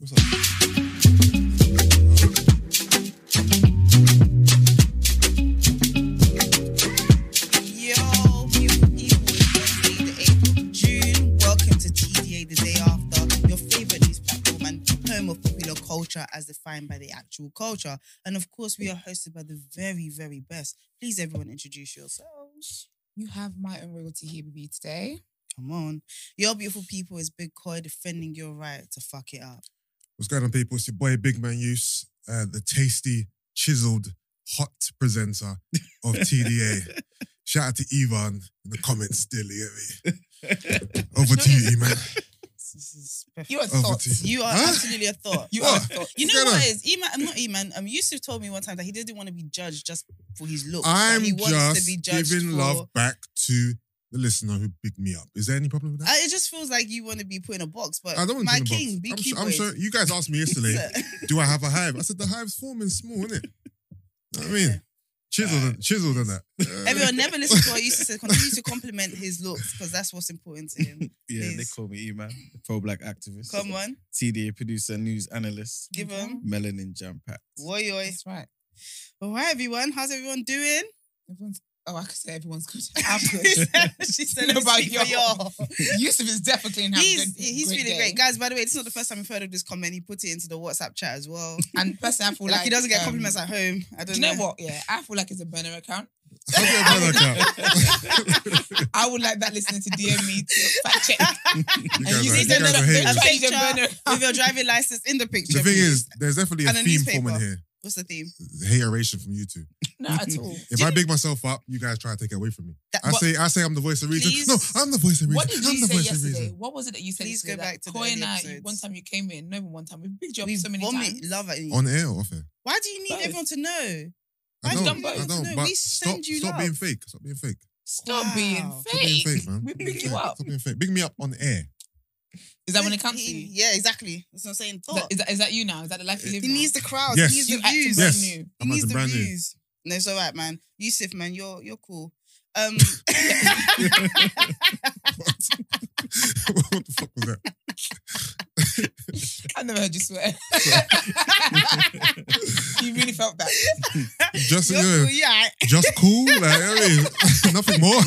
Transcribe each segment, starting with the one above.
What's up? Yo, beautiful people, it's the 8th of June. Welcome to TDA the day after, your favorite news platform and home of popular culture as defined by the actual culture. And of course, we are hosted by the very, very best. Please, everyone, introduce yourselves. You have my own royalty here with you today. Come on. Your beautiful people is Big Koi defending your right to fuck it up. What's going on, people? It's your boy Big Man Use, uh, the tasty, chiseled, hot presenter of TDA. Shout out to Ivan in the comments still, you get me? Over to you, man. This is. You are Over to you. You are Huh? absolutely a thought. You What? are thoughts. You What's know going what on? it is? Eman, I'm not Eman. Um, Yusuf told me one time that he didn't want to be judged just for his looks. that I'm he wants just to be judged giving for, love back to the listener who picked me up. Is there any problem with that? I, it just feels like you want to be put in a box, but I don't want my to put king, box. be I'm, sure, I'm sure you guys asked me yesterday, do I have a hive? I said the hive's forming small, isn't it? Know what I mean? Chiseled, and, chiseled and that. Uh, Everyone never listen to what Yusuf said. Continue to compliment his looks because that's what's important to him. Yeah, they call me E-Man, pro-black activist. Come on, TDA producer, news analyst, give him. melanin jam-packed. Oi, oi. That's right. All right, everyone. How's everyone doing? Everyone's. Oh, I could say everyone's good. I'm she said, she said Know let me about speak y'all. y'all. Yusuf is definitely having He's, good, he's great feeling day. great. Guys, by the way, this is not the first time we've heard of this comment. He put it into the WhatsApp chat as well. And personally, I feel like, like, he doesn't get um, compliments at home. I Do don't you know what? Yeah, I feel like it's a burner account. I'll a brother account. I would like that listener to DM me to fact check. You And guys you are- see you guys are don't haters. don't try to use a Picture. burner with your driving license in the picture. The thing please. is, there's definitely a And a theme newspaper. forming here. What's the theme? Hateration from you two. Not at all. If I big myself up, you guys try to take it away from me. That- I say I say I'm the voice of reason. Please. No, I'm the voice of reason. What did I'm you the say voice yesterday? What was it that you said Please go back to the Koi early and I, episodes. one time you came in, no, even one time. We've picked you up we so many vomit times. love at you. On air or off air? Why do you need Both. everyone to know? I don't. do you I don't. But We stop, send you stop being fake. Stop being fake. Stop Wow. being Stop being fake. fake, man. We Stop being pick you up. Stop being fake. Big me up on air. Is that when it comes to you? Yeah, exactly. That's what I'm saying. Is Thought. that, is, that, is that you now? Is that the life you live he now? needs the crowd. Yes. He needs You the acting views. brand Yes. new. He I'm needs acting the brand new. views. No, it's all right, man. Yusuf, man, you're you're cool. Um, what the fuck was that? I've never heard you swear. you really felt that. Just you're yeah, cool. Yeah, just cool. Like, I nothing more.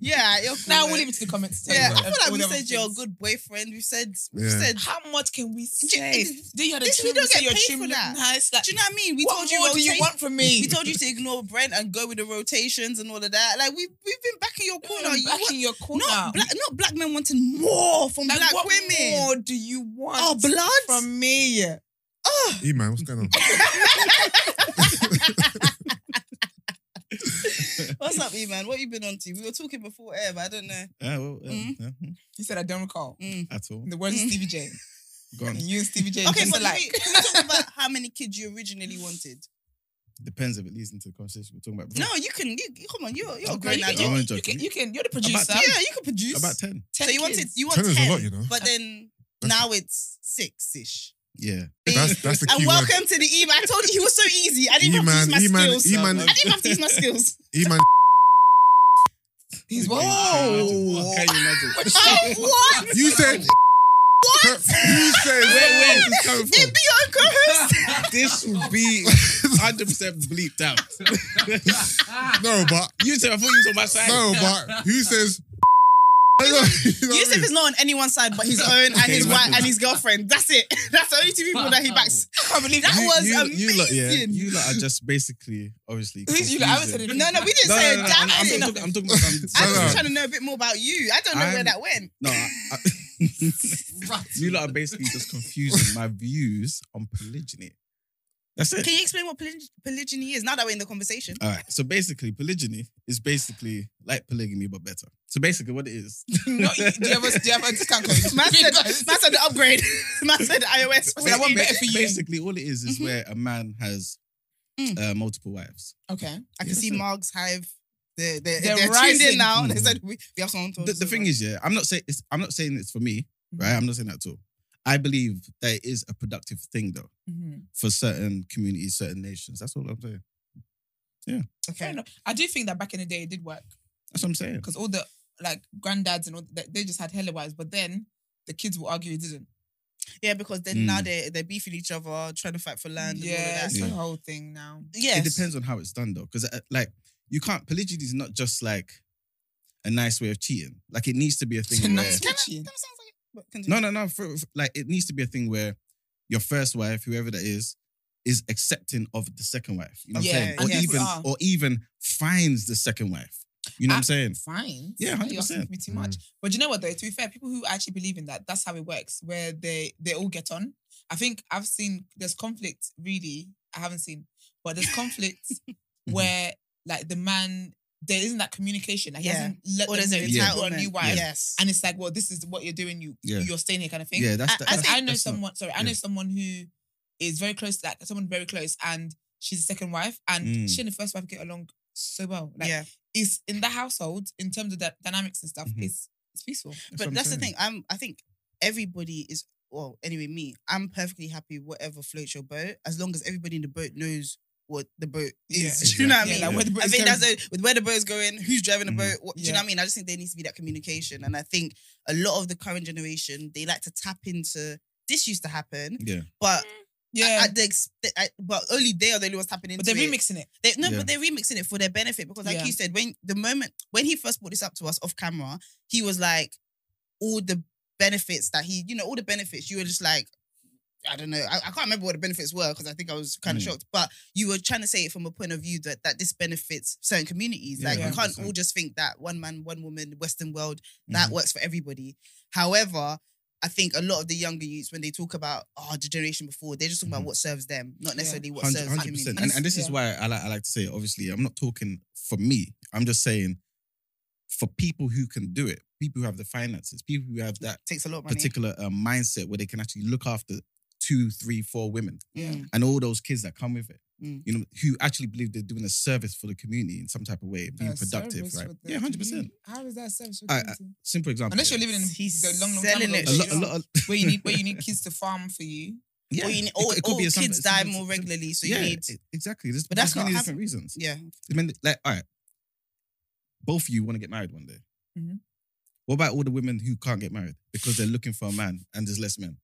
yeah, you're cool. Now man. we'll leave it to the comments. to Yeah, I what- feel like all we the other said you're a good boyfriend. We said we Yeah. said. How much can we you- say? Do you have the this- we trim? don't get your paid trim for that. Nice. Like, Do you know what I mean? We what told you more do you want from me? We told you to ignore Brent and go with the rotations and all of that. Like we we've been back in your corner. I'm You back in your corner. not black, not black men wanting more from Like, black what women. more do you want? Oh, blood? from me? Oh, E man, what's going on? what's up, E man? What you been on to? We were talking before air, but I don't know. Ah, well, uh, Mm. yeah, He said, "I don't recall." Mm. at all. The words Mm. of Stevie J, Gone. and you and Stevie J Okay, just but alike. can we, can we talk about how many kids you originally wanted? Depends if it leads into the conversation we're talking about. before. No, you can. You, you- come on, you're you're a Okay, grown you adult. can- you, I'm you, joking. can, you can. You're the producer. ten. Yeah, you can produce. About 10. so you wanted you want Ten is ten, a lot, you know. but then now it's six ish. Yeah. That's that's the And key word. welcome to the E man. I told you he was so easy. I didn't E-man, have to use my E-man, skills. E-man. I didn't have to use my skills. E man, He's Whoa. what? Can you imagine? Oh, what? you said. What? You said. Where, where is this coming from? It be your co-host. this will be 100% bleeped out. No, but you said, I thought you was on my side. no, but who says? You know what I Yusuf mean? is not on anyone's side but his own and his wife and his girlfriend. That's it. That's the only two people that he backs. I can't believe That that. you, was you, amazing. You lot, yeah, you lot are just basically, obviously. Who's you lot? I haven't said confusing. anything. No, no, we didn't No, say no, a no, damn I'm, I'm, thing. talking, I'm talking about. I'm, I'm just trying to know a bit more about you. I don't know where I'm- that went. No, I, I, you lot are basically just confusing my views on polygyny. That's it. Can you explain what poly- polygyny is now that we're in the conversation? All right. So basically, polygyny is basically like polygamy but better. So basically, what it is, No, do you have a, do you have a discount code? Man said, man said the upgrade. man said the iOS. I said, I want better for you. basically all it is is Mhm. where a man has Mm. uh, multiple wives. Okay. I can see sir. Margs Hive. They're, they're, They're they're, tuned rising. in now. They Mhm. said we, we have someone to The, the thing is, yeah, I'm not saying it's, I'm not saying it's for me, right? I'm not saying that at all. I believe that it is a productive thing though Mhm. for certain communities, certain nations. That's all I'm saying. Yeah. okay. enough. I do think that back in the day it did work That's what I'm saying. because all the like granddads and all that they just had hella wives, but then the kids will argue it didn't. Yeah, because then now Mm. they're they're beefing each other, trying to fight for land. Yeah, and all of that. the Yeah. whole thing now. Yeah, It depends on how it's done though, because like you can't polygyny is not just like a nice way of cheating. Like it needs to be a thing It's a where nice Kinda- kinda sounds like it, but continue. no, no, no. For, for- like it needs to be a thing where your first wife, whoever that is, is accepting of the second wife. You know what Yeah, I'm saying? Or yes, even ah. or even finds the second wife. You know what I'm saying? Fine. Yeah, You're asking 100%. me too much. But you know what though? To be fair, people who actually believe in that, that's how it works. Where they they all get on. I think I've seen there's conflict. Really, I haven't seen, but there's conflict where like the man there isn't that communication. Like he Yeah. hasn't let Or them there's know an he's a new wife. Yes. And it's like, well, this is what you're doing. You Yeah. you're staying here, kind of thing. Yeah, that's I- the, I I, that's, I know that's not- someone. sorry, I know someone who is very close to like someone very close, and she's the second wife, and Mm. she and the first wife get along so well. Like, yeah. it's in the household in terms of the dynamics and stuff. Mhm. It's it's peaceful. what but I'm that's the thing. I'm. I think everybody is. Well, anyway, me. I'm perfectly happy whatever floats your boat, as long as everybody in the boat knows what the boat Yeah. is. Do you know what I Yeah, mean? like where the boat I is think going. that's it. With where the boat is going, who's driving the Mhm. boat. What, Do you know what I mean? I just think there needs to be that communication, and I think a lot of the current generation they like to tap into. This used to happen, yeah. but Yeah, at the ex- at, but only they are the only ones tapping into but they're it. remixing it. They, no, Yeah. but they're remixing it for their benefit because, like Yeah. you said, when the moment when he first brought this up to us off camera, he was like, all the benefits that he, you know, all the benefits. You were just like, I don't know, I, I can't remember what the benefits were because I think I was kind of Mm. shocked. But you were trying to say it from a point of view that that this benefits certain communities. Yeah, like we can't 100%. all just think that one man, one woman, Western world that Mhm. works for everybody. However. I think a lot of the younger youths, when they talk about oh the generation before, they're just talking Mhm. about what serves them, not Yeah. necessarily what Hundred serves hundred percent, community. and and this is why I like I like to say. Obviously, I'm not talking for me. I'm just saying for people who can do it, people who have the finances, people who have that takes a lot particular um, mindset where they can actually look after two, three, four women Mm. and all those kids that come with it. Mm. You know, who actually believe they're doing a service for the community in some type of way, being A productive, right? Yeah, hundred percent. How is that service for I- the I- community? Simple example. Unless you're living in He's the long, long time selling ago, a lot, a lot. Of, where you need where you need kids to farm for you. yeah, or, you, it or, could- it could or be a kids simple- die simple- more simple- regularly, so yeah, you need exactly. There's, But that's not many hap- different reasons. yeah. I mean, like, all right, both of you want to get married one day. Mhm. What about all the women who can't get married because they're looking for a man and there's less men?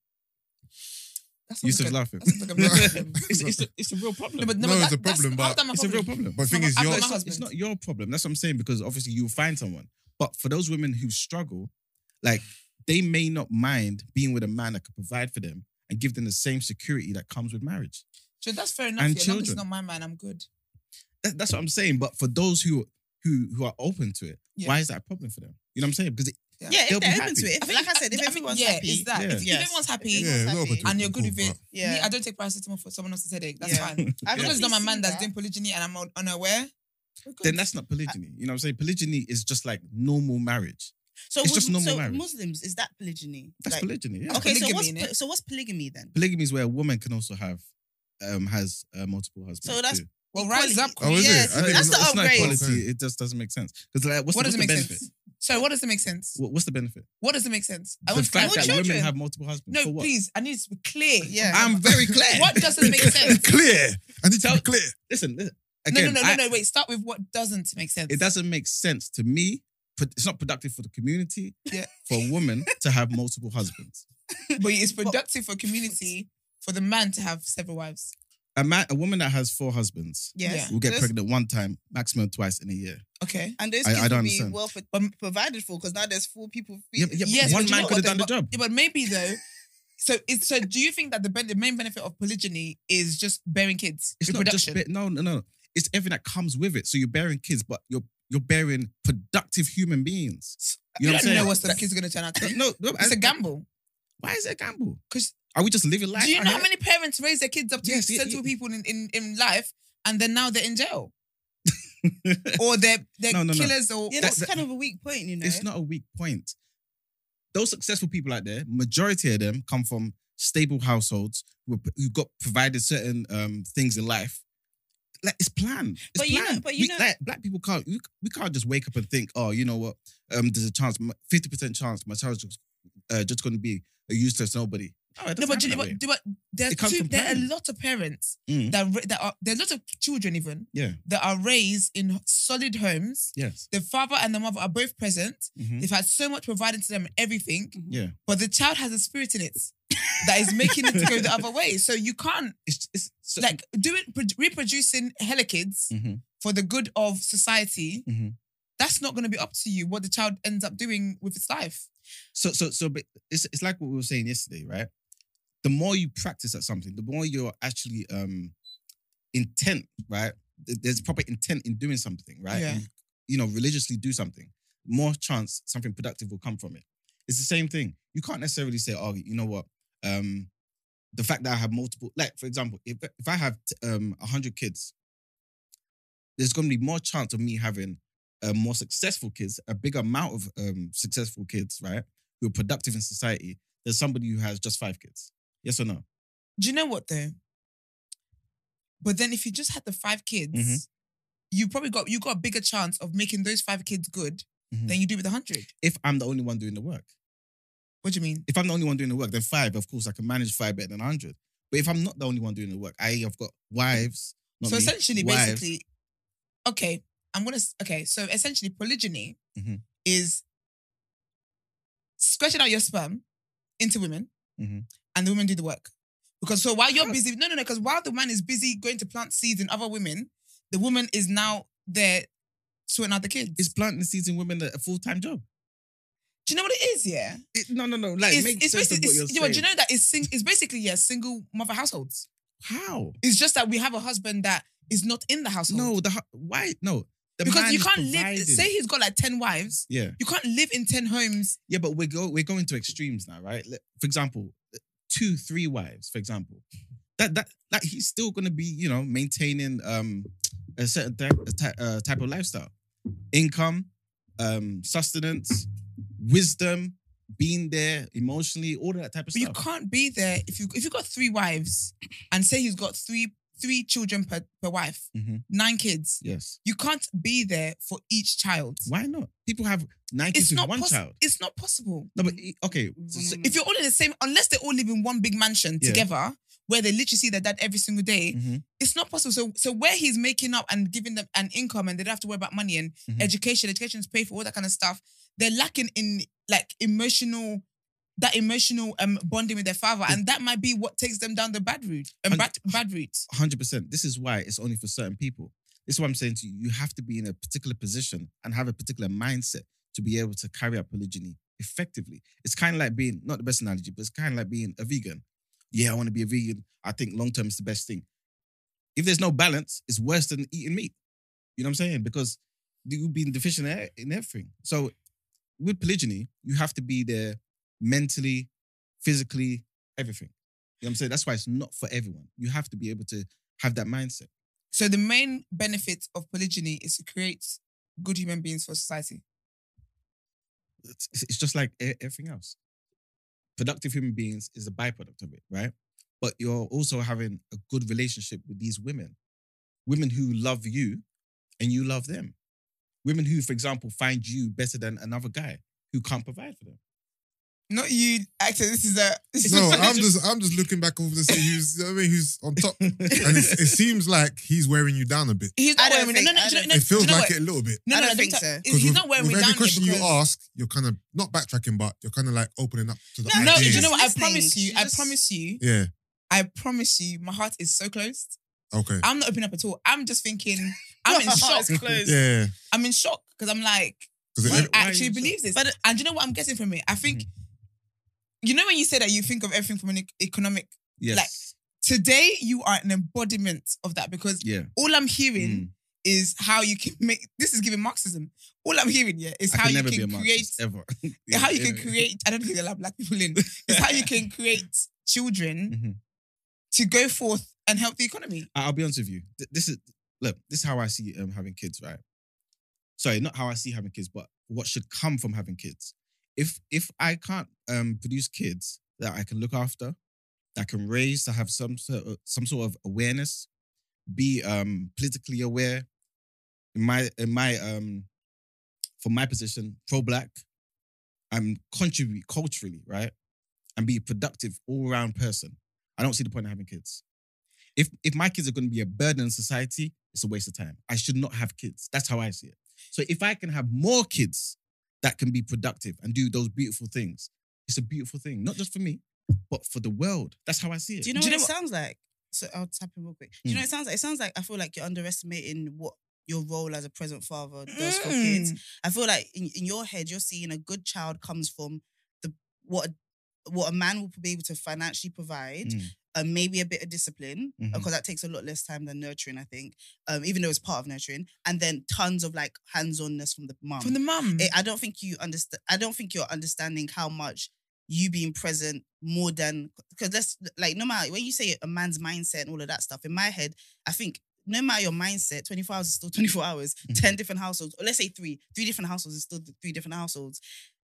That sounds Yusuf's like laughing. that like a real problem. it's, it's, a, it's a real problem. No, but no, No, but it's a problem, but it's a real problem. But the thing is, got it's, not, it's not your problem. That's what I'm saying because obviously you'll find someone. But for those women who struggle, like they may not mind being with a man that could provide for them and give them the same security that comes with marriage. So that's fair enough. And yeah, as long as it's children. not my man, I'm good. That, that's what I'm saying. But for those who who who are open to it, Yeah. why is that a problem for them? You know what I'm saying? Because it, Yeah, They'll if they're open to it. If, I like I said, if I think, everyone's yeah, happy, is that Yeah. if, if Yes. everyone's happy Yeah, everyone's happy. open to it. and you're good with it, Yeah. me, I don't take paracetamol for someone else's headache. That's Yeah. fine. I've As long as it's not my man that's doing polygyny and I'm unaware, then that's not polygyny. You know what I'm saying? Polygyny is just like normal marriage. So, It's would- just normal so marriage. Muslims is that polygyny? That's Like- polygyny. Yeah. Okay, so what's innit? so what's polygamy then? Polygamy is where a woman can also have um has uh, multiple husbands. So that's too. well, rise up. Oh, is it? I didn't that's know. the it's not upgrade. equality. It just doesn't make sense. Because like, what's, what the, does what's it the make benefit? sense? So what does it make sense? What- What's the benefit? What does it make sense? I the want to fact that children. women have multiple husbands. No, for what? please, I need to be clear. Yeah. I'm very clear. What doesn't make sense? clear. I need to Tell- be clear. Listen, listen. No, Again, no, no, no, I- no. Wait, start with what doesn't make sense. It doesn't make sense to me. Pro- It's not productive for the community Yeah. for a woman to have multiple husbands. But it's productive for community for the man to have several wives. A man, a woman that has four husbands Yes. Yeah. will get Those- pregnant one time, maximum twice in a year. Okay. And those I- kids I don't will be understand. well pro- provided for because now there's four people. Yeah, yeah, Yes, one but you man know could have what, done the though? job. Yeah, but maybe though. So, is, so do you think that the, ben- the main benefit of polygyny is just bearing kids, It's not just reproduction? be- no, no, no. It's everything that comes with it. So you're bearing kids, but you're you're bearing productive human beings. you know what I'm don't know saying? what the kids are going to turn out to be. No, no, It's I- a gamble. Why is it a gamble? 'Cause- are we just living life? Do you out know how many parents raise their kids up to Yes, be yeah, sensible yeah. people in, in, in life and then now they're in jail? or they're, they're No, no, no. killers or. Yeah, That- that's that- kind of a weak point, you know. It's not a weak point. Those successful people out there, majority of them come from stable households who who got provided certain um, things in life. Like it's planned. It's But you know- planned. but you We- know- like, black people can't. We, we can't just wake up and think, oh, you know what? Um, there's a chance, fifty percent chance, my child's just, uh, just going to be a useless nobody Oh, No, but, do you- but, that but there, two, there are a lot of parents. Mm, that ra- that are there are a lot of children even Yeah. that are raised in solid homes. Yes. The father and the mother are both present. Mhm. They've had so much provided to them and everything, Yeah. but the child has a spirit in it that is making it to go the other way. So you can't It's it's so, like doing pro- reproducing hella kids Mhm. for the good of society. Mhm. That's not going to be up to you what the child ends up doing with its life. So so so but it's it's like what we were saying yesterday, right? The more you practice at something, the more you're actually um intent, right? There's proper intent in doing something, right? Yeah. You, you know, religiously do something. More chance something productive will come from it. It's the same thing. You can't necessarily say, oh, you know what? Um, the fact that I have multiple, like for example, if if I have um hundred kids, there's going to be more chance of me having uh, more successful kids, a bigger amount of um, successful kids, right? Who are productive in society than somebody who has just five kids. Yes or no? Do you know what though? But then if you just had the five kids, Mhm. you probably got you got a bigger chance of making those five kids good Mhm. than you do with a hundred. If I'm the only one doing the work. What do you mean? If I'm the only one doing the work, then five, of course, I can manage five better than 100. But if I'm not the only one doing the work, i.e., I've got wives. not so me, essentially, wives. basically, okay, I'm gonna s- okay. So essentially, polygyny Mhm. is stretching out your sperm into women, Mhm. And the women do the work. Because so while you're busy, no, no, no. Because while the man is busy going to plant seeds in other women, the woman is now there sorting out the kids. Is planting seeds in women a full time job? do you know what it is? Yeah. It- no, no, no. Like, it's, make it's sense of basically, what you're you know, do you know that it's, sing, it's basically yeah, single mother households. How? It's just that we have a husband that is not in the household. No, the hu- why? No, the because you can't live. providing. Say he's got like ten wives. yeah, You can't live in ten homes. yeah, but we're go we're going to extremes now, right? Like, For example, two, three wives, for example. That that that he's still going to be, you know, maintaining um a certain type, a uh, type of lifestyle, income, um, sustenance, wisdom, being there emotionally, all that type of stuff. But you can't be there if you if you've got three wives and say he's got three three children per, per wife, Mhm. nine kids. Yes. You can't be there for each child. Why not? People have nine kids It's with one child. It's not possible. No, but okay. so- so- If you're all in the same, unless they all live in one big mansion Yeah. together, where they literally see their dad every single day, Mhm. it's not possible. So, so where he's making up and giving them an income, and they don't have to worry about money and Mhm. education, education's paid for all that kind of stuff. They're lacking in like emotional, that emotional um bonding with their father, and that might be what takes them down the bad route, um, And- bad, bad route. hundred percent. This is why it's only for certain people. This is what I'm saying to you. You have to be in a particular position and have a particular mindset to be able to carry out polygyny effectively. It's kind of like being not the best analogy, but it's kind of like being a vegan. Yeah, I want to be a vegan. I think long term is the best thing. If there's no balance, it's worse than eating meat. You know what I'm saying? Because you've been deficient in in everything. So with polygyny, you have to be there mentally, physically, everything. You know what I'm saying? That's why it's not for everyone. You have to be able to have that mindset. So the main benefit of polygyny is to create good human beings for society. It's, it's just like everything else. Productive human beings is a byproduct of it, right? But you're also having a good relationship with these women, women who love you and you love them. Women who, for example, find you better than another guy who can't provide for them. Not you, actor. This is a. This is No, a- I'm just I'm just looking back over to see who's you know what I mean who's on top, and it, it seems like he's wearing you down a bit. He's I not don't wearing think- no, no, I no, don't- no, It feels you know like what? it a little bit. No, I don't no, think don't- so. He's with, not wearing with me down here question you ask, you're kind of not backtracking, but you're kind of like opening up to the No, No, do you know what? I promise you. I promise you. Yeah. I promise you. My heart is so closed. Okay. I'm not opening up at all. I'm just thinking. I'm in shock. Closed. Yeah. I'm in shock because I'm like, Because who Why- why actually you in believes this? But- and do you know what I'm getting from it? I think, mm. You know, when you say that you think of everything from an e- economic. Yes. Today, you are an embodiment of that because yeah. all I'm hearing Mm. is how you can make. This is giving Marxism. All I'm hearing, yeah, is I how can you never be a can create. Ever. how you can create. I don't think they allow black people in. It's how you can create children Mhm. to go forth and help the economy. I'll be honest with you. This is look. This is how I see um, having kids. Right. Sorry, not how I see having kids, but what should come from having kids. If if I can't um, produce kids that I can look after, that can raise, to have some sort of, some sort of awareness, be um, politically aware. In my in my um, from my position, pro black, I'm contribute culturally, right? and be a productive all round person, I don't see the point of having kids. If if my kids are going to be a burden on society, it's a waste of time. I should not have kids. That's how I see it. So if I can have more kids that can be productive and do those beautiful things, it's a beautiful thing, not just for me, but for the world. That's how I see it. Do you know Do you what know it sounds like? So I'll tap in real quick. Do you know what it sounds like? It sounds like I feel like you're underestimating what your role as a present father does for kids. Mm. I feel like in, in your head, you're seeing a good child comes from the what what a man will be able to financially provide, Mm. And maybe a bit of discipline, because that takes a lot less time than nurturing, I think. Um, even though it's part of nurturing, and then tons of like hands-onness from the mum. From the mum. I don't think you understand. I don't think you're understanding how much you being present more than because that's like no matter when you say a man's mindset and all of that stuff. In my head, I think no matter your mindset, 24 hours is still 24 hours. Mhm. 10 different households, or let's say three, three different households is still three different households.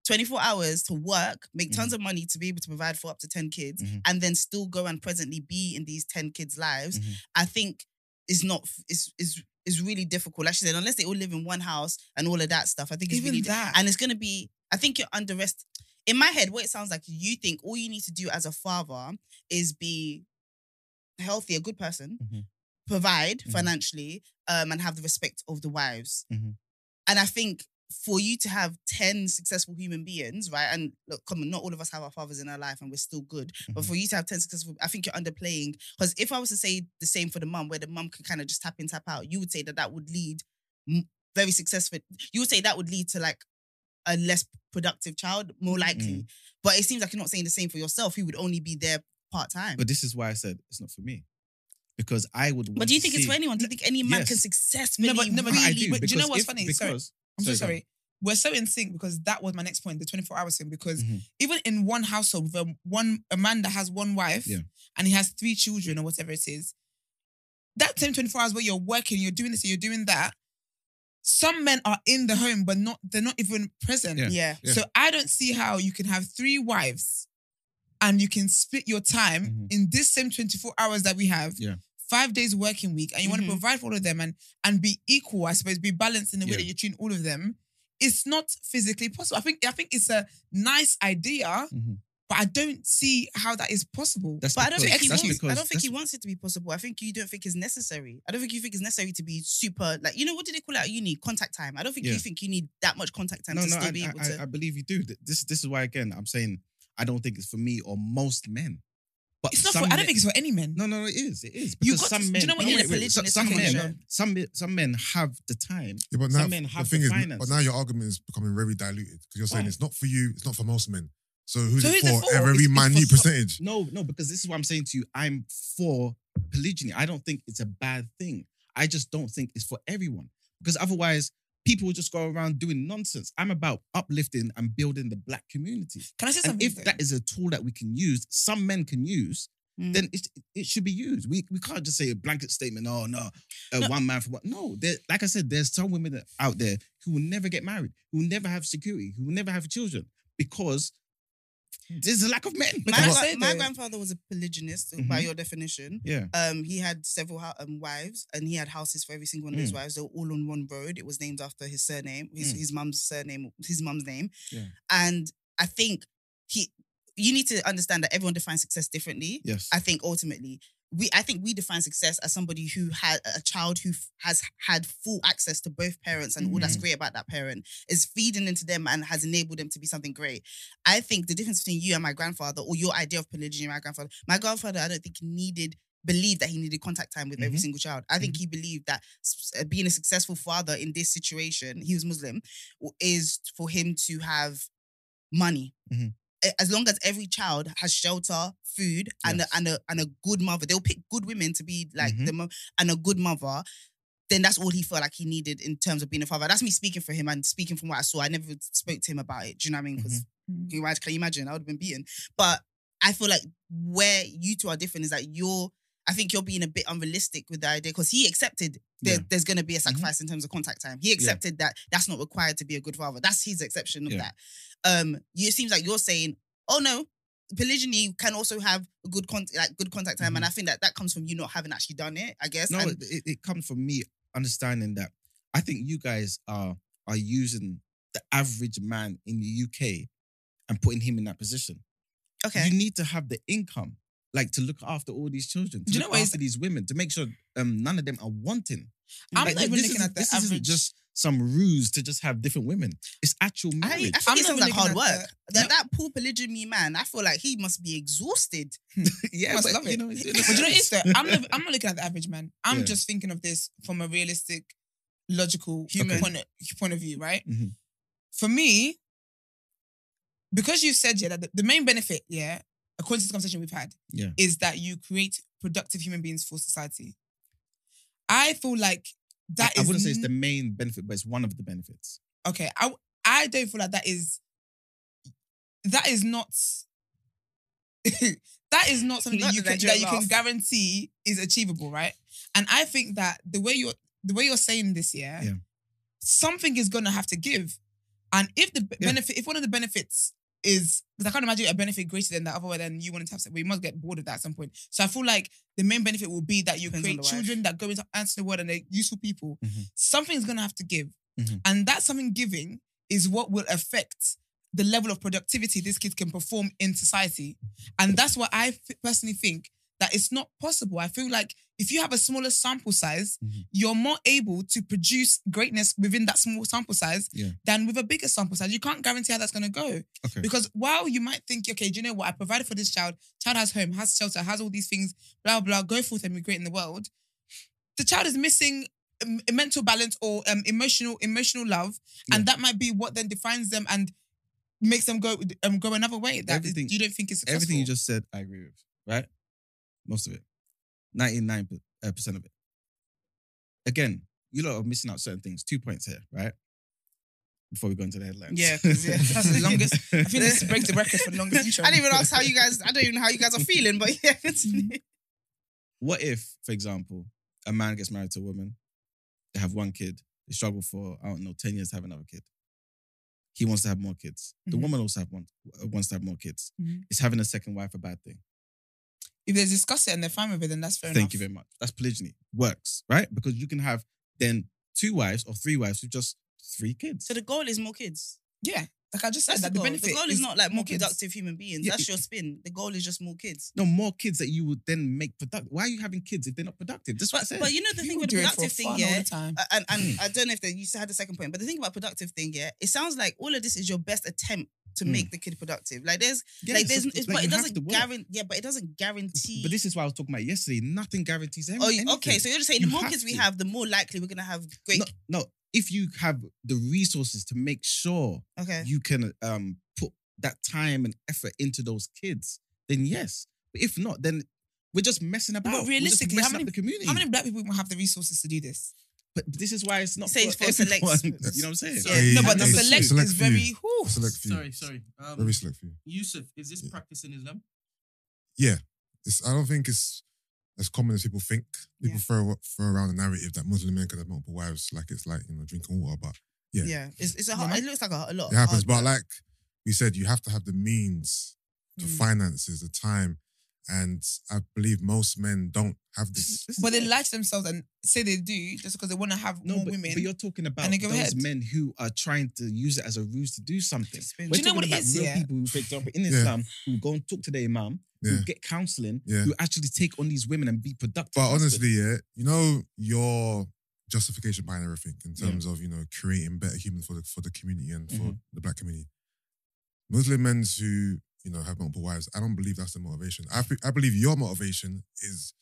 24 hours to work, make tons of money to be able to provide for up to 10 kids, Mhm. and then still go and presently be in these 10 kids' lives. Mhm. I think is not is is is really difficult. Like she said, unless they all live in one house and all of that stuff, I think it's Even really that. and it's gonna be. I think you're underest. In my head, what it sounds like, you think all you need to do as a father is be healthy, a good person, Mhm. provide Mhm. financially, um, and have the respect of the wives. Mhm. And I think for you to have 10 successful human beings, right? And look, come on, not all of us have our fathers in our life and we're still good. But Mhm. for you to have 10 successful, I think you're underplaying. Because if I was to say the same for the mum, where the mum can kind of just tap in, tap out, you would say that that would lead very successful. You would say that would lead to like a less productive child, more likely. Mm. But it seems like you're not saying the same for yourself. who would only be there part time. But this is why I said it's not for me. Because I would want But do you think it's for anyone? Do you think any man Yes. can successfully No, but- no, but really I do. but do you know what's if- funny? Sorry. I'm so Sorry. We're so in sync because that was my next point, the 24 hours thing. Because Mhm. even in one household with a, one a man that has one wife Yeah. and he has three children or whatever it is, that same 24 hours where you're working, you're doing this, you're doing that. Some men are in the home, but not they're not even present. Yeah. yeah. Yeah. So I don't see how you can have three wives and you can split your time Mhm. in this same 24 hours that we have. Yeah. Five days working week, and you want to provide for all of them and and be equal, I suppose, be balanced in the way Yeah. that you treat all of them. It's not physically possible. I think I think it's a nice idea, Mhm. but I don't see how that is possible. That's But I don't think he wants. I don't think he wants it to be possible. I think you don't think it's necessary. I don't think you think it's necessary to be super like you know what do they call it at uni? Contact time. I don't think Yeah. you think you need that much contact time No, to no, still I, be able I, to. I believe you do. This, this is why again I'm saying I don't think it's for me or most men. But It's not. some For, I don't think it's for any men. No, no, no, it is. It is. You Because got some to- do men. you know what no, you wait, need wait, so- religionist some men, some some men have the time. Yeah, but Some now men the have thing the is, finance. but now your argument is becoming very diluted because you're saying Why? it's not for you, it's not for most men. So who's So it who's it for? for? A very It's- it's for minute some- percentage. No, no, because this is what I'm saying to you. I'm for polygyny. I don't think it's a bad thing. I just don't think it's for everyone. Because otherwise, people will just go around doing nonsense. I'm about uplifting and building the black community. Can I say And something? if that is a tool that we can use, some men can use, Mm. then it, it should be used. We we can't just say a blanket statement. Oh no, uh, No. one man for one. No, there, like I said, there's some women out there who will never get married, who will never have security, who will never have children because there's a lack of men. My, can I gra- say my though- grandfather was a polygynist by Mhm. your definition. Yeah. Um, he had several hou- um, wives, and he had houses for every single one of his Mm. wives. They were all on one road. It was named after his surname, his Mm. his mum's surname, his mum's name. Yeah. And I think he, you need to understand that everyone defines success differently. Yes. I think ultimately, we I think we define success as somebody who had a child who f- has had full access to both parents, and all that's Mhm. great about that parent is feeding into them and has enabled them to be something great. I think the difference between you and my grandfather, or your idea of polygyny, and my grandfather, my grandfather, I don't think needed believed that he needed contact time with every Mhm. single child. I think he believed that uh, being a successful father in this situation, he was Muslim, is for him to have money. Mhm. A- As long as every child has shelter, food, and Yes. a, and a and a good mother, they'll pick good women to be like Mhm. the mo- and a good mother. Then that's all he felt like he needed in terms of being a father. That's me speaking for him and speaking from what I saw. I never spoke to him about it. Do you know what I mean? Because Mhm. can you imagine? Can you imagine? I would have been beaten. But I feel like where you two are different is that you're. I think you're being a bit unrealistic with the idea because he accepted there, Yeah. there's going to be a sacrifice in terms of contact time. He accepted that that's not required to be a good father. That's his exception of Yeah. that. Um, you, it seems like you're saying, oh no, polygyny can also have a good con- like good contact time, and I think that that comes from you not having actually done it. I guess. No, And- it, it comes from me understanding that I think you guys are are using the average man in the UK and putting him in that position. Okay. You need to have the income, like to look after all these children, to Do you know look what is- after these women, to make sure um, none of them are wanting. I'm Like, not even this looking isn't- at the this isn't average. just some ruse to just have different women. It's actual I, I marriage. think I'm it not sounds even like hard looking at work. the- That No. that poor polygamy man, I feel like he must be exhausted. yeah, must but love you it. know, it's- But you know, it's the, I'm not, I'm not looking at the average man. I'm Yeah. just thinking of this from a realistic, logical Human. point, of, point of view, right? Mhm. For me, because you said yeah that the, the main benefit, yeah, according to the conversation we've had, Yeah. is that you create productive human beings for society. I feel like that I is wouldn't say it's the main benefit, but it's one of the benefits. okay. I I don't feel like that is that is not that is not something Not that you can that you can guarantee is achievable, right? And I think that the way you're the way you're saying this, yeah, Yeah. something is gonna have to give. And if the b- Yeah. benefit, if one of the benefits is because I can't imagine a benefit greater than that, otherwise then you wanted to have sex, but you must get bored of that at some point. So I feel like the main benefit will be that you Depends create children that go into answer the world and they're useful people. Mhm. Something's gonna have to give. Mhm. And that something giving is what will affect the level of productivity these kids can perform in society. And that's what I f- personally think that it's not possible. I feel like if you have a smaller sample size, Mhm. you're more able to produce greatness within that small sample size Yeah. than with a bigger sample size. You can't guarantee how that's going to go. Okay. Because while you might think, okay, do you know what? I provided for this child, child has home, has shelter, has all these things, blah, blah, go forth and be great in the world. The child is missing a mental balance or um, emotional emotional love. And that might be what then defines them and makes them go um, go another way. that Everything- you don't think is successful. Everything you just said, I agree with. Right? Most of it. 99% uh, of it. Again, you lot are missing out certain things. Two points here, right? Before we go into the headlines. Yeah, 'cause, yeah, that's the longest- I think this breaks the record for the longest intro. I didn't even ask how you guys. I don't even know how you guys are feeling, but yeah. continue. What if, for example, a man gets married to a woman, they have one kid, they struggle for, I don't know, 10 years to have another kid. He wants to have more kids. The Mhm. woman also have one, uh, wants to have more kids. Mhm. Is having a second wife a bad thing? If they discuss it and they're fine with it, then that's fair Thank enough. you very much. That's polygyny. Works, right? Because you can have then two wives or three wives with just three kids. So the goal is more kids. Yeah. Like I just said, That's that the the, goal. benefit The goal is not like more kids. productive human beings. Yeah, That's it- your spin. The goal is just more kids. no, more kids that you would then make productive. Why are you having kids if they're not productive? That's what I But said. but you know the thing People with the do it for productive thing, fun all yeah. the time. And and Hmm. I don't know if they, you had the second point, but the thing about productive thing, yeah, it sounds like all of this is your best attempt to Hmm. make the kid productive. Like there's Yeah, like there's it's, like, but it doesn't guarantee yeah, but it doesn't guarantee But this is what I was talking about yesterday. Nothing guarantees Oh, anything. okay. So you're just saying You the more kids we have, the more likely we're gonna have great. No, no, if you have the resources to make sure okay. you can um put that time and effort into those kids, then yes. But if not, then we're just messing about. We're just realistically, how many- up the community? How many black people have the resources to do this? But this is why it's not Say for, it's for select- everyone. That's- You know what I'm saying? Yeah, no, but the a select, select is few. very. whew. Select few. Sorry, sorry. Um, Very select few. Yusuf, is this Yeah. practice in Islam? Yeah, it's, I don't think it's as common as people think. People Yeah. throw throw around the narrative that Muslim men can have multiple wives, like it's like you know drinking water. But Yeah. Yeah. It's it's a Yeah, hard, man. it looks like a, a lot. it happens. hard But work. like we said, you have to have the means, the Mm. finances, the time, and I believe most men don't have this. This But they it. lie to themselves and say they do just because they want to have No, more but, women. but you're talking about they go those ahead. men who are trying to use it as a ruse to do something. Spin. We're Do you know what talking it about is, real yeah? people who, for example, in Yeah. Islam, who go and talk to their imam, Yeah. who get counseling, Yeah. who actually take on these women and be productive. But honestly, yeah, you know your justification behind everything in Yeah. terms of you know creating better humans for the for the community and for Mhm. the black community. Muslim men who you know have multiple wives, I don't believe that's the motivation. I be- I believe your motivation is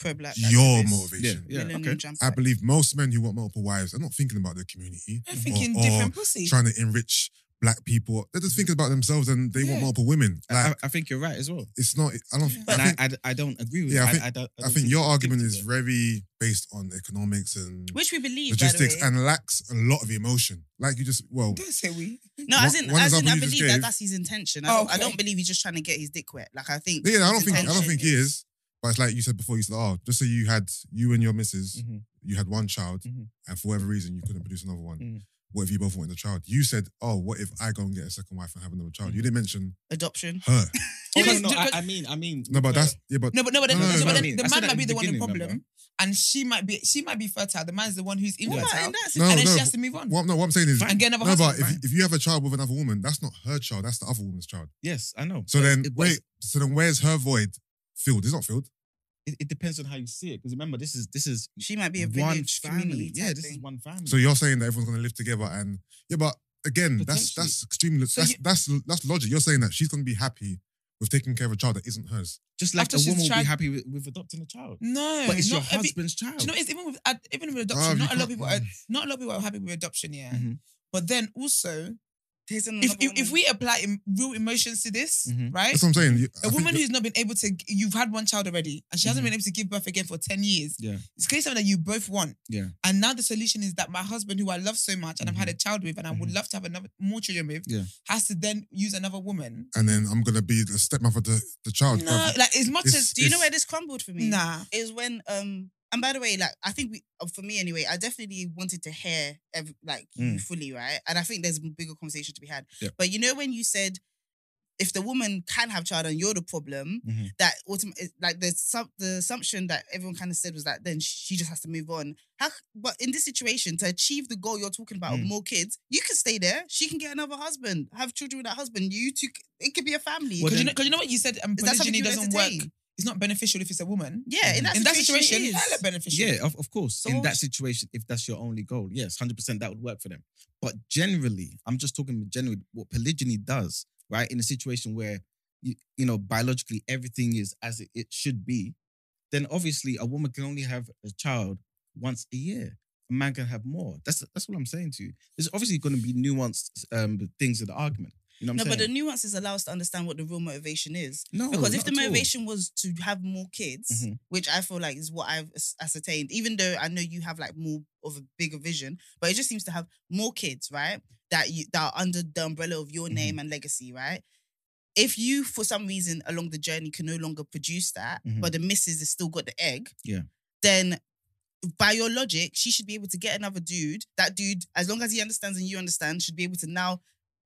pro black. your activists, motivation. Yeah, millennium okay. jump I believe most men who want multiple wives are not thinking about the community, They're thinking or- different pussy. trying to enrich black people. They're just thinking about themselves and they want Yeah. multiple women. I, I- I think you're right as well. it's not. I don't. And I think, I, I, I don't agree with Yeah, you. I think- I, don't, I don't think your argument is there. very based on economics and which we believe logistics by the way. and lacks a lot of emotion. Like you just well, Don't say we. No, as One- in, one as in, example I you just believe that gave- that's his intention. I, Oh, don't, I okay. don't believe he's just trying to get his dick wet. Like I think. yeah, I don't his think I don't intention think he is. But it's like you said before. You said, oh, just so you had you and your missus, Mhm. you had one child, Mhm. and for whatever reason you couldn't produce another one. Mhm. What if you both wanted a child? You said, oh, what if I go and get a second wife and have another child? You mm. didn't mention Adoption. her. Oh, no, no, I, I mean, I mean, No, but that's yeah, but No, but no, but, then, No, no, no, no, but no, then I mean, the said man that might at be the the one in the beginning, problem, remember? and she might be she might be fertile. The man's the one who's What infertile, in that No, and then no. she has to move on what, no, what I'm saying is, and get another no, husband. but if, if you have a child with another woman, that's not her child. That's the other woman's child. yes, I know. So then, It- but wait. So then, where's her void filled? It's not filled. It, it depends on how you see it. Because remember, this is this is She might be a one village family. community. Yeah, type this is thing. one family. So you're saying that everyone's going to live together, and yeah, but again, that's Potentially. that's extremely So that's, you- that's that's logic. You're saying that she's going to be happy with taking care of a child that isn't hers. just like after a she's woman will tried- be happy with, with adopting a child, no, but it's your not every- husband's Do child. you know, it's even with ad- even with Oh, adoption. you not a lot of can't- people are not a lot of people are happy with adoption. Yeah, Mhm. but then also There's if if, if we apply em- real emotions to this, Mhm. right? That's what I'm saying. You- I A woman who's not been able to, you've had one child already, and she hasn't Mhm. been able to give birth again for 10 years. Yeah. It's clearly something that you both want. Yeah. And now the solution is that my husband, who I love so much and I've had a child with and I would Mhm. love to have another more children with, Yeah. has to then use another woman. and then I'm going to be the stepmother to the child. No, like as much It's- as Do you know where this crumbled for me? nah. Is when um and by the way, like I think we uh, for me anyway, I definitely wanted to hear every, like you Mm. fully, right? And I think there's a bigger conversation to be had. Yeah. But you know when you said if the woman can have child and you're the problem, Mhm. that ultimate like the sub the assumption that everyone kind of said was that then she just has to move on. How but in this situation to achieve the goal you're talking about of Mm. more kids, you can stay there. She can get another husband, have children with that husband. You two, it could be a family. Well, Because you, then- know, you know what you said, um, Is that something polygyny doesn't work. Entertain? It's not beneficial if it's a woman. yeah, in that In that situation, situation, it is. hella beneficial. Yeah, of, of course. So in that situation, if that's your only goal, yes, 100% that would work for them. But generally, I'm just talking generally what polygyny does, right? In a situation where, you, you know, biologically everything is as it, it should be, then obviously a woman can only have a child once a year. A man can have more. That's that's what I'm saying to you. There's obviously going to be nuanced um, things in the argument. You know No, I'm but the nuances allow us to understand what the real motivation is. no, Because if the motivation was to have more kids, Mhm. which I feel like is what I've ascertained, even though I know you have like more of a bigger vision, but it just seems to have more kids, right? That you that are under the umbrella of your Mhm. name and legacy, right? If you, for some reason, along the journey can no longer produce that, Mhm. but the missus has still got the egg, Yeah. then by your logic, she should be able to get another dude. That dude, as long as he understands and you understand, should be able to now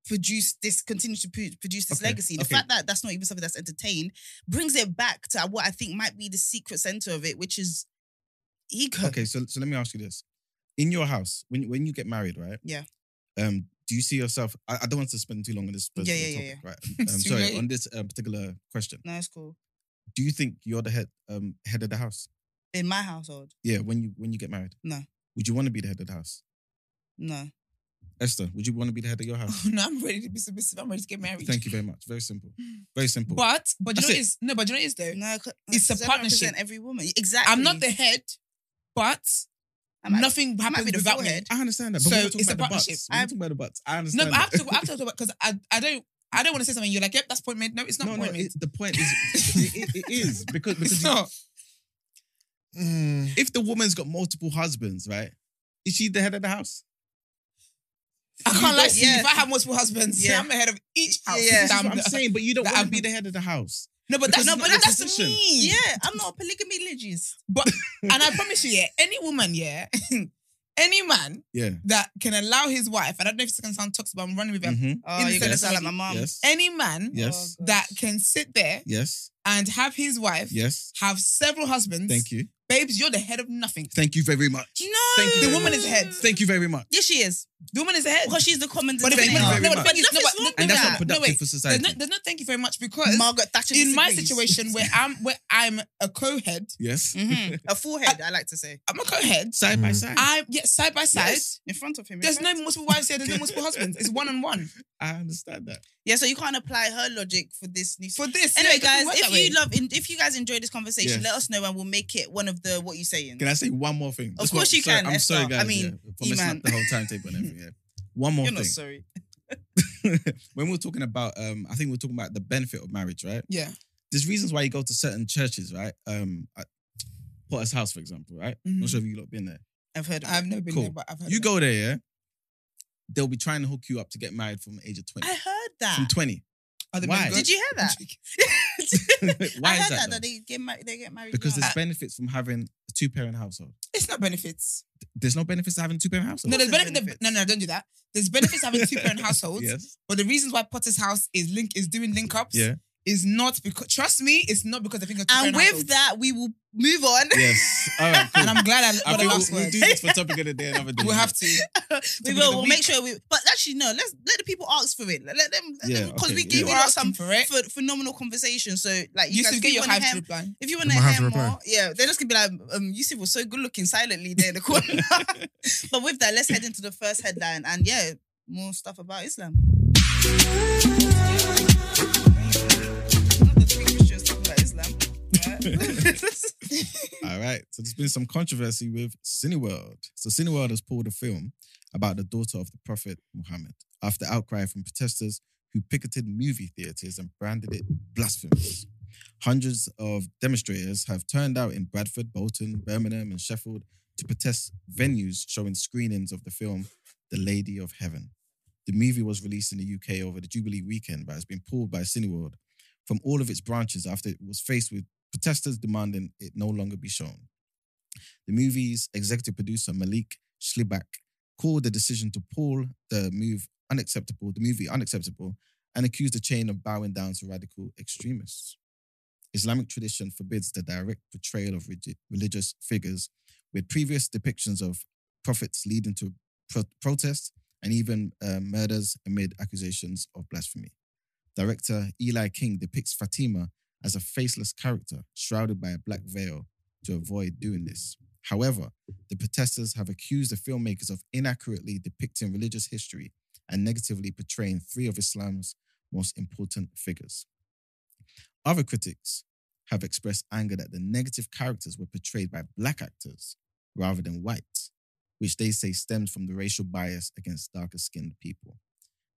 produce this, continue to produce this Okay, legacy. The okay. fact that that's not even something that's entertained brings it back to what I think might be the secret center of it, which is ego. Okay, so so let me ask you this: in your house, when when you get married, right? Yeah. Um, do you see yourself? I, I don't want to spend too long on this Yeah, specific yeah, yeah, right? Um, sorry, late. on this uh, particular question, No, it's cool. do you think you're the head um head of the house? In my household, Yeah, when you when you get married, No. Would you want to be the head of the house, no. Esther? Would you want to be the head of your house? no, I'm ready to be submissive. I'm ready to get married. Thank you very much. Very simple. Very simple. But but you know That's what it. is no, but you know what is though. No, 'cause- It's a 'cause I don't partnership. represent Every woman, exactly. I'm not the head, but I might- nothing I might happens be the without me. forehead. I understand that. But So we're not talking it's a about the partnership. butts. We're not I- talking about the butts. I No, understand. but I have to. I have to talk about because I I don't I don't want to say something. You're like, yep, that's point made. No, it's not no, no. point made. It, the point is, it, it- it is because because It's you- not. Mm, if the woman's got multiple husbands, right? Is she the head of the house? I can't lie to you. If I have multiple husbands, Yeah. I'm the head of each house. Yeah. I'm what I'm saying, but you don't want to be the head of the house. No, but that's no, but that's position. me. Yeah, I'm not a polygamy religious. But and I promise you, yeah, any woman, yeah, any man Yeah. that can allow his wife, I don't know if it's gonna sound toxic, but I'm running with him. Mhm. Oh, you're gonna sound like my mom. Yes. Any man Yes. That can sit there Yes. and have his wife Yes. have several husbands. Thank you. Babes. You're the head of nothing. Thank you very much. No, Thank you. The woman is head. Thank you very much. Yes, she is The woman is head. because she's the common But Thank you very no, much. the thing no, but, wrong no, And that's that. not no, productive wait. for There's society. no, there's no thank you very much because Margaret Thatcher. in my disagrees. situation where I'm where I'm a co-head, yes. Mhm. a forehead, I like to say, I'm a co-head. Side by Mhm. side. I yeah, side by side. Yes. in front of him. There's no multiple wives here. There's no multiple husbands. It's one on one. I understand that. Yeah, so you can't apply her logic for this new. For this, Anyway, yeah, guys, if that way. you love, if you guys enjoy this conversation, Yes. let us know and we'll make it one of the what you saying. Can I say one more thing? Of course you sorry, can, I'm sorry, Esther. I mean, yeah, for messing up the whole timetable and everything. Yeah. One more You're not thing. sorry. when we we're talking about, um, I think we we're talking about the benefit of marriage, right? yeah, There's reasons why you go to certain churches, right? Um, at Potter's House, for example, right? I'm Mhm. not sure if you lot been there. I've heard. Of. I've never been Cool. there, but I've heard You go there, yeah. They'll be trying to hook you up to get married from the age of 20. I heard that. From 20. Are Why? men good? Did you hear that? Why I is heard that? that, though? that they get married. They get married because young. there's benefits from having a two parent household. It's not benefits. There's no benefits to having two parent household. No, there's benefit. benefits? No, no, don't do that. There's benefits to having two parent households. yes. But the reasons why Potter's house is link is doing link ups Yeah. Is not because trust me, it's not because I think of two And with households. that, we will move on. Yes. All right. Cool. and I'm glad I I got the think we'll, last we'll do this for topic of the day another day. We'll have to. we will. We'll make sure we. But actually, no. Let's let the people ask for it. Let them. Yeah, Because okay, we yeah. gave You you are lot asking some for it. ph- phenomenal conversation. So, like, you You guys should get your wanna hive to hear- reply. If you want to Might have hear more, yeah, they're just gonna be like, um, Yusuf was so good looking silently there in the corner. but with that, let's head into the first headline, and yeah, more stuff about Islam. All right. So there's been some controversy with Cineworld. So Cineworld has pulled a film about the daughter of the Prophet Muhammad after outcry from protesters who picketed movie theaters and branded it blasphemous. Hundreds of demonstrators have turned out in Bradford, Bolton, Birmingham, and Sheffield to protest venues showing screenings of the film The Lady of Heaven. The movie was released in the UK over the Jubilee weekend, but has been pulled by Cineworld from all of its branches after it was faced with protesters demanding it no longer be shown. The movie's executive producer Malik Shlibak called the decision to pull the move unacceptable, the movie unacceptable, and accused the chain of bowing down to radical extremists. Islamic tradition forbids the direct portrayal of religious figures, with previous depictions of prophets leading to pro- protests and even uh, murders amid accusations of blasphemy. Director Eli King depicts Fatima as a faceless character shrouded by a black veil to avoid doing this. However, the protesters have accused the filmmakers of inaccurately depicting religious history and negatively portraying three of Islam's most important figures. Other critics have expressed anger that the negative characters were portrayed by black actors rather than white, which they say stems from the racial bias against darker skinned people.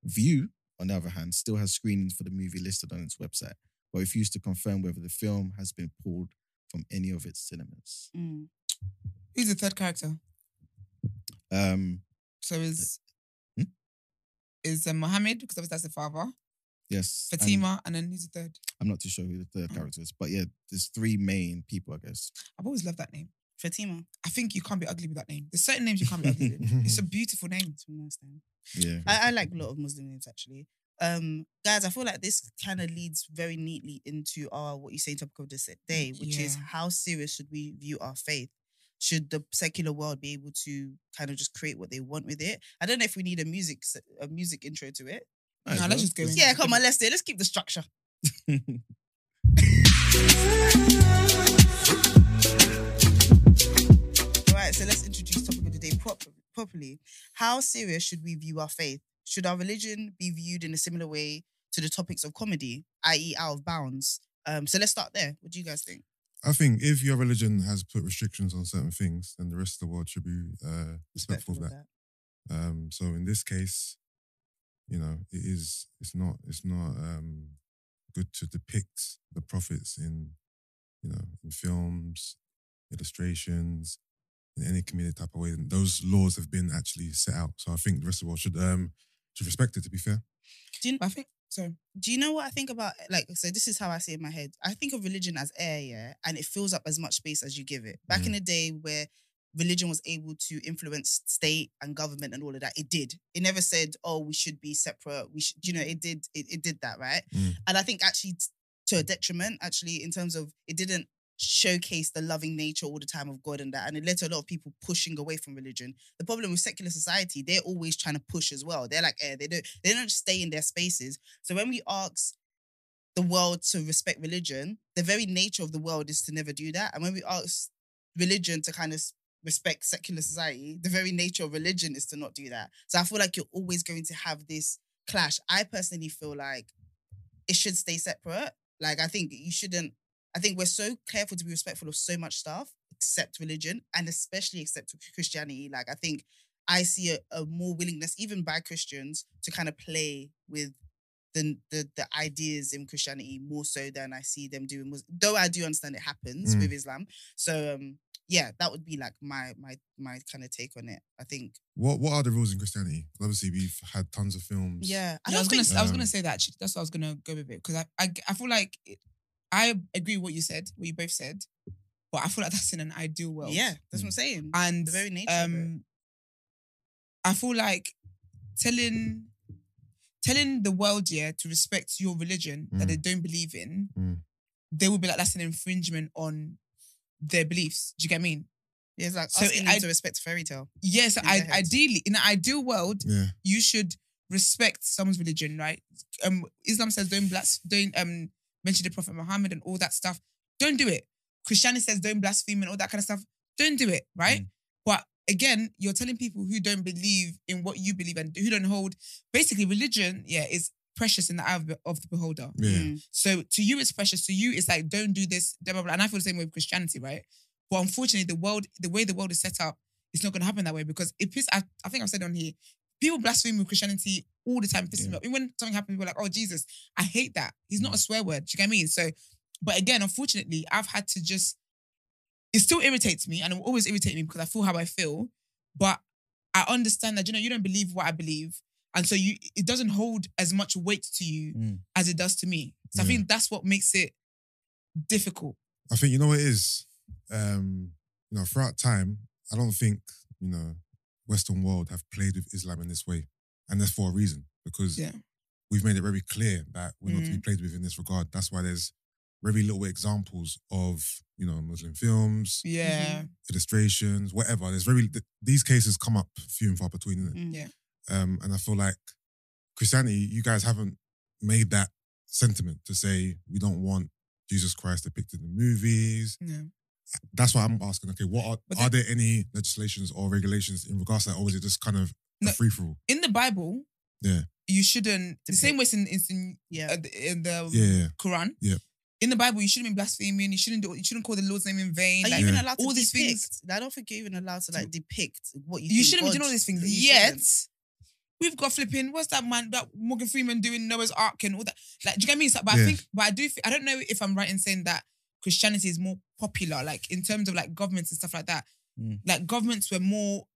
Vue, on the other hand, still has screenings for the movie listed on its website, but refused to confirm whether the film has been pulled from any of its cinemas. Mm. Who's the third character? Um, So is Hmm? is uh, Mohammed because obviously that's the father. yes, and Fatima, and, then who's the third? I'm not too sure who the third Oh. character is, but yeah, there's three main people, I guess. I've always loved that name. Fatima. I think you can't be ugly with that name. There's certain names you can't be ugly with. It's a beautiful name. It's a nice name. Yeah. I, I like a lot of Muslim names actually. Um, guys, I feel like this kind of leads very neatly into our what you say topic of this day, which is how serious should we view our faith? Should the secular world be able to kind of just create what they want with it? I don't know if we need a music a music intro to it. Might as Nah, let's just go in. Yeah, come on, let's do it. Let's keep the structure. All right, so let's introduce topic of the day prop- properly. How serious should we view our faith? Should our religion be viewed in a similar way to the topics of comedy, i.e., out of bounds? Um, so let's start there. What do you guys think? I think if your religion has put restrictions on certain things, then the rest of the world should be uh, respectful of that. Um, so in this case, you know, it is it's not it's not um, good to depict the prophets in you know in films, illustrations, in any comedic type of way. And those laws have been actually set out. So I think the rest of the world should um should respect it. To be fair, Do you, I think so. do you know what I think about? Like, so this is how I see it in my head. I think of religion as air, yeah, and it fills up as much space as you give it. Back Mm. in the day where religion was able to influence state and government and all of that, it did. It never said, "Oh, we should be separate." We should, you know, it did. It, it did that, right? Mm. And I think actually t- to a detriment, actually, in terms of it didn't showcase the loving nature all the time of God and that, and it led to a lot of people pushing away from religion. The problem with secular society, they're always trying to push as well. They're like, eh, they don't, they don't stay in their spaces. So when we ask the world to respect religion, the very nature of the world is to never do that. And when we ask religion to kind of respect secular society, the very nature of religion is to not do that. So I feel like you're always going to have this clash. I personally feel like it should stay separate. Like I think you shouldn't. I think we're so careful to be respectful of so much stuff, except religion, and especially except Christianity. Like I think I see a, a more willingness, even by Christians, to kind of play with the, the the ideas in Christianity more so than I see them doing. Mus- Though I do understand it happens Mm. with Islam. So um, yeah, that would be like my my my kind of take on it. I think. what what are the rules in Christianity? Obviously, we've had tons of films. Yeah, I Yeah, I was gonna, think. I was gonna Um, say that. Actually. That's what I was gonna go with it because I, I, I feel like it, I agree with what you said, what you both said, but I feel like that's in an ideal world. Yeah, that's what I'm saying. and the very nature of it. um, I feel like telling telling the world yeah to respect your religion that Mm. they don't believe in, Mm. they will be like that's an infringement on their beliefs. Do you get what I mean? Yeah, it's like So asking I- them to respect fairy tale. Yes, In I, ideally, in an ideal world, Yeah. you should respect someone's religion, right? Um, Islam says don't blas- don't um mention the Prophet Muhammad and all that stuff. Don't do it. Christianity says don't blaspheme and all that kind of stuff. Don't do it, right? Mm. But again, you're telling people who don't believe in what you believe and who don't hold. Basically, religion, yeah, is precious in the eye of the, of the beholder. Yeah. Mm. So to you, it's precious. To you, it's like don't do this, blah, blah, blah. And I feel the same way with Christianity, right? But unfortunately, the world, the way the world is set up, it's not going to happen that way because it piss. I, I think I've said on here, people blaspheme with Christianity all the time. Me Yeah. when something happens, people are like, "Oh Jesus," I hate that. He's not a swear word. Do you get what I mean? So, but again, unfortunately, I've had to just. It still irritates me, and it will always irritate me because I feel how I feel. But I understand that you know you don't believe what I believe, and so you it doesn't hold as much weight to you Mm. as it does to me. So I think that's what makes it difficult. I think you know what it is. Um, you know, throughout time, I don't think you know Western world have played with Islam in this way, and that's for a reason because Yeah. we've made it very clear that we're not to be Mhm. played with in this regard. That's why there's very little examples of you know Muslim films, Yeah. illustrations, whatever. There's very th- these cases come up few and far between. Mm. Yeah. Um, and I feel like Christianity, you guys haven't made that sentiment to say we don't want Jesus Christ depicted in movies. Yeah. That's why I'm asking. Okay, what are, But are there any legislations or regulations in regards to that, or is it just kind of No. free for all? In the Bible, Yeah. you shouldn't. The same way it's in, it's in, Yeah. uh, the- in the Yeah, Quran. Yeah. In the Bible, you shouldn't be blaspheming. You shouldn't do. You shouldn't call the Lord's name in vain. Are Like, you even Yeah. allowed to all these depict? things- I don't think you're even allowed to like depict what you. you think shouldn't be God- doing all these things. you Yet, shouldn't. we've got flipping. What's that man? That Morgan Freeman doing Noah's Ark and all that. Like, do you get me? So, but I Yeah. think, but I do. I don't know if I'm right in saying that Christianity is more popular, like in terms of like governments and stuff like that. Mm. Like governments were more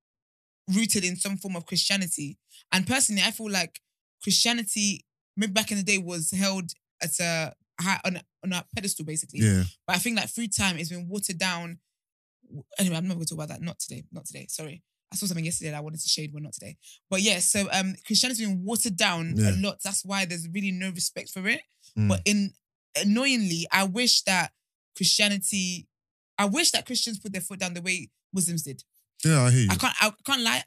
rooted in some form of Christianity. And personally, I feel like Christianity, maybe back in the day, was held at a high on a, on a pedestal, basically. yeah, But I think like through time, it's been watered down. Anyway, I'm not going to talk about that. Not today. Not today. Sorry. I saw something yesterday that I wanted to shade, but not today. But yeah, so um, Christianity's been watered down Yeah. a lot. That's why there's really no respect for it. Mm. But in annoyingly, I wish that Christianity, I wish that Christians put their foot down the way Muslims did. yeah. I hear you. I can't, I can't lie.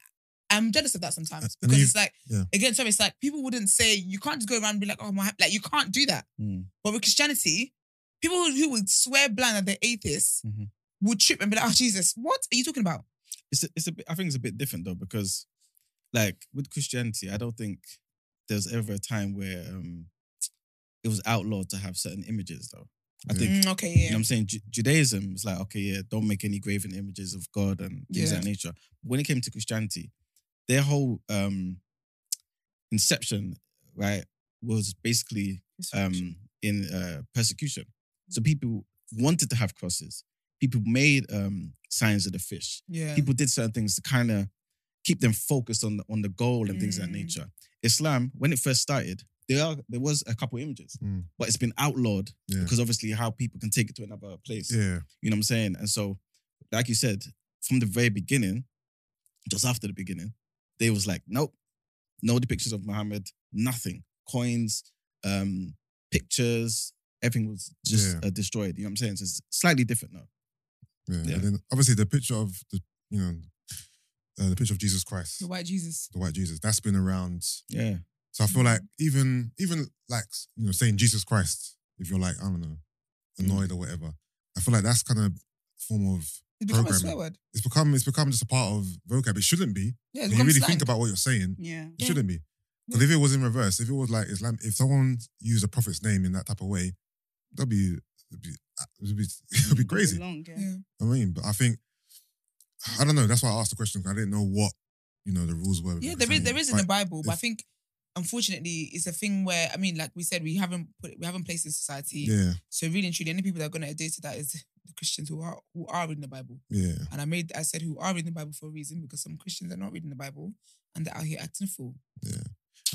I'm jealous of that sometimes because you- it's like, yeah. again, sorry, it's like people wouldn't say you can't just go around and be like, oh my, like you can't do that. Mm. But with Christianity, people who, who would swear blind that they're atheists Mhm. would trip and be like, oh, Jesus, what are you talking about? It's a, it's a bit, I think it's a bit different though because, like with Christianity, I don't think there's ever a time where um it was outlawed to have certain images though. I think Mm, okay, You know yeah. what I'm saying? Ju- Judaism is like, okay, yeah, don't make any graven images of God and things Yeah. of that nature. When it came to Christianity, their whole um inception, right, was basically um in uh persecution. So people wanted to have crosses. People made um signs of the fish. yeah. People did certain things to kind of keep them focused on the, on the goal and things of that Mm. nature. Islam, when it first started, there are there was a couple images, Mm. but it's been outlawed Yeah. because obviously how people can take it to another place. yeah, You know what I'm saying? And so, like you said, from the very beginning, just after the beginning, they was like, nope, no depictions of Muhammad, nothing. Coins, um, pictures, everything was just Yeah. uh, destroyed. You know what I'm saying? So it's slightly different now. yeah. Yeah. And then obviously the picture of the you know uh, the picture of Jesus Christ, The white Jesus. the white Jesus, that's been around Yeah. So I feel Mm. like even even like you know saying Jesus Christ, if you're like I don't know annoyed or whatever, I feel like that's kind of form of It's become a Programming. swear word. it's become it's become just a part of vocab. It shouldn't be. Yeah, When it's you really slang. think about what you're saying, Yeah. it Yeah. shouldn't be. Because if it was in reverse, if it was like Islam, if someone used a prophet's name in that type of way, that'd be it'd be it'd be, it'd be crazy. Long, yeah. Yeah. I mean, but I think I don't know. That's why I asked the question. 'cause I didn't know what you know the rules were. Yeah, there is there Christianity. is in the But Bible, but I think unfortunately it's a thing where I mean, like we said, we haven't put we haven't placed in society. Yeah, So really and truly, only people that are gonna adhere to that is the Christians who are who are reading the Bible. yeah. And I made I said who are reading the Bible for a reason because some Christians are not reading the Bible and they're out here acting fool. Yeah.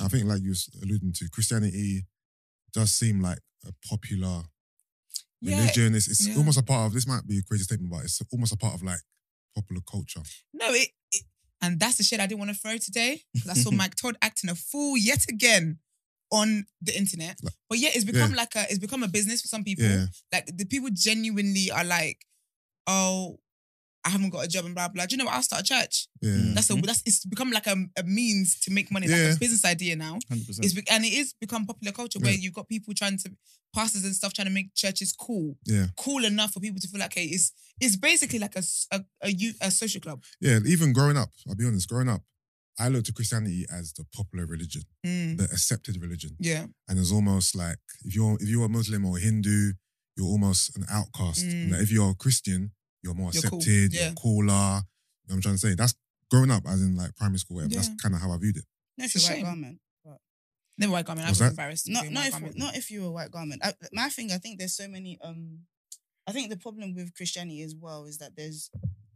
I think like you was alluding to, Christianity does seem like a popular Yeah. religion. It's, it's Yeah. almost a part of. This might be a crazy statement, but it's almost a part of like popular culture. No, it and that's the shit I didn't want to throw today because I saw Mike Todd acting a fool yet again on the internet. But yeah, it's become like a it's become a business for some people. Yeah, Like the people genuinely are like, oh, I haven't got a job and blah blah. Do you know what? I'll start a church. yeah. Mm. That's a that's it's become like a, a means to make money, like Yeah. a business idea now. 100%. It's be- and it is become popular culture where Yeah. you've got people trying to pastors and stuff trying to make churches cool, Yeah. cool enough for people to feel like hey, it's it's basically like a s- a a, youth- a social club. Yeah, even growing up, I'll be honest, growing up, I looked at Christianity as the popular religion, Mm, the accepted religion. yeah, And it's almost like if you're if you're a Muslim or Hindu, you're almost an outcast. Mm. Like if you're a Christian, you're more You're cool, accepted, you're cooler. You know what I'm trying to say? That's growing up as in like primary school, whatever. Yeah. That's kind of how I viewed it. No, if It's a you're white shame. garment. never white garment. I What's was that? embarrassed. Not not if not if you were a white garment. I, my thing, I think there's so many. Um, I think the problem with Christianity as well is that there's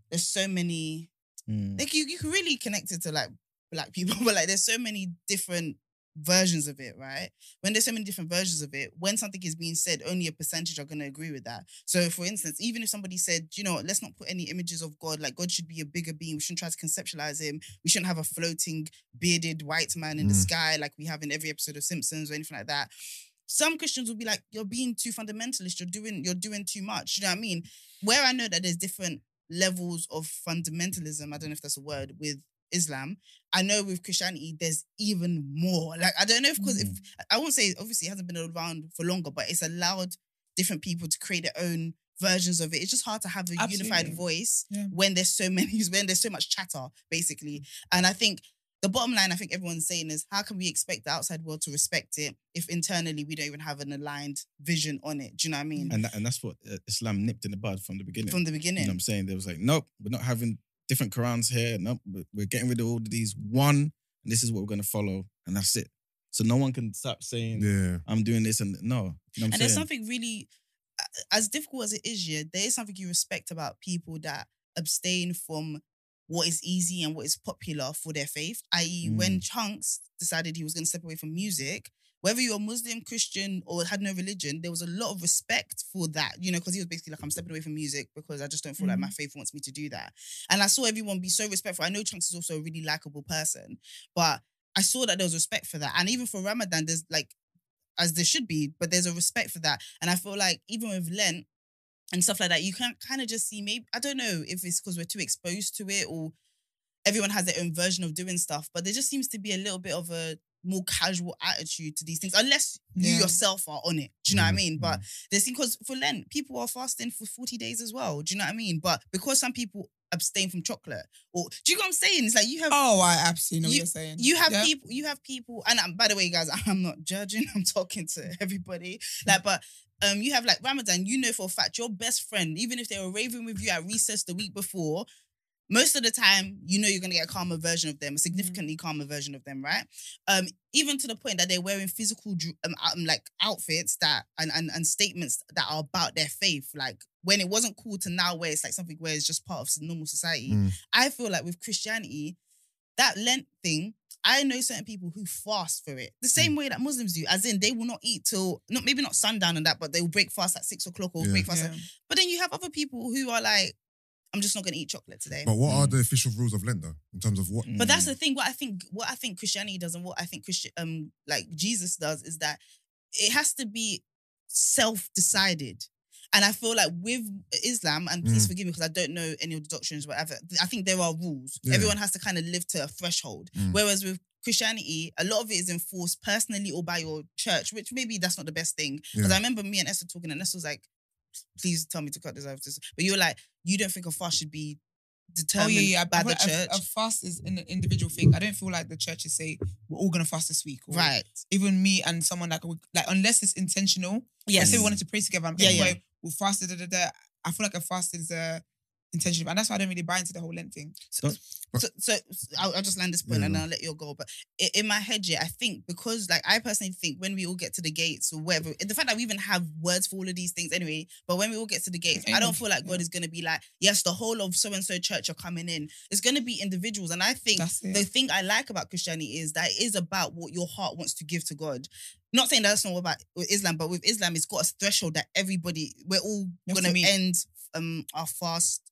there's so many. Mm. Like you, you can really connect it to like black people, but like there's so many different versions of it, right? When there's so many different versions of it, when something is being said, only a percentage are going to agree with that. So, for instance, even if somebody said, you know, let's not put any images of God, like God should be a bigger being, we shouldn't try to conceptualize him, we shouldn't have a floating bearded white man in the Mm. sky like we have in every episode of Simpsons or anything like that. Some Christians will be like, you're being too fundamentalist, you're doing, you're doing too much. You know what I mean? Where I know that there's different levels of fundamentalism, I don't know if that's a word, with Islam. I know with Christianity, there's even more. Like, I don't know if because if I won't say obviously it hasn't been around for longer, but it's allowed different people to create their own versions of it. It's just hard to have a unified voice Yeah. when there's so many, when there's so much chatter, basically. And I think the bottom line, I think everyone's saying is how can we expect the outside world to respect it if internally we don't even have an aligned vision on it? Do you know what I mean? And that, and that's what uh, Islam nipped in the bud from the beginning. From the you beginning. know what I'm saying? They was like, nope, we're not having different Qurans here. Nope, we're- we're getting rid of all of these. One, and this is what we're going to follow, and that's it. So no one can stop saying, Yeah. I'm doing this, and no. You know what I'm and saying? there's something really uh, as difficult as it is yeah there is something you respect about people that abstain from what is easy and what is popular for their faith i.e when Mm. Chunkz decided he was going to step away from music whether you're muslim christian or had no religion there was a lot of respect for that you know because he was basically like i'm stepping away from music because i just don't feel like my mm. faith wants me to do that. And i saw everyone be so respectful. I know Chunkz is also a really likable person but i saw that there was respect for that. And even for ramadan there's like as there should be, but there's a respect for that. And I feel like even with Lent and stuff like that, you can kind of just see maybe I don't know if it's because we're too exposed to it or everyone has their own version of doing stuff, but there just seems to be a little bit of a more casual attitude to these things, unless you Yeah. yourself are on it. Do you know what I Mm, mean? But there's because for Lent, people are fasting for 40 days as well. Do you know what I mean? But because some people abstain from chocolate, or do you know what I'm saying? It's like you have Oh, I absolutely know what You- you're saying. you have Yeah. people you have people and um, by the way guys i'm not judging i'm talking to everybody like but um you have like ramadan you know for a fact your best friend even if they were raving with you at recess the week before most of the time you know you're going to get a calmer version of them a significantly calmer version of them right um even to the point that they're wearing physical um, um like outfits that and, and and statements that are about their faith like when it wasn't cool to now where it's like something where it's just part of normal society Mm. I feel like with Christianity, that Lent thing, I know certain people who fast for it. The same way that Muslims do, as in they will not eat till not maybe not sundown and that, but they will break fast at six o'clock or Yeah. break fast. Yeah. At, but then you have other people who are like, I'm just not gonna eat chocolate today. But what are Mm. the official rules of Lent though? In terms of what? But that's Mm. the thing. What I think, what I think Christianity does, and what I think Christian, um, like Jesus does, is that it has to be self-decided. And I feel like with Islam, and please Mm. forgive me because I don't know any of the doctrines, whatever. I think there are rules. Yeah. Everyone has to kind of live to a threshold. Mm. Whereas with Christianity, a lot of it is enforced personally or by your church, which maybe that's not the best thing. Because Yeah. I remember me and Esther talking, and Esther was like, "Please tell me to cut this out." This, but you're like, "You don't think a fast should be determined Oh yeah, yeah. by the But a- church?" A, fast is an individual thing. I don't feel like the church is say we're all gonna fast this week. Or right? Even me and someone like like unless it's intentional. Yes. Let's say we wanted to pray together. Yeah, yeah. We'll fast. Da, da, da. I feel like a fast is a intentionally. And that's why I don't really buy into the whole Lent thing. So, so, so I'll, I'll just land this point Yeah, and then I'll let you go. But in my head, yeah, I think because, like, I personally think when we all get to the gates or whatever, the fact that we even have words for all of these things anyway, but when we all get to the gates, I don't feel like God Yeah. is going to be like, yes, the whole of so and so church are coming in. It's going to be individuals. And I think the thing I like about Christianity is that it is about what your heart wants to give to God. Not saying that's not about Islam, but with Islam, it's got a threshold that everybody, we're all going to to meet. end um, our fast.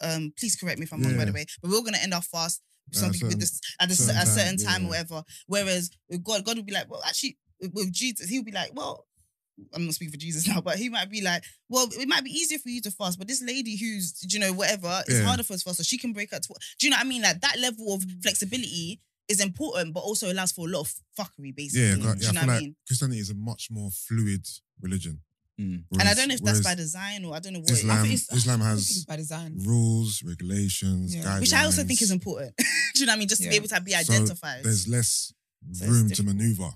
Um, please correct me if I'm wrong, by the way, but we're all to end our fast At a with certain- this at a, certain a time, certain time yeah. or whatever. Whereas with God, God would be like, well, actually, with- Jesus, he'll be like, well, I'm not speaking for Jesus now, but he might be like, well, it might be easier for you to fast, but this lady who's, you know, whatever, it's Yeah. harder for us to fast, so she can break up. To, do you know what I mean? Like that level of flexibility is important, but also allows for a lot of fuckery, basically. Yeah, do yeah, you I know feel what I like mean? Christianity is a much more fluid religion. Mm. And I don't know if that's by design or I don't know what. Islam, it think is. it's- Islam I think it's has by design. rules, regulations, Yeah. guidelines. Which I also think is important. do you know what I mean? Just to be able to be So identified. There's less So room to maneuver.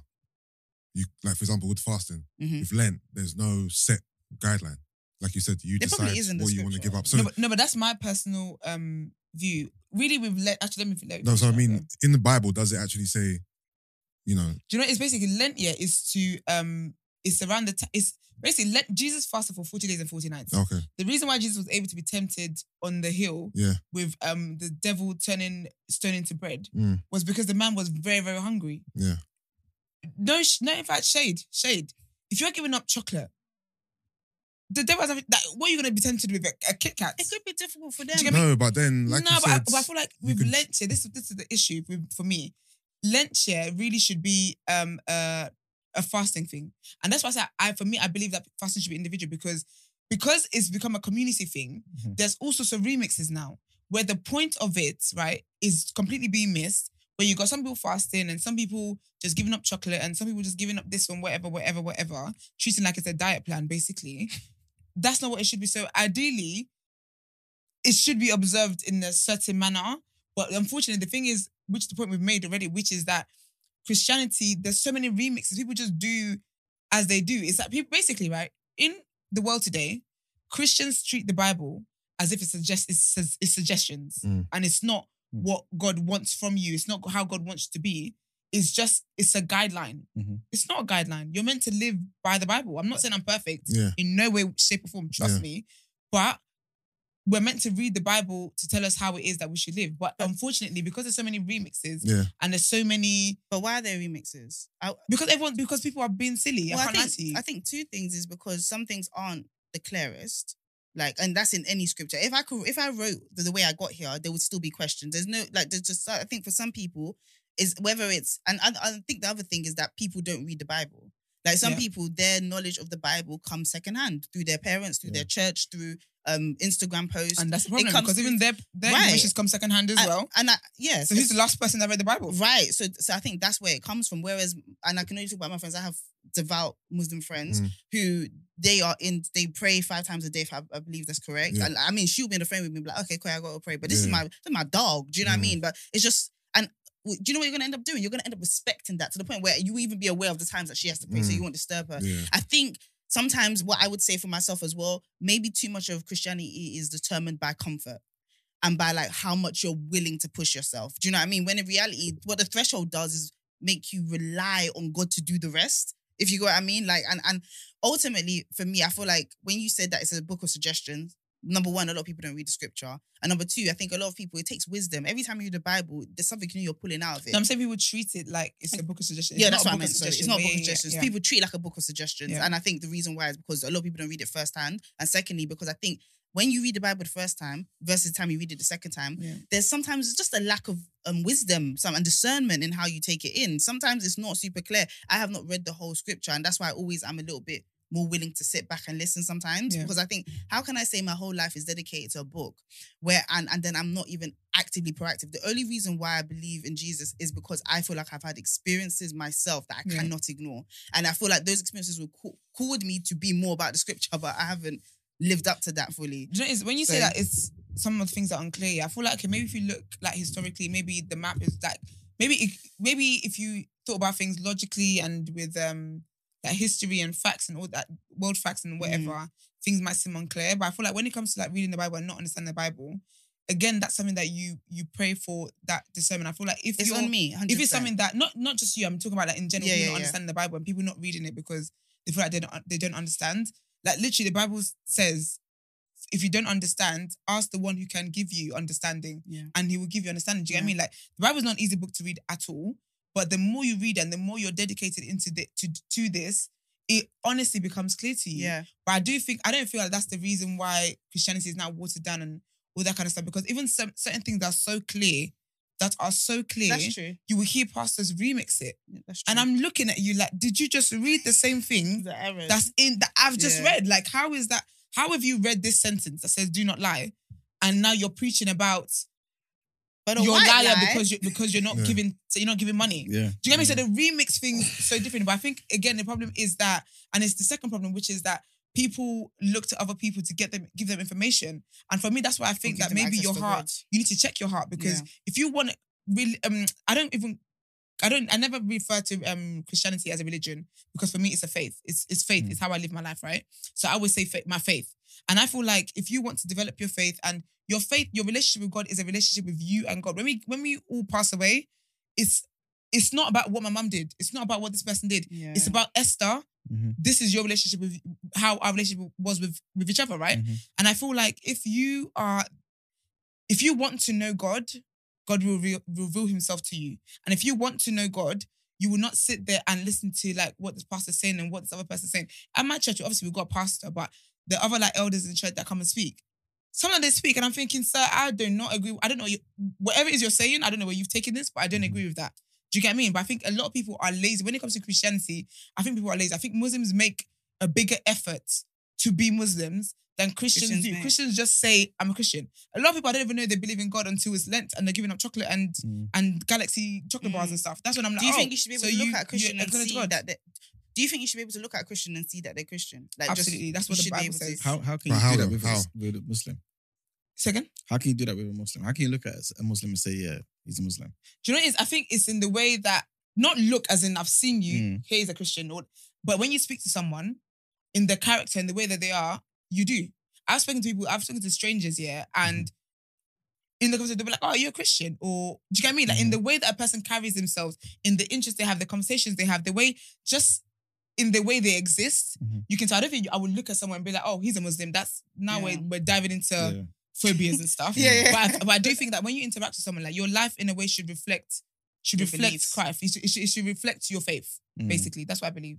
You like, for example, with fasting, Mhm. with Lent, there's no set guideline. Like you said, you It probably decide is what you want to give up. So no, but, no, but that's my personal um view. Really, we've let actually let me let me no, so I finish that, mean, in the Bible, does it actually say, you know, Do you know? It's basically Lent. Yeah, is to um, it's around the time. It's basically let Jesus fasted for forty days and forty nights. okay, The reason why Jesus was able to be tempted on the hill yeah, with um the devil turning stone into bread Mm. was because the man was very very hungry. yeah, No, sh- no, in fact, shade, shade. If you're giving up chocolate, the devil has like, what are you going to be tempted with? A, a Kit Kat? it could be difficult for them. you get me? no, but then, like no, you but, I, but I feel like you with could- Lent here, this is this is the issue with, for me. Lent here really should be um uh, a fasting thing, and that's why I say I for me I believe that fasting should be individual because because it's become a community thing. Mhm. There's also some remixes now where the point of it right is completely being missed. Where you got some people fasting and some people just giving up chocolate and some people just giving up this one, whatever, whatever, whatever, treating like it's a diet plan, basically. That's not what it should be. So ideally, it should be observed in a certain manner. But unfortunately, the thing is, which is the point we've made already, which is that Christianity, there's so many remixes. People just do as they do. It's that people basically, right? In the world today, Christians treat the Bible as if it's suggest it's, it's suggestions. Mm. And it's not Mm. what God wants from you. It's not how God wants you to be. It's just, it's a guideline. Mhm. It's not a guideline. You're meant to live by the Bible. I'm not saying I'm perfect yeah, in no way, shape, or form. Trust Yeah. me. But we're meant to read the Bible to tell us how it is that we should live. But unfortunately, because there's so many remixes yeah, and there's so many But why are there remixes? I, because everyone because people are being silly. well, I I think. I think two things is because some things aren't the clearest. Like, and that's in any scripture. If I could, if I wrote the, the way I got here, there would still be questions. There's no like. There's just. I think for some people, is whether it's and I, I think the other thing is that people don't read the Bible. Like some Yeah. people, their knowledge of the Bible comes secondhand through their parents, through their church, through um Instagram posts. and that's the it problem comes because even their their Right. informations come secondhand as and, well. and I, yeah, So who's the last person that read the Bible? Right. So so I think that's where it comes from. Whereas, and I can only talk about my friends. I have devout Muslim friends Mm. who they are in. They pray five times a day. If I, I believe that's correct. Yeah. And I mean, she'll be in the frame with me, be like, okay, cool, I got to pray. But this is my this is my dog. Do you know what I Mm. mean? But it's just Do you know what you're gonna end up doing? You're gonna end up respecting that to the point where you even be aware of the times that she has to pray, so Mm. you won't disturb her. yeah, I think sometimes what I would say for myself as well, maybe too much of Christianity is determined by comfort and by like how much you're willing to push yourself. Do you know what I mean? When in reality, what the threshold does is make you rely on God to do the rest. If you get what I mean, like, and and ultimately for me, I feel like when you said that it's a book of suggestions. Number one, a lot of people don't read the scripture, and number two, I think a lot of people it takes wisdom. Every time you read the Bible, there's something new you're pulling out of it. No, I'm saying people treat it like it's a book of suggestions. Yeah, that's what I meant. Sorry, it's not a book of Yeah, yeah, suggestions. yeah. People treat it like a book of suggestions. Yeah. And I think the reason why is because a lot of people don't read it firsthand. And secondly, because I think when you read the Bible the first time versus the time you read it the second time, Yeah. there's sometimes just a lack of um, wisdom some, and discernment in how you take it in. Sometimes it's not super clear. I have not read the whole scripture, and that's why I always I'm a little bit more willing to sit back and listen sometimes Yeah. because I think how can I say my whole life is dedicated to a book where and and then I'm not even actively proactive. The only reason why I believe in Jesus is because I feel like I've had experiences myself that I Yeah. cannot ignore, and I feel like those experiences will ca- called me to be more about the scripture, but I haven't lived up to that fully. You know, when you say that it's some of the things that are unclear, I feel like okay, maybe if you look like historically, maybe the map is like maybe maybe if you thought about things logically and with um that history and facts and all that world facts and whatever Mm. things might seem unclear. But I feel like when it comes to like reading the Bible and not understanding the Bible, again, that's something that you you pray for that discernment. I feel like if It's you're on me. 100%. if it's something that not not just you, I'm talking about like in general, Yeah, people yeah, not yeah. understanding the Bible and people not reading it because they feel like they don't they don't understand. Like literally, the Bible says, if you don't understand, ask the one who can give you understanding, Yeah. and he will give you understanding. Do you get Yeah. what I mean? Like the Bible's not an easy book to read at all, but the more you read and the more you're dedicated into the to to this, it honestly becomes clear to you. Yeah. But I do think I don't feel like that's the reason why Christianity is now watered down and all that kind of stuff. Because even some certain things that are so clear, that are so clear, That's true. you will hear pastors remix it. Yeah. And I'm looking at you like, did you just read the same thing the that's in that I've just Yeah. read? Like, how is that? How have you read this sentence that says "do not lie," and now you're preaching about but a you're a liar lie- because you because you're not Yeah. giving so you're not giving money. Yeah. Do you get me? So the remix thing's so different. But I think again the problem is that, and it's the second problem, which is that people look to other people to get them give them information. And for me, that's why I think that maybe your heart, God. you need to check your heart because Yeah. if you want to really, um, I don't even. I don't. I never refer to um Christianity as a religion because for me it's a faith. It's it's faith. Mm. It's how I live my life, right? So I always say faith, my faith, and I feel like if you want to develop your faith and your faith, your relationship with God is a relationship with you and God. When we when we all pass away, it's it's not about what my mum did. It's not about what this person did. Yeah. It's about Esther. Mhm. This is your relationship with how our relationship was with with each other, right? Mhm. And I feel like if you are, if you want to know God, God will reveal, reveal Himself to you. And if you want to know God, you will not sit there and listen to like what this pastor's saying and what this other person's saying. At my church, obviously we've got a pastor, but the other like elders in church that come and speak. Sometimes they speak, and I'm thinking, sir, I do not agree. I don't know you, whatever it is you're saying. I don't know where you've taken this, but I don't Mhm. agree with that. Do you get me? But I think a lot of people are lazy when it comes to Christianity. I think people are lazy. I think Muslims make a bigger effort to be Muslims than Christians, Christians do. Christians just say, I'm a Christian. A lot of people I don't even know they believe in God until it's Lent and they're giving up chocolate and Mm. and galaxy chocolate bars Mm. and stuff. That's when I'm like, Do you oh, think you should be able so to look you- at Christian and see God? that? They, do you think you should be able to look at a Christian and see that they're Christian? Like just- Absolutely. That's what you the Bible says. How how can But you how do that though? with a, with a Muslim? Second, How can you do that with a Muslim? How can you look at a Muslim and say, yeah, he's a Muslim? do you know what it is? I think it's in the way that not look as in I've seen you. Mm. Here is a Christian, or but when you speak to someone in the character and the way that they are, you do. I've spoken to people. I've spoken to strangers, yeah, and in the conversation they'll be like, "Oh, you're a Christian," or do you get me? Like in the way that a person carries themselves, in the interest they have, the conversations they have, the way just in the way they exist, Mhm. you can tell. I don't think I would look at someone and be like, "Oh, he's a Muslim." That's now Yeah. we're, we're diving into Yeah. phobias and stuff. Yeah, yeah. But I, but I do think that when you interact with someone, like your life in a way should reflect should Your reflect beliefs. Christ. It should, it, should, it should reflect your faith. Mm. Basically, that's what I believe.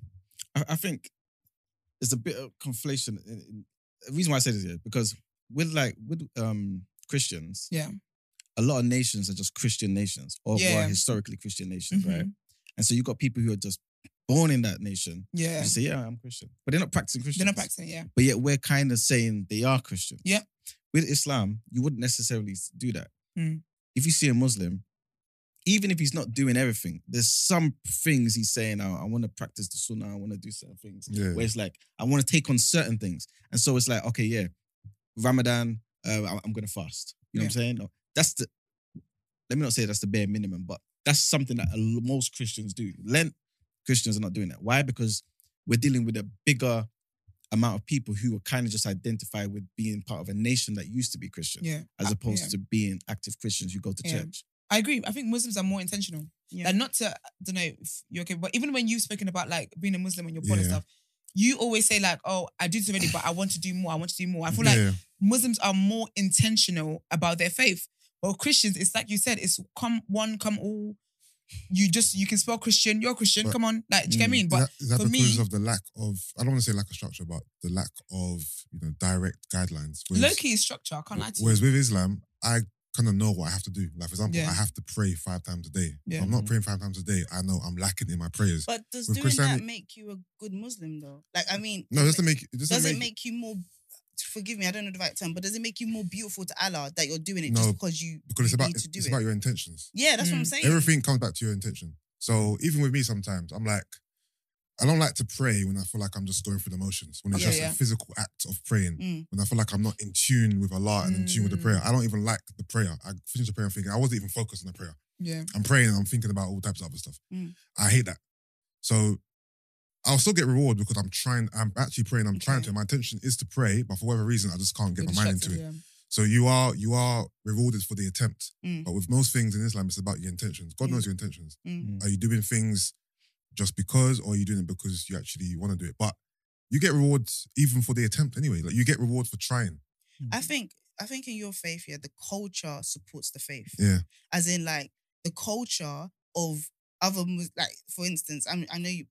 I, I think there's a bit of conflation. In, in, the reason why I say this here because with like with um Christians, Yeah. a lot of nations are just Christian nations or, Yeah. or historically Christian nations, Mhm. right? And so you've got people who are just born in that nation. Yeah, You say, yeah, I'm Christian, but they're not practicing Christian. they're not practicing. Yeah, But yet we're kind of saying they are Christian. Yeah. With Islam, you wouldn't necessarily do that. Mm. If you see a Muslim, even if he's not doing everything, there's some things he's saying, oh, I want to practice the sunnah, I want to do certain things. Yeah. Where it's like, I want to take on certain things. And so it's like, okay, yeah, Ramadan, uh, I- I'm going to fast. You know what I'm saying? No, That's the, let me not say that's the bare minimum, but that's something that most Christians do. Lent, Christians are not doing that. Why? Because we're dealing with a bigger amount of people who are kind of just identify with being part of a nation that used to be Christian, yeah. as Uh, opposed yeah. to being active Christians who go to Yeah. church. I agree. I think Muslims are more intentional. Yeah. Like not to, I don't know if you're okay, but even when you've spoken about like being a Muslim and your Yeah. stuff, you always say like, "Oh, I do this already, but I want to do more. I want to do more." I feel like. Muslims are more intentional about their faith. But Christians, it's like you said, it's come one, come all. You just you can spell Christian, you're Christian, But- come on. Like, do you get mm, me? Is But that, is that for because me- of the lack of I don't want to say lack of structure, but the lack of you know direct guidelines. Whereas, low key is structure, I can't lie to you. whereas with Islam, I kind of know what I have to do. Like for example, Yeah. I have to pray five times a day. Yeah. If I'm not praying five times a day, I know I'm lacking in my prayers. But does With doing that make you a good Muslim though? Like, I mean, no, just to make it doesn't does make, it make you more? Forgive me, I don't know the right term, but does it make you more beautiful to Allah that you're doing it No, just because you because it's about need it's, to do it's it? about your intentions. yeah, that's what I'm Mm. saying. Everything comes back to your intention. So even with me, sometimes I'm like, I don't like to pray when I feel like I'm just going through the motions. When it's Okay, just yeah. a physical act of praying. Mm. When I feel like I'm not in tune with Allah and in tune with the Mm. prayer. I don't even like the prayer. I finish the prayer and thinking I wasn't even focused on the prayer. yeah. I'm praying and I'm thinking about all types of other stuff. Mm. I hate that. So I'll still get reward because I'm trying. I'm actually praying. I'm trying to. My intention is to pray, but for whatever reason, I just can't get You're my mind into it. distracted, So you are you are rewarded for the attempt. Mm. But with most things in Islam, it's about your intentions. God Mm. knows your intentions. Mm. Are you doing things just because, or are you doing it because you actually want to do it? But you get rewards even for the attempt anyway. Like you get reward for trying. I think I think in your faith, yeah, the culture supports the faith. Yeah. As in, like the culture of other like for instance, I mean, I know you.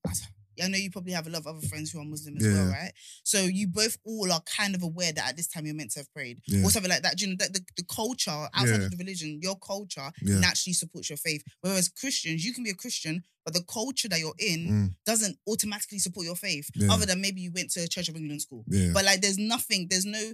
I know you probably have a lot of other friends who are Muslim as well, right? So you both all are kind of aware that at this time you're meant to have prayed Yeah. or something like that. Do you know that the, the culture outside Yeah. of the religion, your culture Yeah. naturally supports your faith. Whereas Christians, you can be a Christian, but the culture that you're in Mm. doesn't automatically support your faith. Yeah. Other than maybe you went to a Church of England school. Yeah. But like, there's nothing, there's no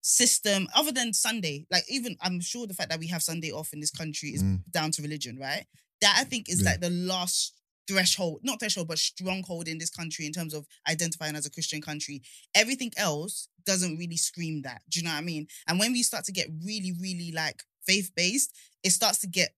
system other than Sunday. Like, even I'm sure the fact that we have Sunday off in this country is Mm. down to religion, right? That I think is Yeah. like the last threshold, not threshold, but stronghold in this country in terms of identifying as a Christian country. Everything else doesn't really scream that. Do you know what I mean? And when we start to get really, really like faith based, it starts to get.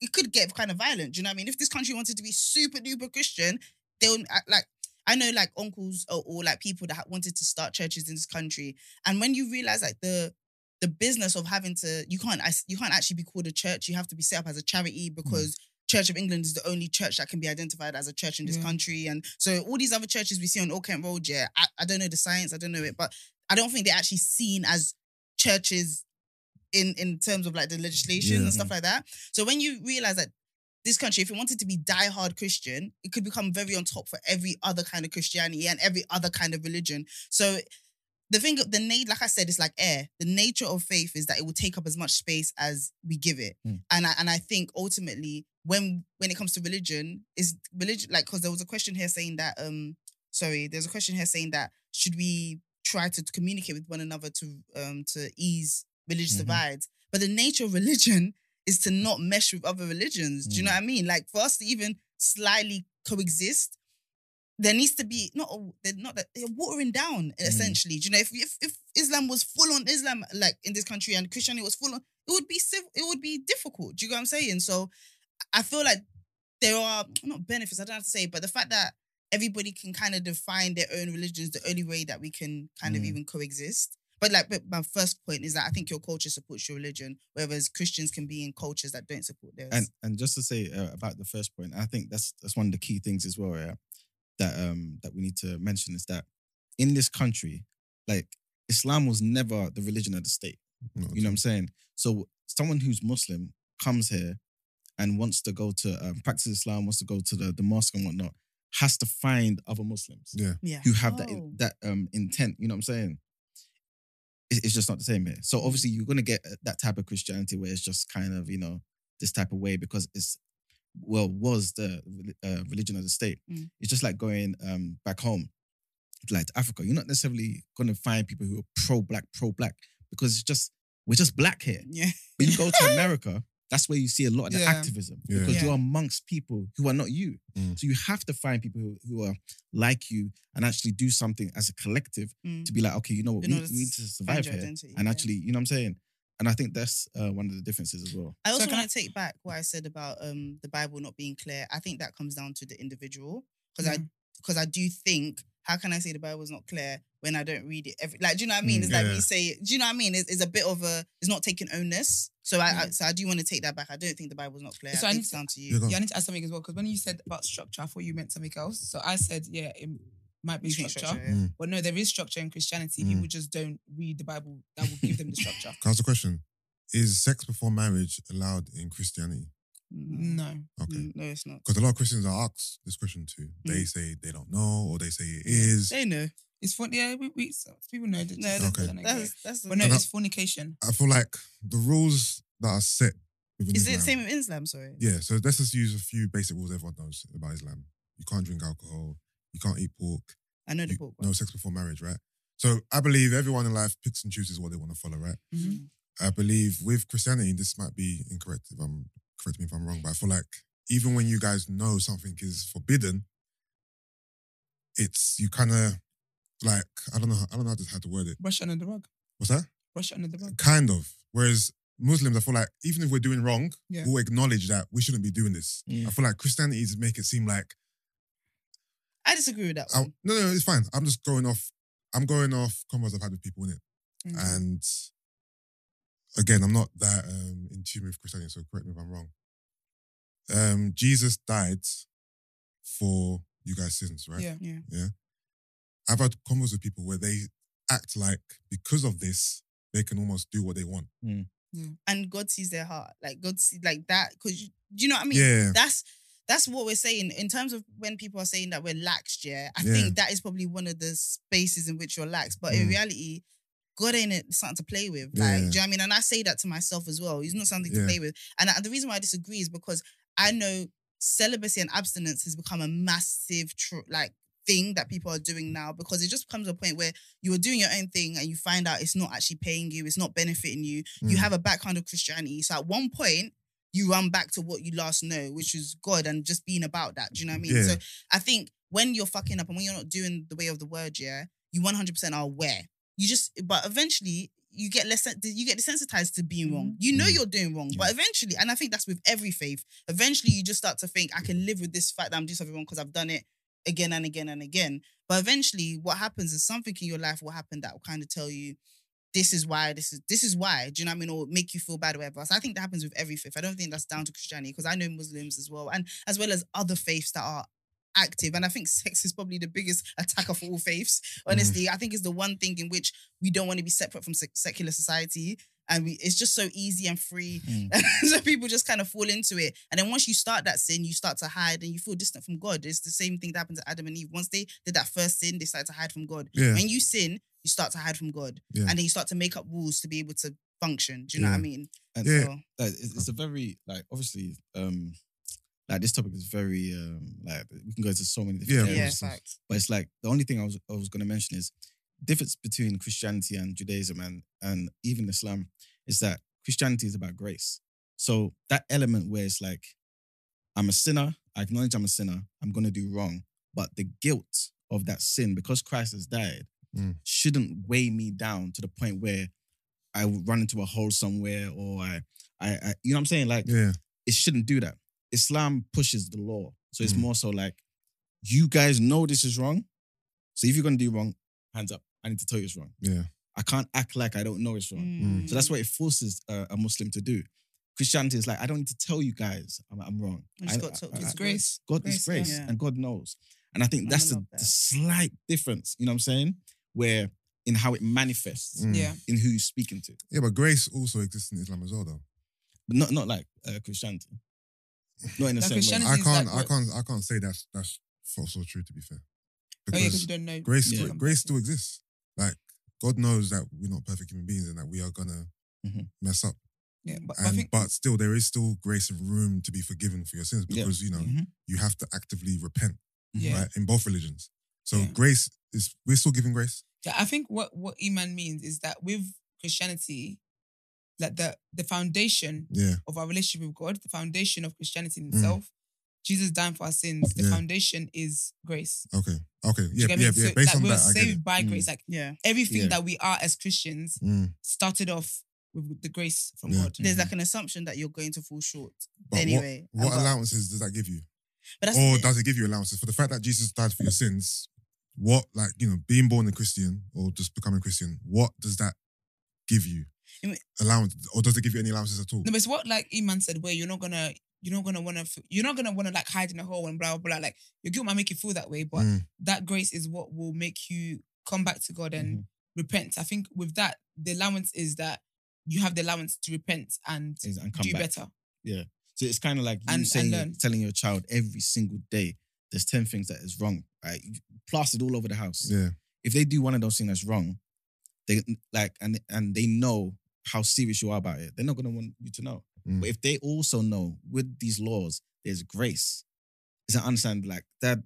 It could get kind of violent. Do you know what I mean? If this country wanted to be super duper Christian, they'll uh, like I know like uncles or, or like people that wanted to start churches in this country, and when you realize like the the business of having to, you can't you can't actually be called a church. You have to be set up as a charity mm. because Church of England is the only church that can be identified as a church in this Yeah. country, and so all these other churches we see on Old Kent Road, yeah, I, I don't know the science, I don't know it, but I don't think they're actually seen as churches in in terms of like the legislation Yeah. and stuff like that. So when you realize that this country, if it wanted to be diehard Christian, it could become very on top for every other kind of Christianity and every other kind of religion. So the thing, the need, like I said, it's like air. The nature of faith is that it will take up as much space as we give it, Hmm. and I and I think ultimately, when when it comes to religion, is religion like because there was a question here saying that um sorry, there's a question here saying that should we try to communicate with one another to um to ease religious Mhm. divides, but the nature of religion is to not mesh with other religions. Do you know what I mean? Like for us to even slightly coexist, there needs to be not a- they're not that they're watering down essentially. Do you know if, if if Islam was full on Islam like in this country and Christianity was full on, it would be civil, it would be difficult. Do you get what I'm saying? So I feel like there are not benefits. I don't have to say, but the fact that everybody can kind of define their own religion is the only way that we can kind of Mm. even coexist. But like, but my first point is that I think your culture supports your religion, whereas Christians can be in cultures that don't support theirs. And and just to say uh, about the first point, I think that's that's one of the key things as well. Yeah, that um that we need to mention is that in this country, like Islam was never the religion of the state. No, You know what I'm saying? So someone who's Muslim comes here and wants to go to um, practice Islam, wants to go to the, the mosque and whatnot, has to find other Muslims Yeah. yeah, who have that Oh. that um intent. You know what I'm saying? It- It's just not the same here. So obviously you're gonna get uh, that type of Christianity where it's just kind of you know this type of way because it's well was the uh, religion of the state. Mm. It's just like going um back home, like to Africa. You're not necessarily gonna find people who are pro black, pro black because it's just we're just black here. yeah, When you go to America, that's where you see a lot of the Yeah. activism Yeah. because Yeah. you're amongst people who are not you. Mm. So you have to find people who, who are like you and actually do something as a collective Mm. to be like, okay, you know what, In we, order we need to to survive your here. identity, And yeah. actually, you know what I'm saying? And I think that's uh, one of the differences as well. I also can want to take back what I said about um the Bible not being clear. I think that comes down to the individual because I because I do think how can I say the Bible Bible's not clear when I don't read it every like do you know what I mean? Mm, it's like yeah. me say do you know what I mean? It's, it's a bit of a it's not taking onus. So I, I Mm. so I do want to take that back. I don't think the Bible's not clear. So I I think need to- down to you. Yeah, I need to ask something as well because when you said about structure, I thought you meant something else. So I said, yeah, it might be structure, structure, yeah. Mm. but no, there is structure in Christianity. Mm. People just don't read the Bible. That will give them the structure. Can I ask a question? Is sex before marriage allowed in Christianity? No, Okay. No, it's not. Because a lot of Christians I ask this question to, they Mm. say they don't know or they say it is. They know. It's fun. Yeah, we, we people know that. No, that's, Okay. don't that's, that's but no, it's fornication. I feel like the rules that are set within Is it Islam. the same with Islam? Sorry. Yeah, so let's just use a few basic rules everyone knows about Islam. You can't drink alcohol. You can't eat pork. I know the You- book. no sex before marriage, right? So I believe everyone in life picks and chooses what they want to follow, right? Mhm. I believe with Christianity, this might be incorrect if I'm correct me if I'm wrong, but I feel like even when you guys know something is forbidden, it's you kind of like I don't know I don't know how to, how to word it. Brush it under the rug. What's that? Brush it under the rug. Kind of. Whereas Muslims, I feel like even if we're doing wrong, Yeah. we'll acknowledge that we shouldn't be doing this. Mm. I feel like Christianity is make it seem like I disagree with that. I, no, no, it's fine. I'm just going off. I'm going off convos I've had with people in it, Mm. and again, I'm not that um, in tune with Christianity, so correct me if I'm wrong. Um, Jesus died for you guys' sins, right? Yeah. Yeah. I've had convos with people where they act like because of this, they can almost do what they want. And God sees their heart. Like God sees like that. Because you, you know what I mean? yeah, That's that's what we're saying in terms of when people are saying that we're laxed. Yeah, I Yeah. think that is probably one of the spaces in which you're lax. But in Mm. reality, God ain't it something to play with. Like, Yeah. do you know what I mean? And I say that to myself as well. He's not something to play with. And, I- the reason why I disagree is because I know celibacy and abstinence has become a massive tr- like thing that people are doing now because it just comes to a point where you are doing your own thing and you find out it's not actually paying you, it's not benefiting you. You Mm. have a background of Christianity. So at one point, you run back to what you last know, which is God and just being about that. Do you know what I mean? Yeah. So I think when you're fucking up and when you're not doing the way of the word, yeah, you 100% are aware. You just, but eventually you get less, you get desensitized to being wrong. You know Mhm. you're doing wrong, but eventually, and I think that's with every faith, eventually you just start to think, I can live with this fact that I'm doing something wrong because I've done it again and again and again. But eventually, what happens is something in your life will happen that will kind of tell you, this is why, this is this is why. Do you know what I mean? Or make you feel bad or whatever. So I think that happens with every faith. I don't think that's down to Christianity because I know Muslims as well, and as well as other faiths that are active. And I think sex is probably the biggest attacker for all faiths. Mm. Honestly, I think it's the one thing in which we don't want to be separate from sec- secular society. And we, it's just so easy and free. Mm. so people just kind of fall into it. And then once you start that sin, you start to hide and you feel distant from God. It's the same thing that happened to Adam and Eve. Once they did that first sin, they started to hide from God. yeah, When you sin, you start to hide from God. Yeah. And then you start to make up rules to be able to function. Do you know what I mean? And Yeah. So, like, it's, it's a very like obviously um like this topic is very um like we can go into so many different Yeah, yeah, areas. facts. But it's like the only thing I was I was gonna mention is difference between Christianity and Judaism and and even Islam is that Christianity is about grace. So that element where it's like I'm a sinner, I acknowledge I'm a sinner, I'm gonna do wrong, but the guilt of that sin because Christ has died Mm. shouldn't weigh me down to the point where I run into a hole somewhere or I, I, I you know what I'm saying? Like yeah, it shouldn't do that. Islam pushes the law. So it's Mm. more so like, you guys know this is wrong. So if you're gonna do wrong, hands up. I need to tell you it's wrong. yeah, I can't act like I don't know it's wrong. Mm. So that's what it forces a, a Muslim to do. Christianity is like, I don't need to tell you guys I'm, I'm wrong. You just I- got to- I- it's I- grace. God is Grace, grace yeah. and God knows. And I think that's I the, love the slight difference, you know what I'm saying? Where in how it manifests Mm. Yeah. in who you're speaking to. yeah. But grace also exists in Islam as well, though. But not not like uh, Christianity. Not in the Like same Christianity- way. I can't, like I can't, I can't say that's that's false or true. To be fair, Oh yeah, because because you don't know. grace, Yeah. grace still exists. Like God knows that we're not perfect human beings and that we are gonna Mhm. mess up. Yeah, but, but I And think but still, there is still grace and room to be forgiven for your sins Yeah. because you know Mhm. you have to actively repent, Yeah. right? In both religions. So Yeah. grace is we're still giving grace. Yeah, I think what what Iman means is that with Christianity, like the the foundation Yeah, of our relationship with God, the foundation of Christianity in Mm. itself, Jesus dying for our sins. The Yeah. foundation is grace. okay, okay, yeah, yeah, yeah. So, Based like, on we were that, I get saved it. by Mm. grace. Like Yeah. everything Yeah. that we are as Christians Mm. started off with the grace from Yeah. God. There's like an assumption that you're going to fall short But anyway. what, what And allowances does that give you? But that's or does it give you allowances for the fact that Jesus died for your sins? What, like, you know, being born a Christian or just becoming a Christian, what does that give you? I mean- Allowance, or does it give you any allowances at all? No, but it's what like Iman said, where you're not gonna you're not gonna wanna f- you're not gonna wanna like hide in a hole and blah blah blah. Like your guilt might make you feel that way, but Mm, that grace is what will make you come back to God and Mm-hmm. repent. I think with that, the allowance is that you have the allowance to repent and and come do back. better. Yeah. So it's kind of like you And- and saying, learn. telling your child every single day, there's 10 things that is wrong, right? You Plastered all over the house. yeah, If they do one of those things that's wrong, they like, and and they know how serious you are about it, they're not going to want you to know. Mm. But if they also know with these laws, there's grace, is I understand, like, Dad,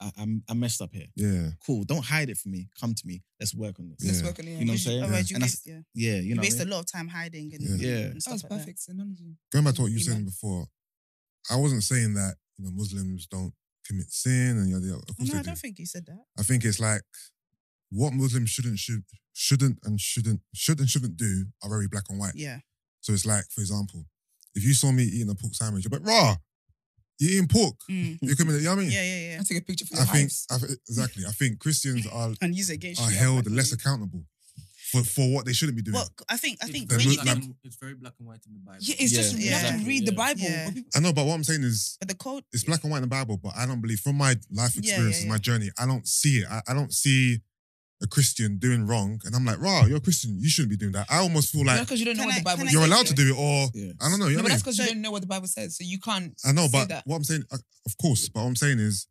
I, I'm, I messed up here. yeah. Cool. Don't hide it from me. Come to me. Let's work on this. Let's work on it. You know what I'm saying? Otherwise, you And waste, yeah. Yeah, you You know. waste what I a mean? lot of time hiding and, Yeah. Yeah. and That stuff was like that. perfect analogy. Going back to what you were saying before, I wasn't saying that, you know, Muslims don't commit sin and yada, yada. Of course No, they I do. don't think you said that. I think it's like what Muslims shouldn't, should, shouldn't and shouldn't, should and shouldn't do are very black and white. Yeah. So it's like, for example, if you saw me eating a pork sandwich, you're like, raw. You're eating pork. Mm. You're coming. You know what I mean? Yeah, yeah, yeah. I take a picture for you. I think. I, thi- exactly. I think Christians are And use it against are you. held like, less accountable for for what they shouldn't be doing. Well, I think I think They're when you think, it's very black and white in the Bible. Yeah, it's just Yeah, you have to exactly, read the. Bible. Yeah. I know, but what I'm saying is but the code it's black and white in the Bible, but I don't believe from my life Yeah, experiences, yeah, my journey, I don't see it. I, I don't see a Christian doing wrong, and I'm like, "Raw, you're a Christian. You shouldn't be doing that." I almost feel like because you don't know Can what I- the Bible can I says. you're say allowed to do it, or Yeah. I don't know. You No, know but what that's because you don't know what the Bible says, so you can't. I know, but that. what I'm saying, uh, of course, but what I'm saying is,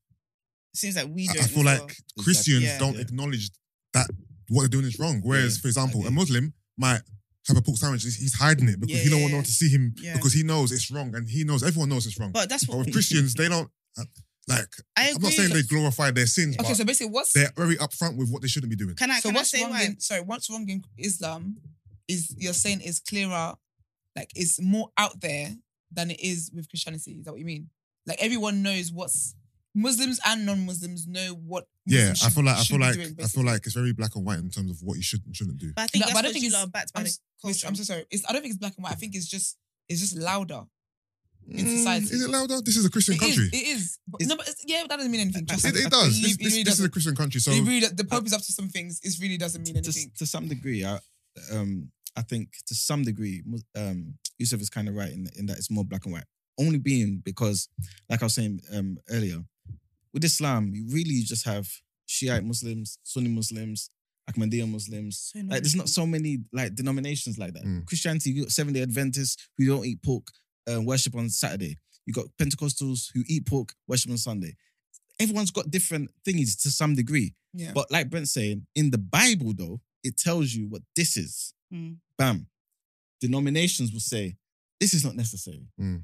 it seems like we I, don't. I feel like well. Christians Yeah. don't Yeah. acknowledge that what they're doing is wrong. Whereas, Yeah, for example, I a get it. Muslim might have a pork sandwich. He's, he's hiding it because Yeah, he don't yeah, want no yeah. one to see him Yeah. because he knows it's wrong and he knows everyone knows it's wrong. But, But that's what with Christians, they don't uh, like. I I'm agree. not saying they glorify their sins, Okay, but so basically, what's they're very upfront with what they shouldn't be doing. Can I? so can I what's say wrong why? in sorry, what's wrong in Islam is you're saying is clearer, like it's more out there than it is with Christianity. Is that what you mean? Like everyone knows what's Muslims and non-Muslims know what. Yeah, Muslims I should- feel like I should feel be like doing, I feel like it's very black and white in terms of what you should and shouldn't do. But I think No, that's but I don't what think you it's- lot are backed by I'm the s- culture. I'm so sorry. It's, I don't think it's black and white. I think it's just it's just louder. In Mm, society. is it louder? This is a Christian It is. country. It is. But, It's- no, but it's, yeah, that doesn't mean anything. Trust It, me. it does. It, This, it this, really this is a doesn't. Christian country, so really, the Pope is up to some things. It really doesn't mean to, anything. to some degree, I, um, I think to some degree, Mus- um, Yusuf is kind of right in, in that it's more black and white. Only being because, like I was saying um, earlier, with Islam, you really just have Shiite Muslims, Sunni Muslims, Ahmadiyya Muslims. So Like, there's not so many like denominations like that. Mm. Christianity, you got Seven Day Adventists who don't eat pork, uh, worship on Saturday. You got Pentecostals who eat pork, worship on Sunday. Everyone's got different thingies to some degree. yeah. But like Brent's saying, in the Bible, though, it tells you what this is. Mm. Bam. Denominations will say, this is not necessary. Mm.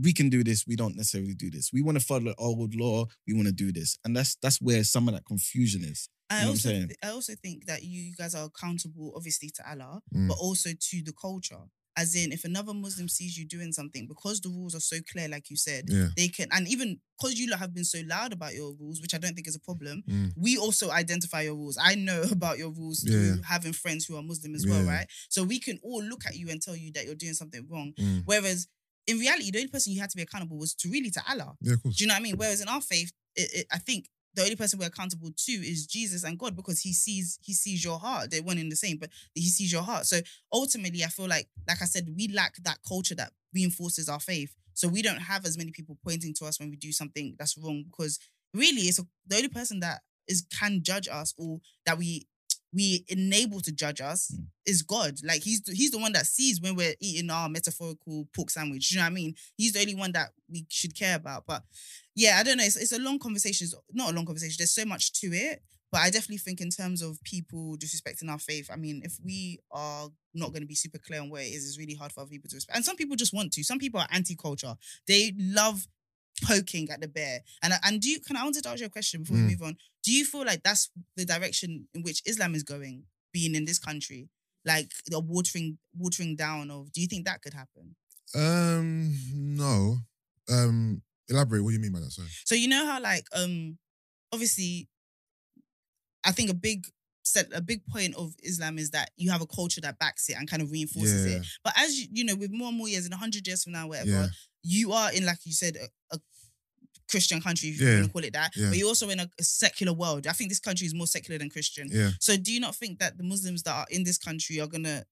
We can do this. We don't necessarily do this. We want to follow the old law. We want to do this. And that's that's where some of that confusion is. I You know what I'm also, saying? I also think that you guys are accountable, obviously, to Allah, Mm. but also to the culture. As in, if another Muslim sees you doing something, because the rules are so clear, like you said, yeah. they can, and even because you have been so loud about your rules, which I don't think is a problem, Mm. we also identify your rules. I know about your rules Yeah, through having friends who are Muslim as well, Yeah. right? So we can all look at you and tell you that you're doing something wrong. Mm. Whereas in reality, the only person you had to be accountable was to really to Allah. Yeah, of course. Do you know what I mean? Whereas in our faith, it, it, I think the only person we're accountable to is Jesus and God because He sees He sees your heart. They're one in the same, but He sees your heart. So ultimately, I feel like, like I said, we lack that culture that reinforces our faith. So we don't have as many people pointing to us when we do something that's wrong because really, it's the only person that is can judge us or that we we enable to judge us Mm. is God. Like he's the, he's the one that sees when we're eating our metaphorical pork sandwich. You know what I mean? He's the only one that we should care about. But yeah, I don't know. It's, it's a long conversation. It's not a long conversation. There's so much to it. But I definitely think in terms of people disrespecting our faith, I mean, if we are not going to be super clear on what it is, it's really hard for other people to respect. And some people just want to. Some people are anti-culture. They love poking at the bear. And and do you can I wanted to ask you a question before Mm. we move on? Do you feel like that's the direction in which Islam is going, being in this country? Like the watering watering down of do you think that could happen? Um, no. Um, elaborate. What do you mean by that? Sorry. So you know how like um obviously I think a big set a big point of Islam is that you have a culture that backs it and kind of reinforces Yeah. it. But as you, you know, with more and more years, in hundred years from now, whatever, Yeah. you are in like you said a, a Christian country, if you Yeah. want to call it that. But you're also in a, a secular world. I think this country is more secular than Christian. Yeah. So do you not think that the Muslims that are in this country are gonna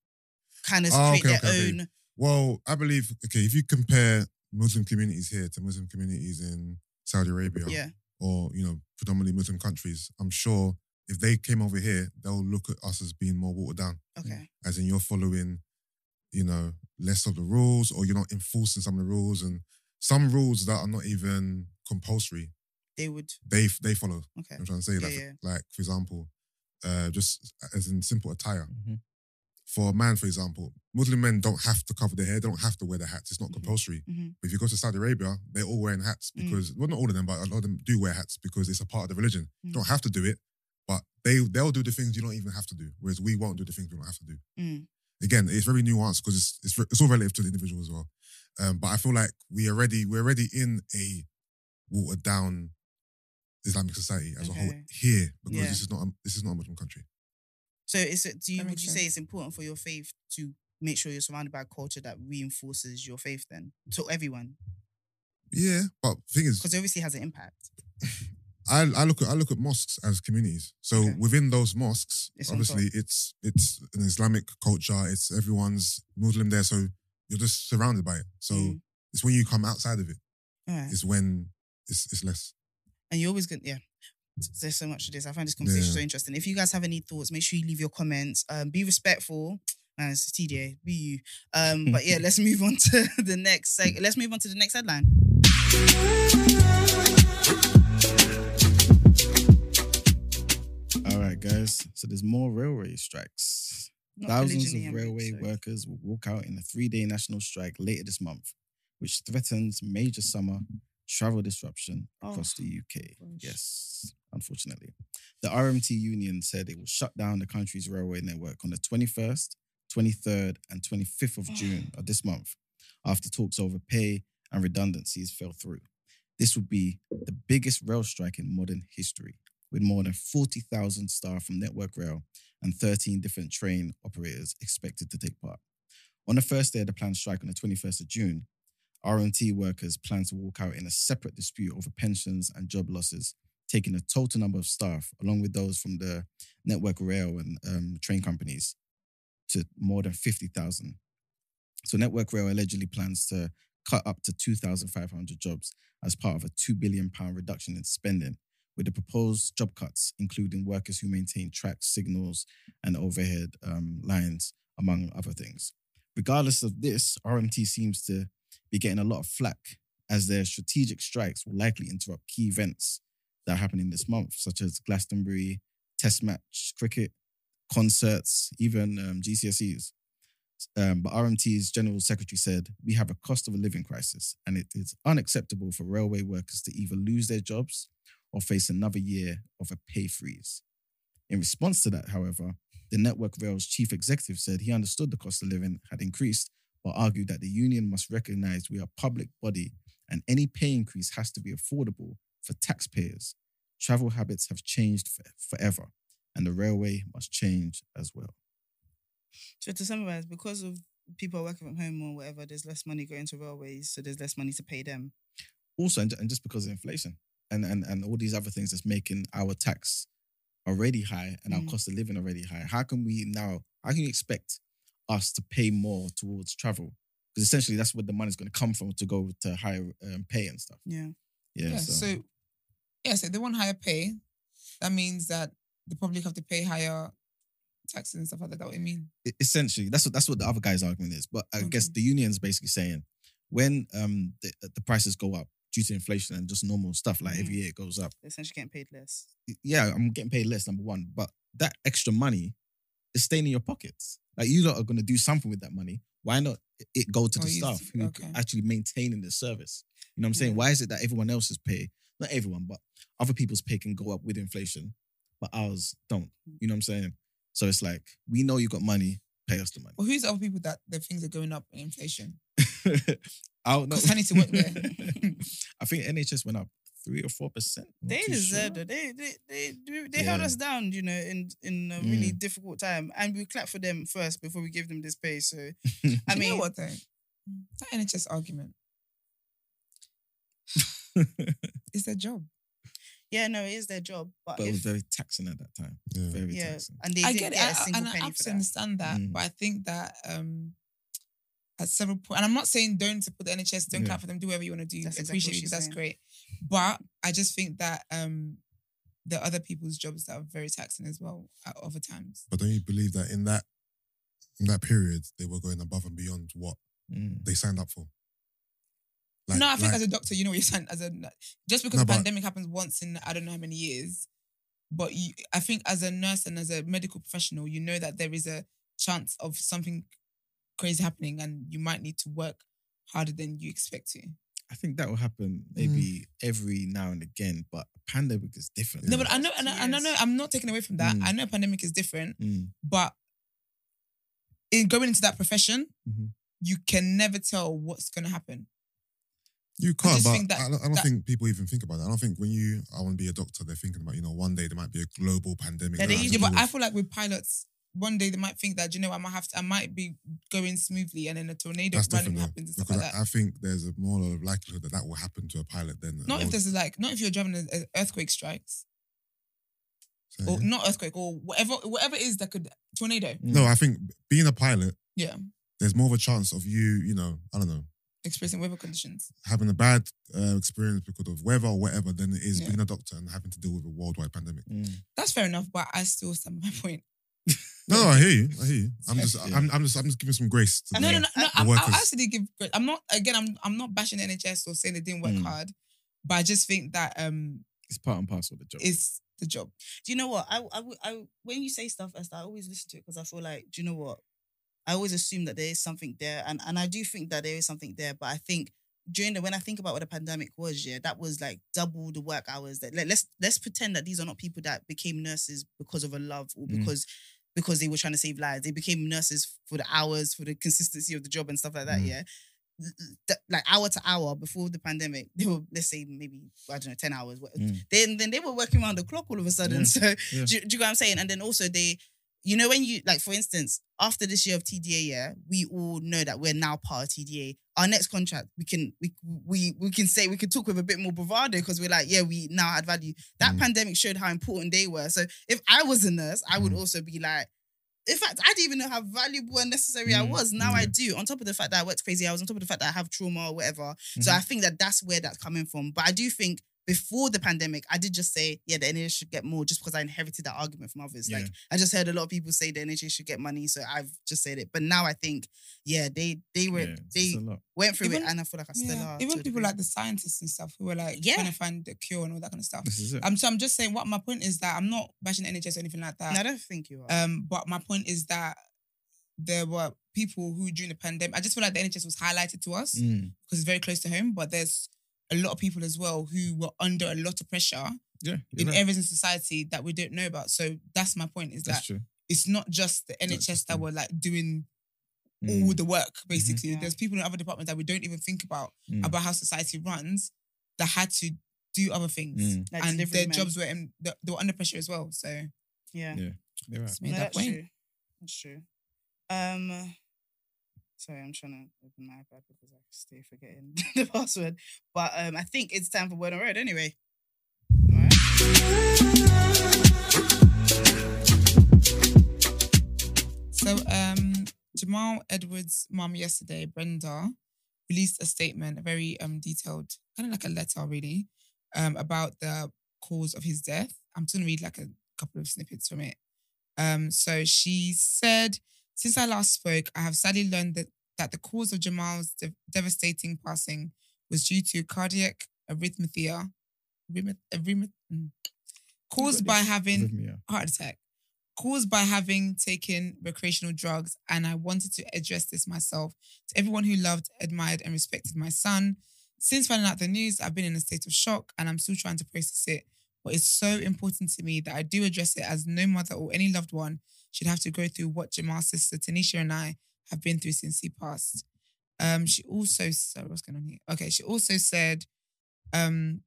kind of Oh, create okay, their okay, okay. own? Well, I believe okay. If you compare Muslim communities here to Muslim communities in Saudi Arabia, Yeah. or you know predominantly Muslim countries, I'm sure if they came over here, they'll look at us as being more watered down, Okay. as in you're following, you know, less of the rules, or you're not enforcing some of the rules, and some rules that are not even compulsory, They would. they they follow. Okay. I'm trying to say, like, Yeah, like for example, uh, just as in simple attire. Mhm. For a man, for example, Muslim men don't have to cover their hair. They don't have to wear their hats. It's not Mhm. compulsory. Mhm. But if you go to Saudi Arabia, they're all wearing hats Mm. because, well, not all of them, but a lot of them do wear hats because it's a part of the religion. Mm. You don't have to do it, but they they'll do the things you don't even have to do. Whereas we won't do the things we don't have to do. Mm. Again, it's very nuanced because it's, it's it's all relative to the individual as well. Um, but I feel like we already we're already in a watered down Islamic society as a whole here because Yeah. this is not a, this is not a Muslim country. So is it do you would makes you say it's important for your faith to make sure you're surrounded by a culture that reinforces your faith then to everyone? Yeah, but thing is, Because it obviously has an impact. I, I look at I look at mosques as communities. So Okay. within those mosques, It's obviously it's it's an Islamic culture. It's everyone's Muslim there, so you're just surrounded by it. So Mm. it's when you come outside of it, right. it's when it's it's less. And you're always going to, yeah. There's so much to this. I find this conversation Yeah. so interesting. If you guys have any thoughts, make sure you leave your comments. Um, be respectful. Man, it's TDA. Be you. Um, but yeah, let's move on to the next. Seg- let's move on to the next headline. Right, guys. So there's more railway strikes. Not Thousands of railway sorry. workers will walk out in a three-day national strike later this month, which threatens major summer travel disruption across Oh, the UK. gosh. Yes, unfortunately. The RMT union said it will shut down the country's railway network on the 21st, 23rd, and 25th of June of this month after talks over pay and redundancies fell through. This would be the biggest rail strike in modern history, with more than 40,000 staff from Network Rail and 13 different train operators expected to take part. On the first day of the planned strike on the 21st of June, RMT workers plan to walk out in a separate dispute over pensions and job losses, taking the total number of staff, along with those from the Network Rail and um, train companies, to more than 50,000. So Network Rail allegedly plans to cut up to 2,500 jobs as part of a 2 billion pound reduction in spending, with the proposed job cuts including workers who maintain tracks, signals, and overhead um, lines, among other things. Regardless of this, RMT seems to be getting a lot of flack as their strategic strikes will likely interrupt key events that are happening this month, such as Glastonbury, Test match cricket, concerts, even um, GCSEs. Um, but RMT's general secretary said, We have a cost of a living crisis, and it is unacceptable for railway workers to either lose their jobs or face another year of a pay freeze. In response to that, however, the Network Rail's chief executive said he understood the cost of living had increased, but argued that the union must recognize we are a public body and any pay increase has to be affordable for taxpayers. Travel habits have changed for- forever, and the railway must change as well. So to summarize, because of people working from home or whatever, there's less money going to railways, so there's less money to pay them. Also, and, and just because of inflation and, and, and all these other things that's making our tax already high and our Mm. cost of living already high, how can we now, how can you expect us to pay more towards travel? Because essentially that's where the money's going to come from to go to higher um, pay and stuff. Yeah. Yeah. Yeah, so. so yeah, so they want higher pay. That means that the public have to pay higher taxes and stuff like that. That what you mean. Essentially that's what that's what the other guy's argument is. But I guess the union's basically saying when um the, the prices go up due to inflation and just normal stuff, like every Mhm. year it goes up. They're essentially getting paid less. Yeah, I'm getting paid less, number one, but that extra money is staying in your pockets. Like you lot are gonna do something with that money. Why not it go to Oh, the you staff who okay. actually maintaining the service? You know what I'm saying? Yeah. Why is it that everyone else's pay, not everyone, but other people's pay can go up with inflation, but ours don't? You know what I'm saying? So it's like we know you got money, pay us the money. Well, who's the other people that their things are going up in inflation? I don't know. 'Cause I need to work there. I think NHS went up three or four percent. They deserved it. They they they they, they held us down, you know, in in a really Mm. difficult time, and we clap for them first before we give them this pay. So I Do you mean, know what though? That NHS argument it's their job. yeah, no, it is their job, but, but it was very taxing at that time. Yeah. Very yeah, taxing. and they I didn't get it, get a I- and I penny for absolutely that. understand that, Mm. but I think that um, at several points, and I'm not saying don't support the NHS, don't Yeah. clap for them, do whatever you want to do. That's appreciate what you, that's saying. great. But I just think that um, there are other people's jobs that are very taxing as well at other times. But don't you believe that in that in that period they were going above and beyond what Mm. they signed up for? no, I think like- as a doctor, you know what you're saying. As a just because No, the pandemic happens once in I don't know how many years, but you, I think as a nurse and as a medical professional, you know that there is a chance of something crazy happening, and you might need to work harder than you expect to. I think that will happen maybe every now and again, but a pandemic is different. No, but I know, and I, and I know, I'm not taking away from that. Mm. I know a pandemic is different, Mm. but in going into that profession, Mhm. you can never tell what's going to happen. You can't, just but think that- I don't, I don't that- think people even think about that. I don't think when you I want to be a doctor, they're thinking about you know one day there might be a global pandemic. Yeah, they I Yeah, but I feel like with pilots, one day they might think that, you know, I might have to, I might be going smoothly and then a tornado That's randomly happens and though, stuff like because that. I, I think there's a more of likelihood that that will happen to a pilot than not a if there's like, not if you're driving an earthquake strikes or not earthquake or whatever, whatever it is that could tornado. No, I think being a pilot, Yeah. there's more of a chance of you, you know, I don't know, Experiencing weather conditions. having a bad uh, experience because of weather or whatever than it is Yeah. being a doctor and having to deal with a worldwide pandemic. Mm. That's fair enough, but I still stand by my point. No, no, I hear you. I hear you. I'm just, Yeah. I'm, I'm just, I'm just giving some grace to No, the, no, no, no. the I, I workers. actually give. credit. I'm not again. I'm I'm not bashing the NHS or saying they didn't work Mm. hard, but I just think that um It's part and parcel of the job. it's the job. Do you know what? I, I, I, when you say stuff, Esther, I always listen to it because I feel like, do you know what? I always assume that there is something there, and and I do think that there is something there. But I think during the when I think about what the pandemic was, yeah, that was like double the work hours. That like, let's let's pretend that these are not people that became nurses because of a love or Mm. because because they were trying to save lives. They became nurses for the hours, for the consistency of the job and stuff like that. Mm. Yeah. Like hour to hour before the pandemic, they were let's say maybe I don't know ten hours. Mm. Then then they were working around the clock all of a sudden. Yeah. So Yeah. do, you- do you get what I'm saying? And then also they, you know, when you like, for instance, after this year of TDA, yeah, we all know that we're now part of TDA. Our next contract, we can we we we can say we can talk with a bit more bravado because we're like, yeah, we now add value. That Mm. pandemic showed how important they were. So if I was a nurse, I would Mm. also be like. In fact, I didn't even know how valuable and necessary I Mm, was. Now I do. On top of the fact that I worked crazy hours, on top of the fact that I have trauma or whatever. So Mhm. I think that that's where that's coming from. But I do think before the pandemic, I did just say, yeah, the NHS should get more just because I inherited that argument from others. Like I just heard a lot of people say the NHS should get money, so I've just said it. But now I think, yeah, they they were Yeah, they went through Even- it, and I feel like I still Yeah. are. Even people like the scientists and stuff who were like Yeah. trying to find the cure and all that kind of stuff. This is it. Um, so I'm just saying what my point is that I'm not bashing the NHS or anything like that. No, I don't think you are. Um, but my point is that there were people who during the pandemic, I just feel like the NHS was highlighted to us Mm. because it's very close to home. But there's a lot of people as well who were under a lot of pressure Yeah, you're in right. areas in society that we don't know about. So that's my point: is That's that true. it's not just the NHS just that them. were like doing all Mm. the work. Basically, Yeah. there's people in other departments that we don't even think about Mm. about how society runs that had to do other things, Mm. Like and delivery their men. jobs were in, they they were under pressure as well. So yeah, Yeah. You're right. just made no, that that's point. true. That's true. Um, sorry, I'm trying to open my iPad because I stay forgetting the password. But um, I think it's time for word on road anyway. All right. So um, Jamal Edwards' mom yesterday, Brenda, released a statement, a very um detailed, kind of like a letter really, um, about the cause of his death. I'm just gonna read like a couple of snippets from it. Um, so she said, since I last spoke, I have sadly learned that that the cause of Jamal's de- devastating passing was due to cardiac arrhythmia, arrhythmia, arrhythmia mm, caused by having Arrhythmia. heart attack caused by having taken recreational drugs. And I wanted to address this myself to everyone who loved, admired, and respected my son. Since finding out the news, I've been in a state of shock and I'm still trying to process it. But it's so important to me that I do address it as no mother or any loved one should have to go through what Jamal's sister Tanisha and I have been through since he passed. Um, she also sorry, what's going on here? Okay, she also said, um,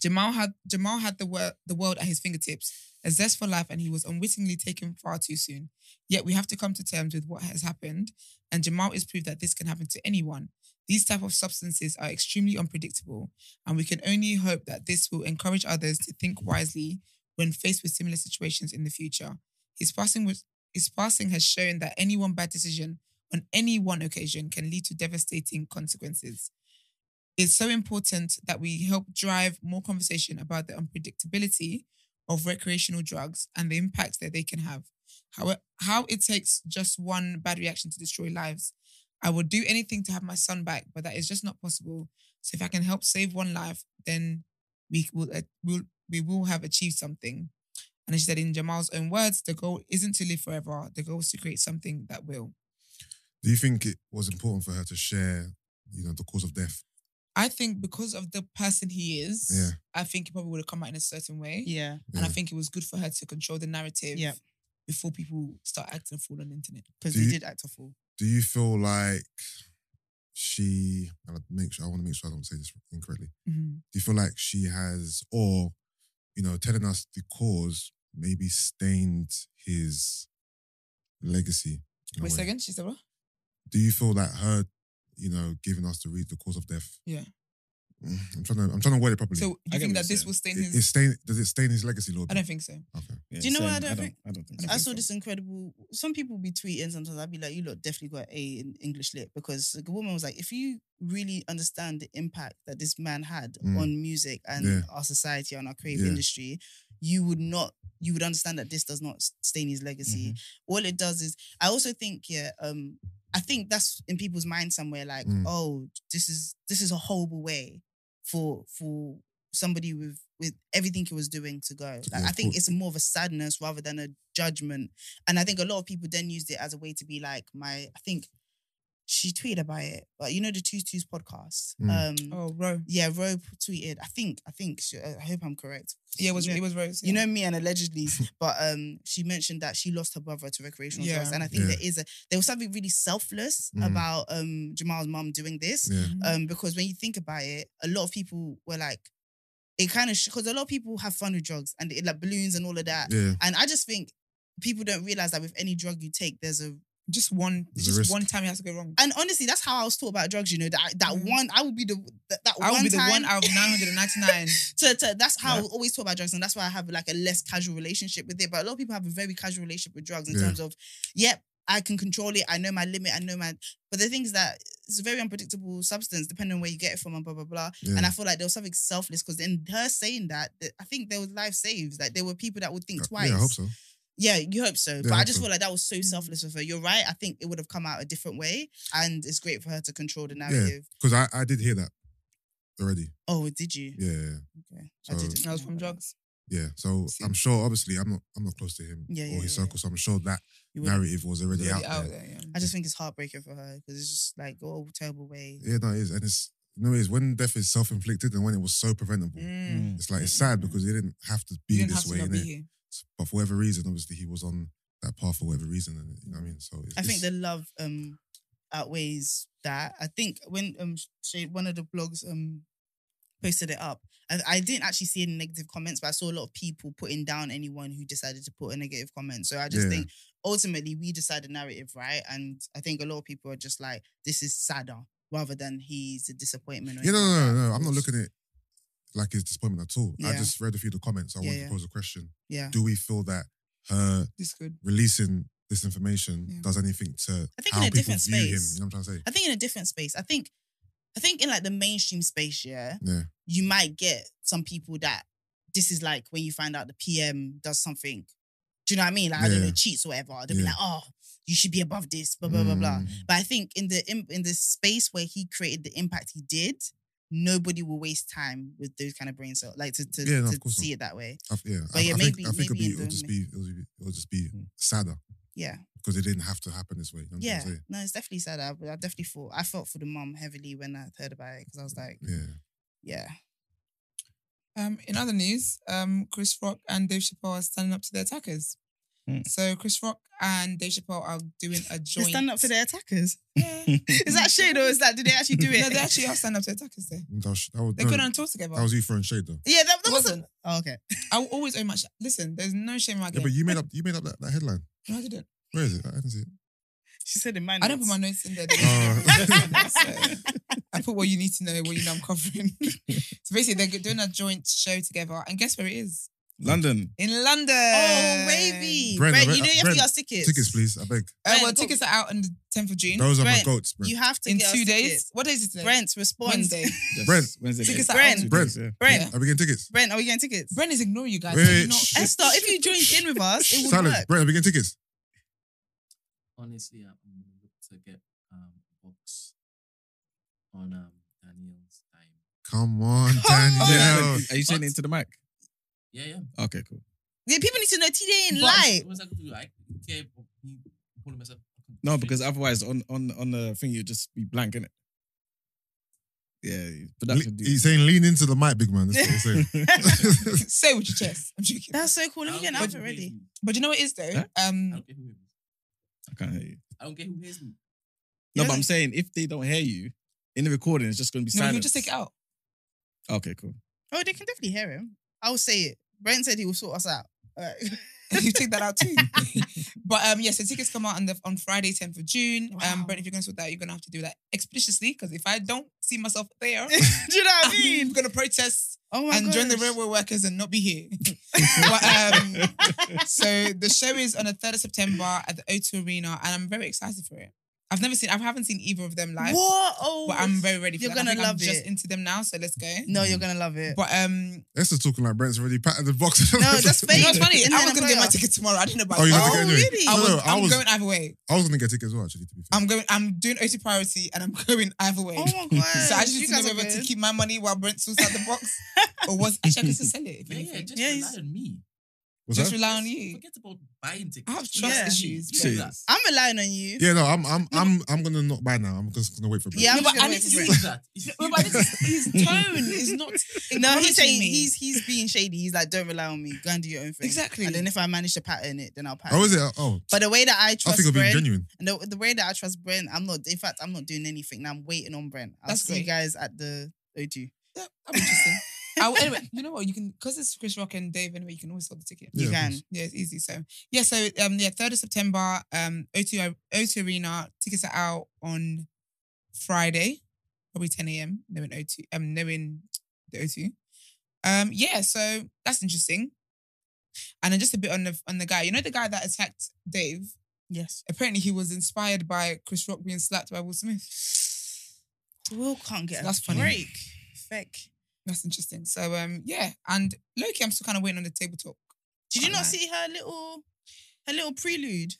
Jamal had Jamal had the world the world at his fingertips, a zest for life, and he was unwittingly taken far too soon. Yet we have to come to terms with what has happened, and Jamal is proof that this can happen to anyone. These type of substances are extremely unpredictable, and we can only hope that this will encourage others to think wisely when faced with similar situations in the future. His passing was his passing has shown that any one bad decision on any one occasion can lead to devastating consequences. It's so important that we help drive more conversation about the unpredictability of recreational drugs and the impact that they can have. How, how it takes just one bad reaction to destroy lives. I would do anything to have my son back, but that is just not possible. So if I can help save one life, then we will uh, will we will have achieved something. And she said in Jamal's own words, the goal isn't to live forever. The goal is to create something that will. Do you think it was important for her to share, you know, the cause of death? I think because of the person he is, Yeah. I think he probably would have come out in a certain way. Yeah, And I think it was good for her to control the narrative Yeah. before people start acting a fool on the internet. because Do he did act a fool. Do you feel like she? I make sure I want to make sure I don't say this incorrectly. Mm-hmm. Do you feel like she has, or you know, telling us the cause maybe stained his legacy. Wait a second. She said what? Do you feel that her, you know, giving us the read the cause of death? Yeah. Mm, I'm trying to I'm trying to word it properly. So do I you get think that this will stain It- his? stain, does it stain his legacy, Lord? I don't think so. Okay. Yeah, Do you know what I don't I don't, think? I don't think I so. don't I saw so. this incredible. Some people be tweeting sometimes. I'd be like, "You lot definitely got A in English lit," because the woman was like, "If you really understand the impact that this man had Mm. on music and Yeah. our society and our creative Yeah. industry, you would not, you would understand that this does not stain his legacy. Mm-hmm. All it does is, I also think, yeah, um, I think that's in people's mind somewhere. Like, Mm. oh, this is this is a horrible way for for somebody with with everything he was doing to go. Like, Yeah, I think it's more of a sadness rather than a judgment. And I think a lot of people then used it as a way to be like, my, I think she tweeted about it, but you know, the Twos Twos podcast. Mm. Um, Oh, bro. yeah, Roe tweeted, I think, I think, she- I hope I'm correct. Yeah, it was You know- it was Rose. you know me and allegedly, but um, she mentioned that she lost her brother to recreational Yeah. drugs, and I think Yeah. there is a there was something really selfless Mm. about um Jamal's mum doing this, Yeah. Mhm. um, because when you think about it, a lot of people were like, it kind of because a lot of people have fun with drugs and it, like balloons and all of that, Yeah. and I just think people don't realize that with any drug you take, there's a just one. There's It's just risk. one time it has to go wrong. and honestly, that's how I was taught about drugs. You know that that Mhm. one I would be the that, that I one be the time one out of 999. to, to that's how Yeah. I was always talk about drugs, and that's why I have like a less casual relationship with it. But a lot of people have a very casual relationship with drugs in Yeah. terms of, yep, I can control it. I know my limit. I know my. But the thing is that it's a very unpredictable substance, depending on where you get it from, and blah blah blah. Yeah. And I feel like there was something selfless because in her saying that, that, I think there was life saves. Like there were people that would think twice. Uh, Yeah, I hope so. Yeah, you hope so. Yeah, but I I just so. feel like that was so selfless of her. You're right. I think it would have come out a different way, and it's great for her to control the narrative. Because I, I did hear that already. Oh, did you? Yeah, yeah, Okay. So- I didn't. That was from drugs. yeah. So See. I'm sure. Obviously, I'm not. I'm not close to him Yeah, or yeah, his yeah, circle. So I'm sure that narrative was already, Already out, out there. there, yeah. I just think it's heartbreaking for her because it's just like oh terrible way. Yeah, no, it is, and it's you know, it is when death is self-inflicted and when it was so preventable. Mm. It's like it's sad because it didn't have to be You didn't this have to way, not be innit? here. But for whatever reason, obviously, he was on that path for whatever reason, and you know what I mean. So it's, I think the love um outweighs that. I think when um Shade, one of the blogs um posted it up, I, I didn't actually see any negative comments, but I saw a lot of people putting down anyone who decided to put a negative comment. So I just Yeah. think ultimately we decide the narrative, right? And I think a lot of people are just like, this is sadder rather than he's a disappointment. Yeah, no, no, no, no. I'm not looking at like his disappointment at all. I just read a few of the comments. I Yeah, wanted yeah. to pose a question. Yeah. Do we feel that her This good. releasing this information Yeah. does anything to I think how in a people different view him? space. You know what I'm trying to say? I think in a different space. I think I think in like the mainstream space, yeah, Yeah, you might get some people that this is like when you find out the PM does something. Do you know what I mean? Like I don't know, cheats or whatever. They'll be like, oh, you should be above this, blah blah blah blah. Mm. But I think in the in, in the space where he created the impact he did, nobody will waste time with those kind of brain cells, like to to, Yeah, no, to see not. it that way. I, yeah. But I, yeah, I maybe- think I think it'll, maybe be, in it'll just be it'll, be it'll just be Mm. sadder Yeah, because it didn't have to happen this way. You know yeah. trying? No, it's definitely sad. I, I definitely thought I felt for the mom heavily when I heard about it because I was like, Yeah. yeah, Um, in other news, um, Chris Rock and Dave Chappelle are standing up to their attackers. Hmm. So Chris Rock and Dave Chappelle are doing a they joint. stand up for their attackers. Yeah. Is that shade or is that did they actually do it? no, they actually are standing up to their attackers there. That was, that was, They no, couldn't talk together. that was you throwing shade though. Yeah, that, that wasn't. wasn't. Oh, okay. I will always owe much. Listen, there's no shame in my game. Yeah, but you made up you made up that, that headline. No, I didn't. Where is it? I didn't see it. She said in my I don't put notes. my notes in there. So, I put what you need to know, what you know I'm covering. so basically, they're doing a joint show together, and guess where it is? London. In London. Oh, wavy. Brent, Brent, I you know you have Brent, to get us tickets. Tickets, please. I beg. Uh, well, tickets are out on the 10th of June. Those are my Brent, goats, Brent. You have to in get two us days. tickets. What day is it today? Brent, respond. Wednesday. Yes, Brent. Wednesday. Tickets night. are out Brent. on- Brent. Yeah. Brent, Yeah. Are we getting tickets? Brent, are we getting tickets? Brent is ignoring you guys. Wait, Have you not- Esther, if you joined in with us, it would Silence. work. Brent, are we getting tickets? honestly, I'm gonna look to get um a box on um Daniel's time. Come on, Daniel. Are you saying What? it into the mic? Yeah, yeah. Okay, cool. Yeah, people need to know TJ in But light. What's that got to do? I care. but He calling myself. No, because otherwise on on on the thing you just be blank in it. Yeah, production Le- dude. He's saying lean into the mic, big man. That's what he's saying. Say with your chest. I'm joking. That's so cool. I Let me don't get an care outfit who hears ready. me. but you know what it is though? Huh? I Um, don't care who hears me. I can't hear you. I don't care who hears me. No, Yeah, but I'm saying if they don't hear you in the recording, it's just going to be no, silent. he'll just take it out. Okay, cool. Oh, they can definitely hear him. I'll say it. Brent said he will sort us out. You take that out too. but um, yeah, so tickets come out on the on Friday, 10th of June. Wow. Um, Brent, if you're gonna sort that, you're gonna have to do that expeditiously because if I don't see myself there, Do you know what I mean? I'm gonna protest Oh my and join the railway workers and not be here. but, um, so the show is on the 3rd of September at the O2 Arena, and I'm very excited for it. I've never seen, I haven't seen either of them live, What? Oh, but I'm very ready for You're that. Gonna think I'm love just into them now, so let's go. no, you're gonna love it. But um, Esther's talking like Brent's already patted the box. No, that's fake. you know what's funny? In I was the gonna get my umbrella. ticket tomorrow. I didn't know about Oh, you're gonna Oh, get anyway. really? I No, was, no, I I'm was, going either way. I was gonna get tickets as well. Actually, to be fair. I'm going. I'm doing O2 Priority, and I'm going either way. oh my god! so I just you need to guys are whether to good. keep my money while Brent sorts out the box, or was actually I can still sell it. If Yeah, yeah, just Yeah, rely he's- on me. Was just that? rely on you. Forget about buying tickets. I have trust rely on me. issues, You bro. do that. I'm relying on you. Yeah, no, I'm, I'm, I'm, I'm gonna not buy now. I'm just gonna wait for. Brent. Yeah, I'm No, just but I gonna need wait to for see that. No, but this, his tone is not. No, he's saying me. he's he's being shady. He's like, don't rely on me. Go and do your own thing. Exactly. And then if I manage to pattern it, then I'll pattern. Oh, is it? Oh, oh, But the way that I I trust think it'll be Brent, genuine. and the, the way that I trust Brent, I'm not. In fact, I'm not doing anything. Now I'm waiting on Brent. I'll That's see you great. guys at the O2. Yeah, that'd be interesting. I, anyway, you know what? You can because it's Chris Rock and Dave. Anyway, you can always sell the ticket. You Yeah, of can. course. Yeah, it's easy. So yeah, so um yeah, third of September, um O2 O2 Arena tickets are out on Friday, probably 10 a.m. Knowing O2, um knowing the O2. Um yeah, so that's interesting. And then just a bit on the on the guy, you know the guy that attacked Dave. Yes. Apparently, he was inspired by Chris Rock being slapped by Will Smith. Will can't get That's a funny. break. Feck. That's interesting. So um yeah, and Loki, I'm still kind of waiting on the table talk. Did you not see her little her little prelude?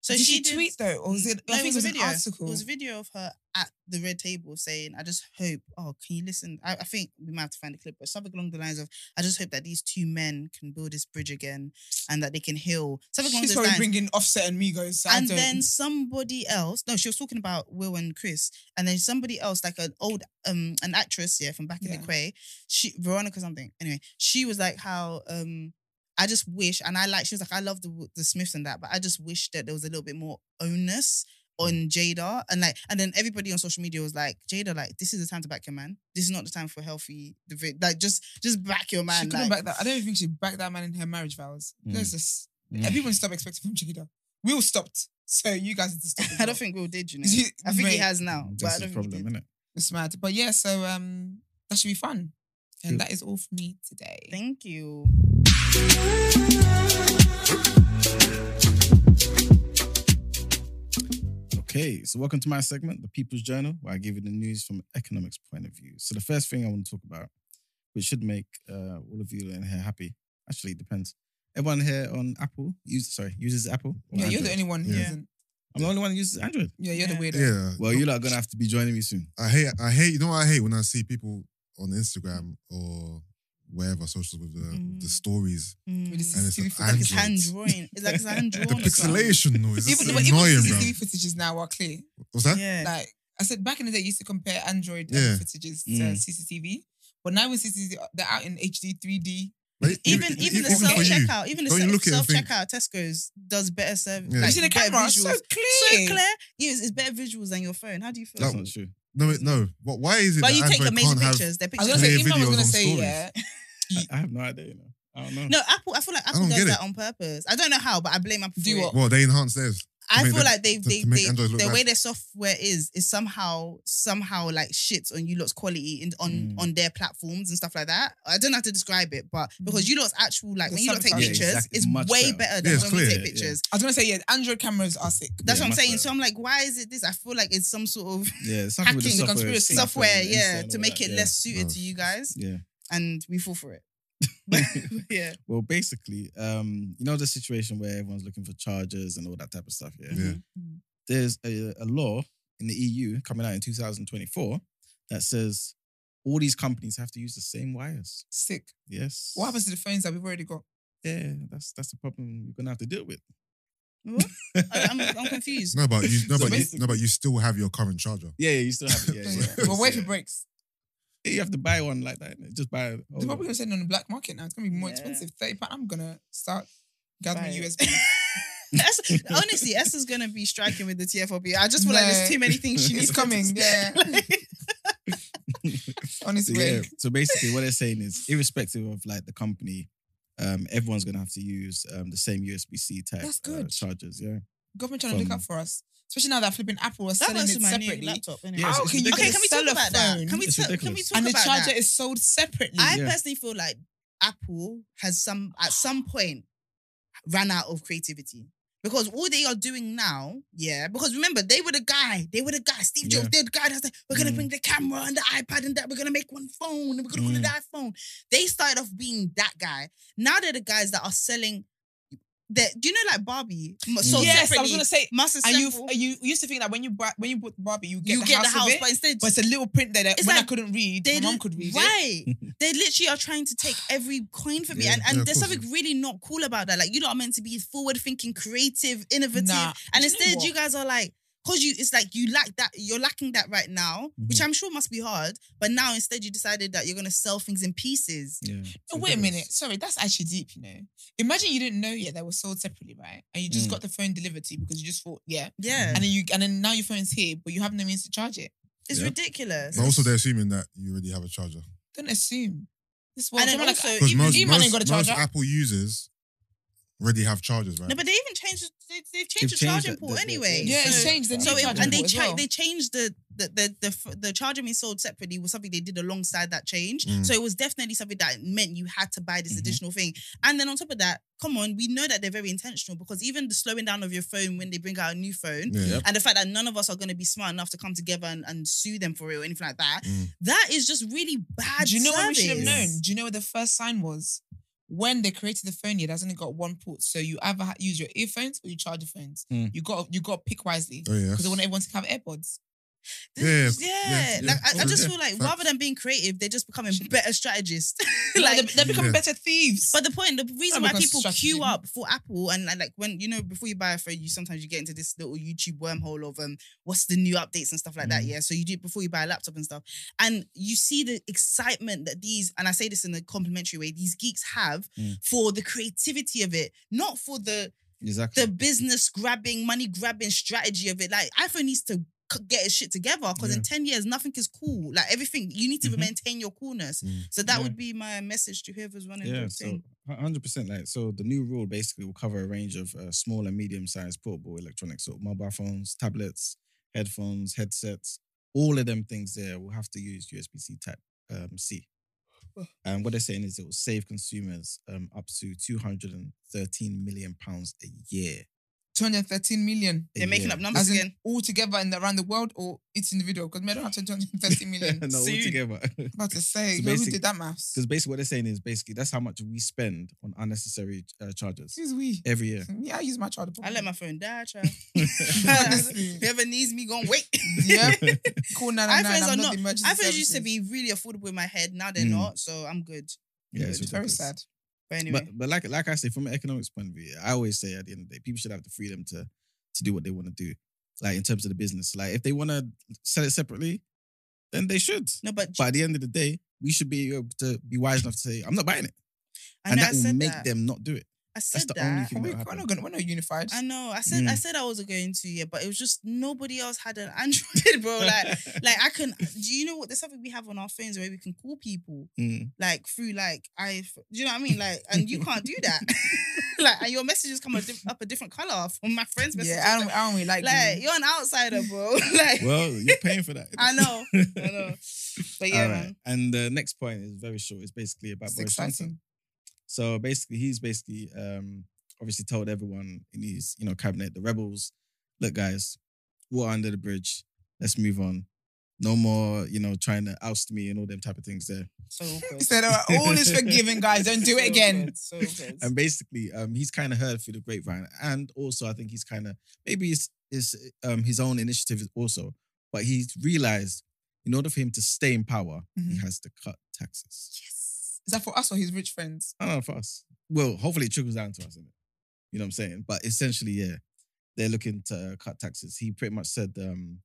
So did she, she, did, tweet though, or was it? No, I think it was, a an video. article. It was a video of her at the red table saying, I just hope, oh, can you listen? I, I think we might have to find a clip, but something along the lines of, I just hope that these two men can build this bridge again and that they can heal. Something along She's probably lines. bringing Offset and Migos. I and don't- then somebody else, no, she was talking about Will and Chris, and then somebody else, like an old um an actress, yeah, from back in Yeah. the Quay, she Veronica something. Anyway, she was like how um I just wish, and I like she was like I love the the Smiths and that, but I just wish that there was a little bit more onus on Jada, and like, and then everybody on social media was like, Jada, like this is the time to back your man. This is not the time for healthy, divi- like just just back your man. she couldn't like- back that. I don't even think she backed that man in her marriage vows. Mm. There's just Mm. and people stop expecting from Jada. Will stopped, so you guys need to stop. as I don't think Will did, you know. Is he- I think he has now, but I That's don't the think he problem, did. innit? It's mad, but yeah. So um, that should be fun, and Cool. that is all for me today. Thank you. Okay, so welcome to my segment, the People's Journal, where I give you the news from an economics point of view. So the first thing I want to talk about, which should make uh, all of you in here happy, actually it depends. Everyone here on Apple use sorry uses Apple. or yeah, you're the only one who Yeah. isn't. I'm the only one who uses Android. Yeah, you're Yeah. the weirdo. Yeah. Well, you're not gonna have to be joining me soon. I hate. I hate. You know what I hate when I see people on Instagram or wherever socials with the Mm. the stories With the and it's CCTV like it's hand drawing. It's like it's hand drawn. the or pixelation noise. Even, but even annoying, the bro. CCTV footages now are clear. What's that? Yeah. Like I said, back in the day, you used to compare Android Yeah. um, footages to Mm. CCTV, but now with CCTV, they're out in HD, 3D. Like, even even the even self checkout, even the Don't you look at it self and think- checkout, Tesco's does better service. Yeah. you see the camera, so clear. So clear. Yes, it's better visuals than your phone. How do you feel? That's not true. No, it- no. But why is it but that you take Android amazing can't have? pictures. They're I was gonna say, even I was gonna say, stories. yeah, I have no idea. You know. I don't know. No, Apple. I feel like Apple don't does get that it. on purpose. I don't know how, but I blame Apple. Do for it. what? Well, they enhance theirs. I feel them- like they to- they, to make they Android look the bad. way their software is is somehow somehow like shits on you lot's quality in, on Mm. on their platforms and stuff like that. I don't know how to describe it, but because you lot's actual like The when you lot take subtitles. Yeah, pictures, exactly. it's Much way better. better than Yeah, it's when we clear, take yeah. pictures. I was gonna say, yeah, Android cameras are sick. That's Yeah, what I'm much saying. better. So I'm like, why is it this? I feel like it's some sort of Yeah, something with the Hacking the software. conspiracy. Snap software, and yeah, and to all make that, it yeah. less suited No. to you guys, Yeah. And we fall for it. Yeah, Well, basically, um, you know the situation where everyone's looking for chargers and all that type of stuff. Yeah. Yeah. Mhm. There's a, a law in the EU coming out in 2024 that says all these companies have to use the same wires. Sick. Yes. What happens to the phones that we've already got? Yeah, that's that's the problem you're gonna have to deal with. What? I, I'm, I'm confused. No, but you, no, So but you, no, but you still have your current charger. Yeah, yeah, you still have it. Yeah, yeah. But what if it breaks? You have to buy one like that. innit? Just buy it. They're probably gonna send it on the black market now. It's gonna be more Yeah. expensive. Thirty pound. I'm gonna start gathering Buy it. USB. Es- honestly, Esther's gonna be striking with the TFOP. I just feel like there's No. too many things she needs It's coming. to- Yeah. So, Honestly, yeah. So basically, what they're saying is, irrespective of like the company, um, everyone's gonna have to use um, the same USB C type That's uh, good. chargers. Yeah, Government trying to look From- out for us, especially now that flipping Apple was That selling was it my new separately. laptop. Anyway. Yes, How can you. Okay, can we sell talk a about that? Can we It's talk? Can we ridiculous. talk and the about charger that? is sold separately? I Yeah. personally feel like Apple has some at some point ran out of creativity. Because all they are doing now, yeah, because remember, they were the guy, they were the guy, Steve Jobs, Yeah. they're the guy that's like, we're gonna Mm. bring the camera and the iPad and that, we're gonna make one phone and we're gonna call it Mm. the iPhone. They started off being that guy. Now they're the guys that are selling that do you know like Barbie? So yes, I was gonna say. Must And you you used to think that when you bought when you bought Barbie, you get you the get house, the house, of it, but instead but it's a little print there that It's when I couldn't read, they my mom li- could read it. right. they literally are trying to take every coin from me, and, and Yeah, there's course. something really not cool about that. Like you lot are meant to be forward thinking, creative, innovative, Nah. and Do you know instead you guys are like. Cause you, it's like you lack that. You're lacking that right now, which Mhm. I'm sure must be hard. But now instead, you decided that you're gonna sell things in pieces. yeah. It's Oh, wait a minute. Sorry, that's actually deep, you know. Imagine you didn't know yet they were sold separately, right? And you just Mm. got the phone delivered to you because you just thought, yeah. Yeah, And then you and then now your phone's here, but you have no means to charge it. it's Yeah. ridiculous. But also, they're assuming that you already have a charger. Don't assume. This was And then someone also, like, Because even most, you ain't most, got a most. Apple users already have chargers, right? no, but they even changed. They, they've They've changed the changed charging that- port the- the- anyway. yeah, it's So- changed. The So new it, charging and they port as cha- well. they changed the the the the, f- the charger being sold separately was something they did alongside that change. Mm. So it was definitely something that meant you had to buy this Mhm. additional thing. And then on top of that, come on, we know that they're very intentional because even the slowing down of your phone when they bring out a new phone. yeah. Yep. And the fact that none of us are going to be smart enough to come together and, and sue them for it or anything like that, Mm. that is just really bad. Do you know what we should have service. known? Do you know what the first sign was? When they created the phone, it has only got one port, so you either use your earphones or you charge your phones. Hmm. You got you got to pick wisely Oh, yeah. because they want everyone to have AirPods. This- Yeah, yeah, yeah, Like I, I just feel like rather than being creative, they're just becoming better strategists. like like they're, they're becoming Yeah. better thieves. But the point, the reason why people strategy. queue up for Apple and, and like when you know before you buy a phone, you sometimes you get into this little YouTube wormhole of um what's the new updates and stuff like that. Mm. Yeah, so you do it before you buy a laptop and stuff, and you see the excitement that these and I say this in a complimentary way these geeks have Mm. for the creativity of it, not for the Exactly. the business grabbing, money grabbing strategy of it. Like iPhone needs to c- get his shit together because in 10 years nothing is cool. Like everything, you need to Mhm. maintain your coolness. Mm. So that Yeah. would be my message to whoever's running Yeah, the so thing. hundred percent. Like, so the new rule basically will cover a range of uh, small and medium-sized portable electronics, so mobile phones, tablets, headphones, headsets. All of them things there will have to use USB-C Type um, C. And what they're saying is it will save consumers um, up to two hundred and thirteen million pounds a year. 213 million. They're making up numbers As in again. all together in the, around the world or each individual? Because we don't have 230 million. no, Soon. altogether. about to say, So yo, who basic- did that maths? Because basically what they're saying is basically that's how much we spend on unnecessary uh, chargers Excuse we. every year. Yeah, I use my charger. I let my phone die, child. Honestly. Whoever needs me, go and wait. Yeah. Cool 999. iPhones I'm are not not- the emergency iPhones used to services. be really affordable in my head. Now they're Mm. not, so I'm good. yeah, it's It's very ridiculous. sad. But anyway, But but like like I say, from an economics point of view, I always say at the end of the day, people should have the freedom to to do what they want to do. Like in terms of the business, like if they want to sell it separately, then they should. no, but, But at the end of the day, we should be able to be wise enough to say, I'm not buying it, and that I will make that. them not do it. I said the that. only thing We, that we're, happened. not gonna, we're not unified. I know. I said I Mm. said I wasn't going to, yeah, but it was just nobody else had an Android, bro. Like, like I can. Do you know what? There's something we have on our phones where we can call people Mm. like through like I. Do you know what I mean? Like, and you can't do that. like, and your messages come a diff- up a different color from my friends' messages. yeah, I don't, I don't really like, like like you're an outsider, bro. like, well, you're paying for that. I know, I know. But yeah, All right. man. And the next point is very short. It's basically about It's Boris Johnson. exciting. So basically, he's basically um, obviously told everyone in his you know cabinet, the rebels, look, guys, water under the bridge. Let's move on. No more, you know, trying to oust me and all them type of things there. So. He said, all is forgiven, guys. Don't do So it again. awkward, So awkward. And basically, um, he's kind of heard through the grapevine, and also I think he's kind of maybe it's, it's um his own initiative also, but he's realized in order for him to stay in power, he Mhm. has to cut taxes. yes. Is that for us or his rich friends? I don't know for us. Well, hopefully it trickles down to us, innit? You know what I'm saying? But essentially, yeah, they're looking to cut taxes. He pretty much said um,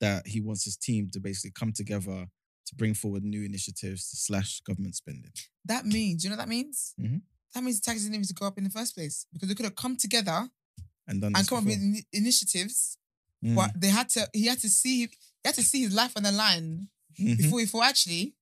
that he wants his team to basically come together to bring forward new initiatives to slash government spending. That means, you know what that means? Mhm. That means the taxes didn't need to go up in the first place because they could have come together And done and come up with before. ini- initiatives, Mm. but they had to. He had to see. He had to see his life on the line Mhm. before he thought actually.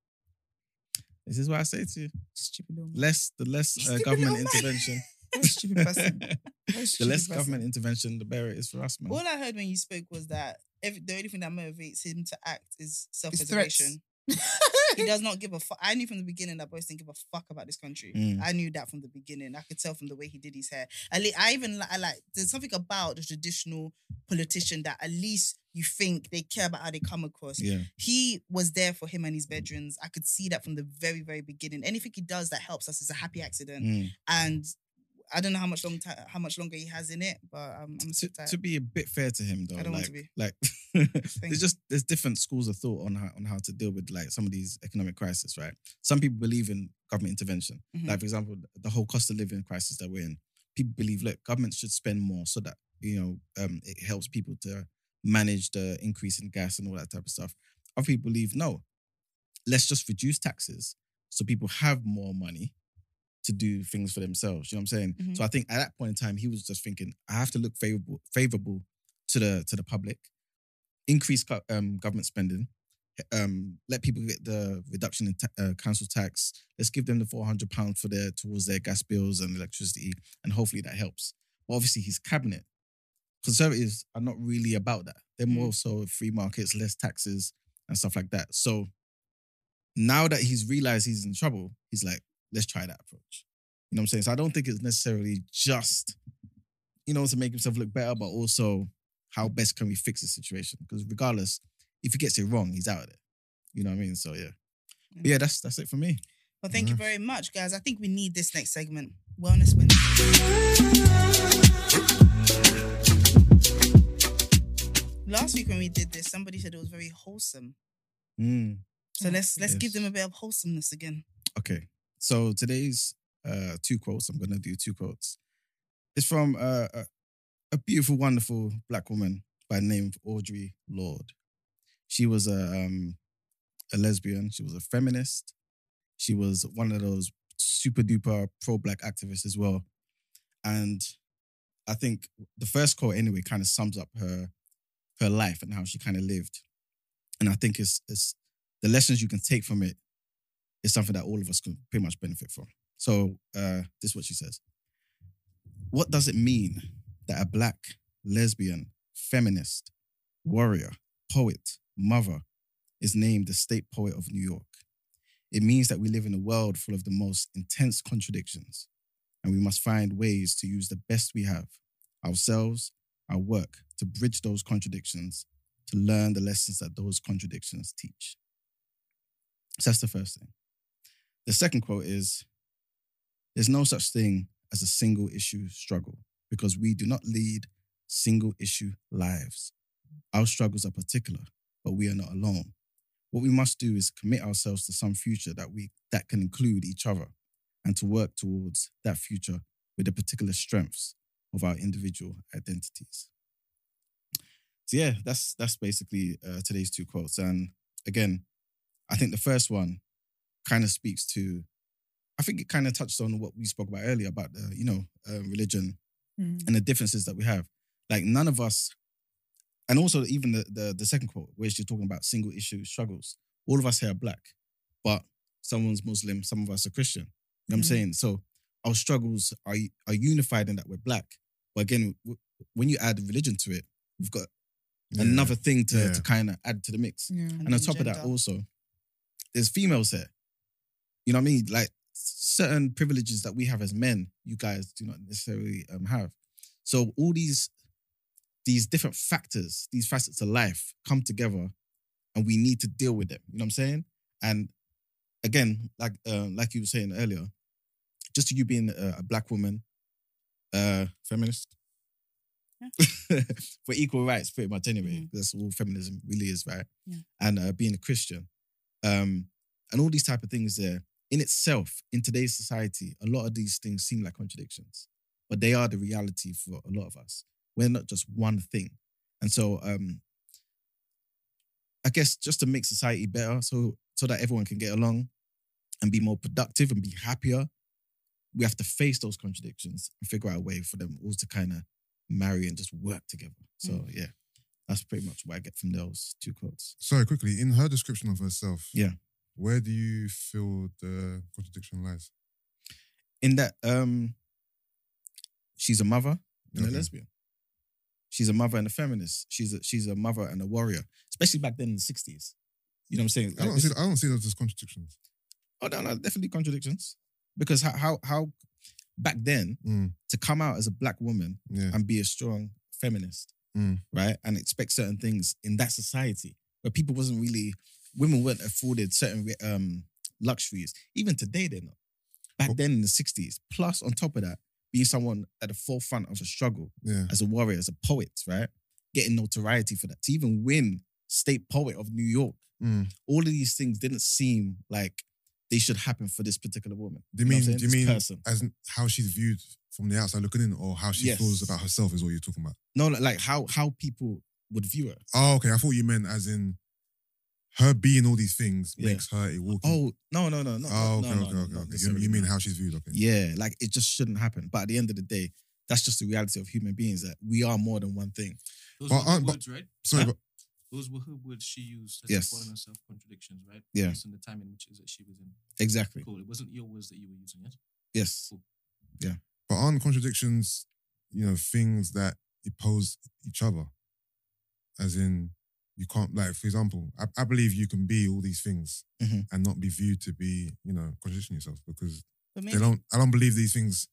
This is what I say to you. Stupid little man. Less the less uh, Stupid government little man. intervention. What a stupid person. What a the stupid less person. government intervention, the better it is for us, man. All I heard when you spoke was that every, the only thing that motivates him to act is self It's threats. preservation. he does not give a fuck. I knew from the beginning that Boris didn't give a fuck about this country. Mm. I knew that from the beginning. I could tell from the way he did his hair. I, li- I even li- I like there's something about the traditional politician that at least you think they care about how they come across. Yeah. He was there for him and his veterans. I could see that from the very very beginning. Anything he does that helps us is a happy accident. Mm. And I don't know how much long how much longer he has in it, but um, I'm To, to be a bit fair to him, though, I don't want like, to be. like there's just there's different schools of thought on how on how to deal with like some of these economic crises, right? Some people believe in government intervention. Mhm. Like for example, the whole cost of living crisis that we're in. People believe, look, government should spend more so that you know um, it helps people to manage the increase in gas and all that type of stuff. Other people believe, no, let's just reduce taxes so people have more money to do things for themselves. You know what I'm saying? Mhm. So I think at that point in time, he was just thinking, I have to look favorable, favorable to the to the public, increase um, government spending, um, let people get the reduction in ta- uh, council tax. Let's give them the four hundred pounds for their towards their gas bills and electricity, and hopefully that helps. But obviously, his cabinet, conservatives are not really about that. They're Mm. more so free markets, less taxes, and stuff like that. So now that he's realized he's in trouble, he's like, let's try that approach. You know what I'm saying? So I don't think it's necessarily just, you know, to make himself look better, but also how best can we fix the situation? Because regardless, if he gets it wrong, he's out of there. You know what I mean? So yeah. But yeah, that's that's it for me. Well, thank you very much, guys. I think we need this next segment. Wellness Wednesday. Last week when we did this, somebody said it was very wholesome. Mm, So let's let's give them a bit of wholesomeness again. okay. So today's uh two quotes, I'm gonna do two quotes. It's from uh, a, a beautiful, wonderful black woman by the name of Audre Lorde. She was a um, a lesbian. She was a feminist. She was one of those super duper pro black activists as well. And I think the first quote anyway kind of sums up her her life and how she kind of lived. And I think it's it's the lessons you can take from it is something that all of us can pretty much benefit from. So uh, this is what she says. What does it mean that a black lesbian, feminist, warrior, poet, mother is named the state poet of New York? It means that we live in a world full of the most intense contradictions, and we must find ways to use the best we have, ourselves, our work, to bridge those contradictions, to learn the lessons that those contradictions teach. So that's the first thing. The second quote is There's no such thing as a single issue struggle because we do not lead single issue lives. Our struggles are particular, but we are not alone. What we must do is commit ourselves to some future that we that can include each other and to work towards that future with the particular strengths of our individual identities. So yeah, that's that's basically uh, today's two quotes. And again, I think the first one kind of speaks to, I think it kind of touched on what we spoke about earlier about the, you know, uh, religion Mm. and the differences that we have. Like none of us, and also even the the, the second quote where she's talking about single issue struggles. All of us here are black, but someone's Muslim, some of us are Christian. You know what I'm saying? So our struggles are are unified in that we're black. But again, w- when you add religion to it, we've got Yeah. another thing to, Yeah. to kind of add to the mix. Yeah. And on top of that, also, there's females here. You know what I mean? Like certain privileges that we have as men, you guys do not necessarily um, have. So all these these different factors, these facets of life come together, and we need to deal with them. You know what I'm saying? And again, like uh, like you were saying earlier, just you being a, a black woman, uh, feminist. for equal rights, pretty much anyway. Mhm. That's all feminism really is, right? Yeah. And uh, being a Christian, um, and all these type of things there in itself in today's society, a lot of these things seem like contradictions, but they are the reality for a lot of us. We're not just one thing, and so um, I guess just to make society better, so so that everyone can get along and be more productive and be happier, we have to face those contradictions and figure out a way for them all to kind of marry and just work together. So Mm. yeah, that's pretty much what I get from those two quotes. Sorry, quickly, in her description of herself, Yeah. Where do you feel the contradiction lies? In that, um, she's a mother and Okay. a lesbian. She's a mother and a feminist. She's a she's a mother and a warrior, especially back then in the sixties. You know what I'm saying? I don't Like, see. this- I don't see those as contradictions. oh no, no, definitely contradictions. Because how how how back then Mm, to come out as a black woman yeah. and be a strong feminist, Mm. right? And expect certain things in that society where people wasn't really, women weren't afforded certain um, luxuries. Even today, they're not. Back Well- then in the 60s, plus on top of that, being someone at the forefront of a struggle Yeah. as a warrior, as a poet, right? Getting notoriety for that, to even win state poet of New York. Mm. All of these things didn't seem like they should happen for this particular woman. Do you mean? I'm Do you mean person? as in how she's viewed from the outside looking in, or how she Yes. feels about herself? Is what you're talking about? No, like how how people would view her. Oh, okay. I thought you meant as in her being all these things Yeah. makes her a walking. Oh no no no no. Oh, no, okay, no, okay, no, okay, not okay. You, you mean how she's viewed? Okay. Yeah, like it just shouldn't happen. But at the end of the day, that's just the reality of human beings that we are more than one thing. Those But were her aren't- but- words, right? Sorry, but those were her words she used to yes. support herself contradictions, right? Yeah. Based on the time in which is that she was in. Exactly. Cool. It wasn't your words that you were using, yes? Yes. Cool. Yeah. But aren't contradictions, you know, things that oppose each other? As in, you can't, like, for example, I, I believe you can be all these things mm-hmm. and not be viewed to be, you know, contradicting yourself because maybe, they don't, I don't believe these things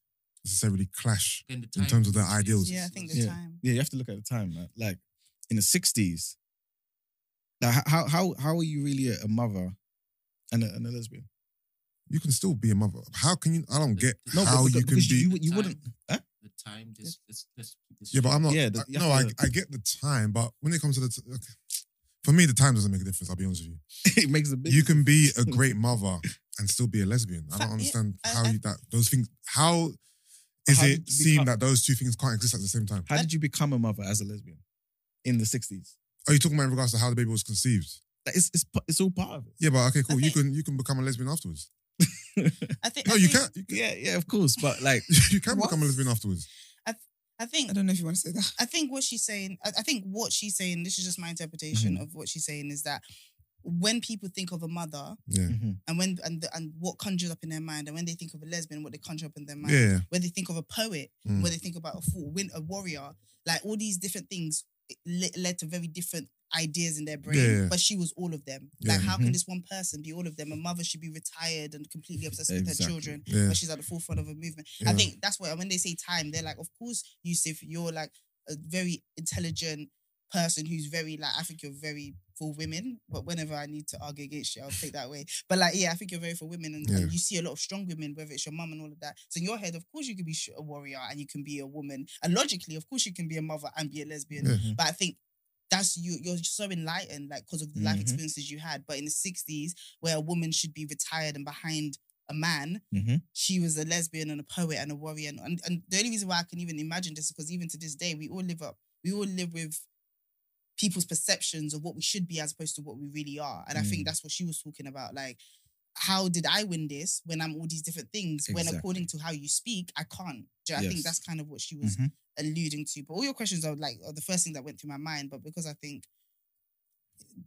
necessarily clash in, in terms of their ideals. Yeah, I think the yeah. time. Yeah, you have to look at the time. Like, in the 60s, now, how how how are you really a mother and a, and a lesbian? You can still be a mother. How can you? I don't get no, how because, you can be. You, you wouldn't. Huh? The time. This, this, this, this yeah, but I'm not. Yeah, the, I, no, I, I get the time, but when it comes to the, t- okay. for me, the time doesn't make a difference. I'll be honest with you. it makes a big. You can be a great mother and still be a lesbian. I don't understand yeah, how I, you that those things. How is how it seem become, that those two things can't exist at the same time? How did you become a mother as a lesbian in the sixties? Are you talking about in regards to how the baby was conceived? Like, it's, it's it's all part of it. Yeah, but okay, cool. I you think- can you can become a lesbian afterwards. I think. No, I you think, can't. You can, Yeah, yeah, of course. But like, you can become a What? lesbian afterwards. I think I don't know if you want to say that. I think what she's saying, I, I think what she's saying, this is just my interpretation Mm-hmm. of what she's saying, is that when people think of a mother Yeah, mhm. and when and the, and what conjures up in their mind, and when they think of a lesbian, what they conjure up in their mind, yeah. when they think of a poet, Mm. when they think about a fool, win, a warrior, like all these different things it led to very different ideas in their brain. Yeah. But she was all of them. Yeah. Like, how can Mhm. this one person be all of them? A mother should be retired and completely obsessed with her children, Yeah. but she's at the forefront of a movement. I think that's why when they say time, they're like, of course, Yusuf, you're like a very intelligent person who's very like, I think you're very for women. But whenever I need to argue against you, I'll take that way. But like, yeah, I think you're very for women, and, and you see a lot of strong women, whether it's your mum and all of that. So in your head, of course, you can be a warrior and you can be a woman, and logically, of course, you can be a mother and be a lesbian. Yeah. But I think. That's you. You're so enlightened, like because of the life Mhm. experiences you had. But in the '60s, where a woman should be retired and behind a man, Mhm. she was a lesbian and a poet and a warrior. And, and, and the only reason why I can even imagine this is because even to this day, we all live up, we all live with people's perceptions of what we should be as opposed to what we really are. And I think Mm. that's what she was talking about. Like, how did I win this when I'm all these different things? When according to how you speak, I can't. Do you- I think that's kind of what she was Mhm. alluding to. But all your questions are like are the first thing that went through my mind. But because I think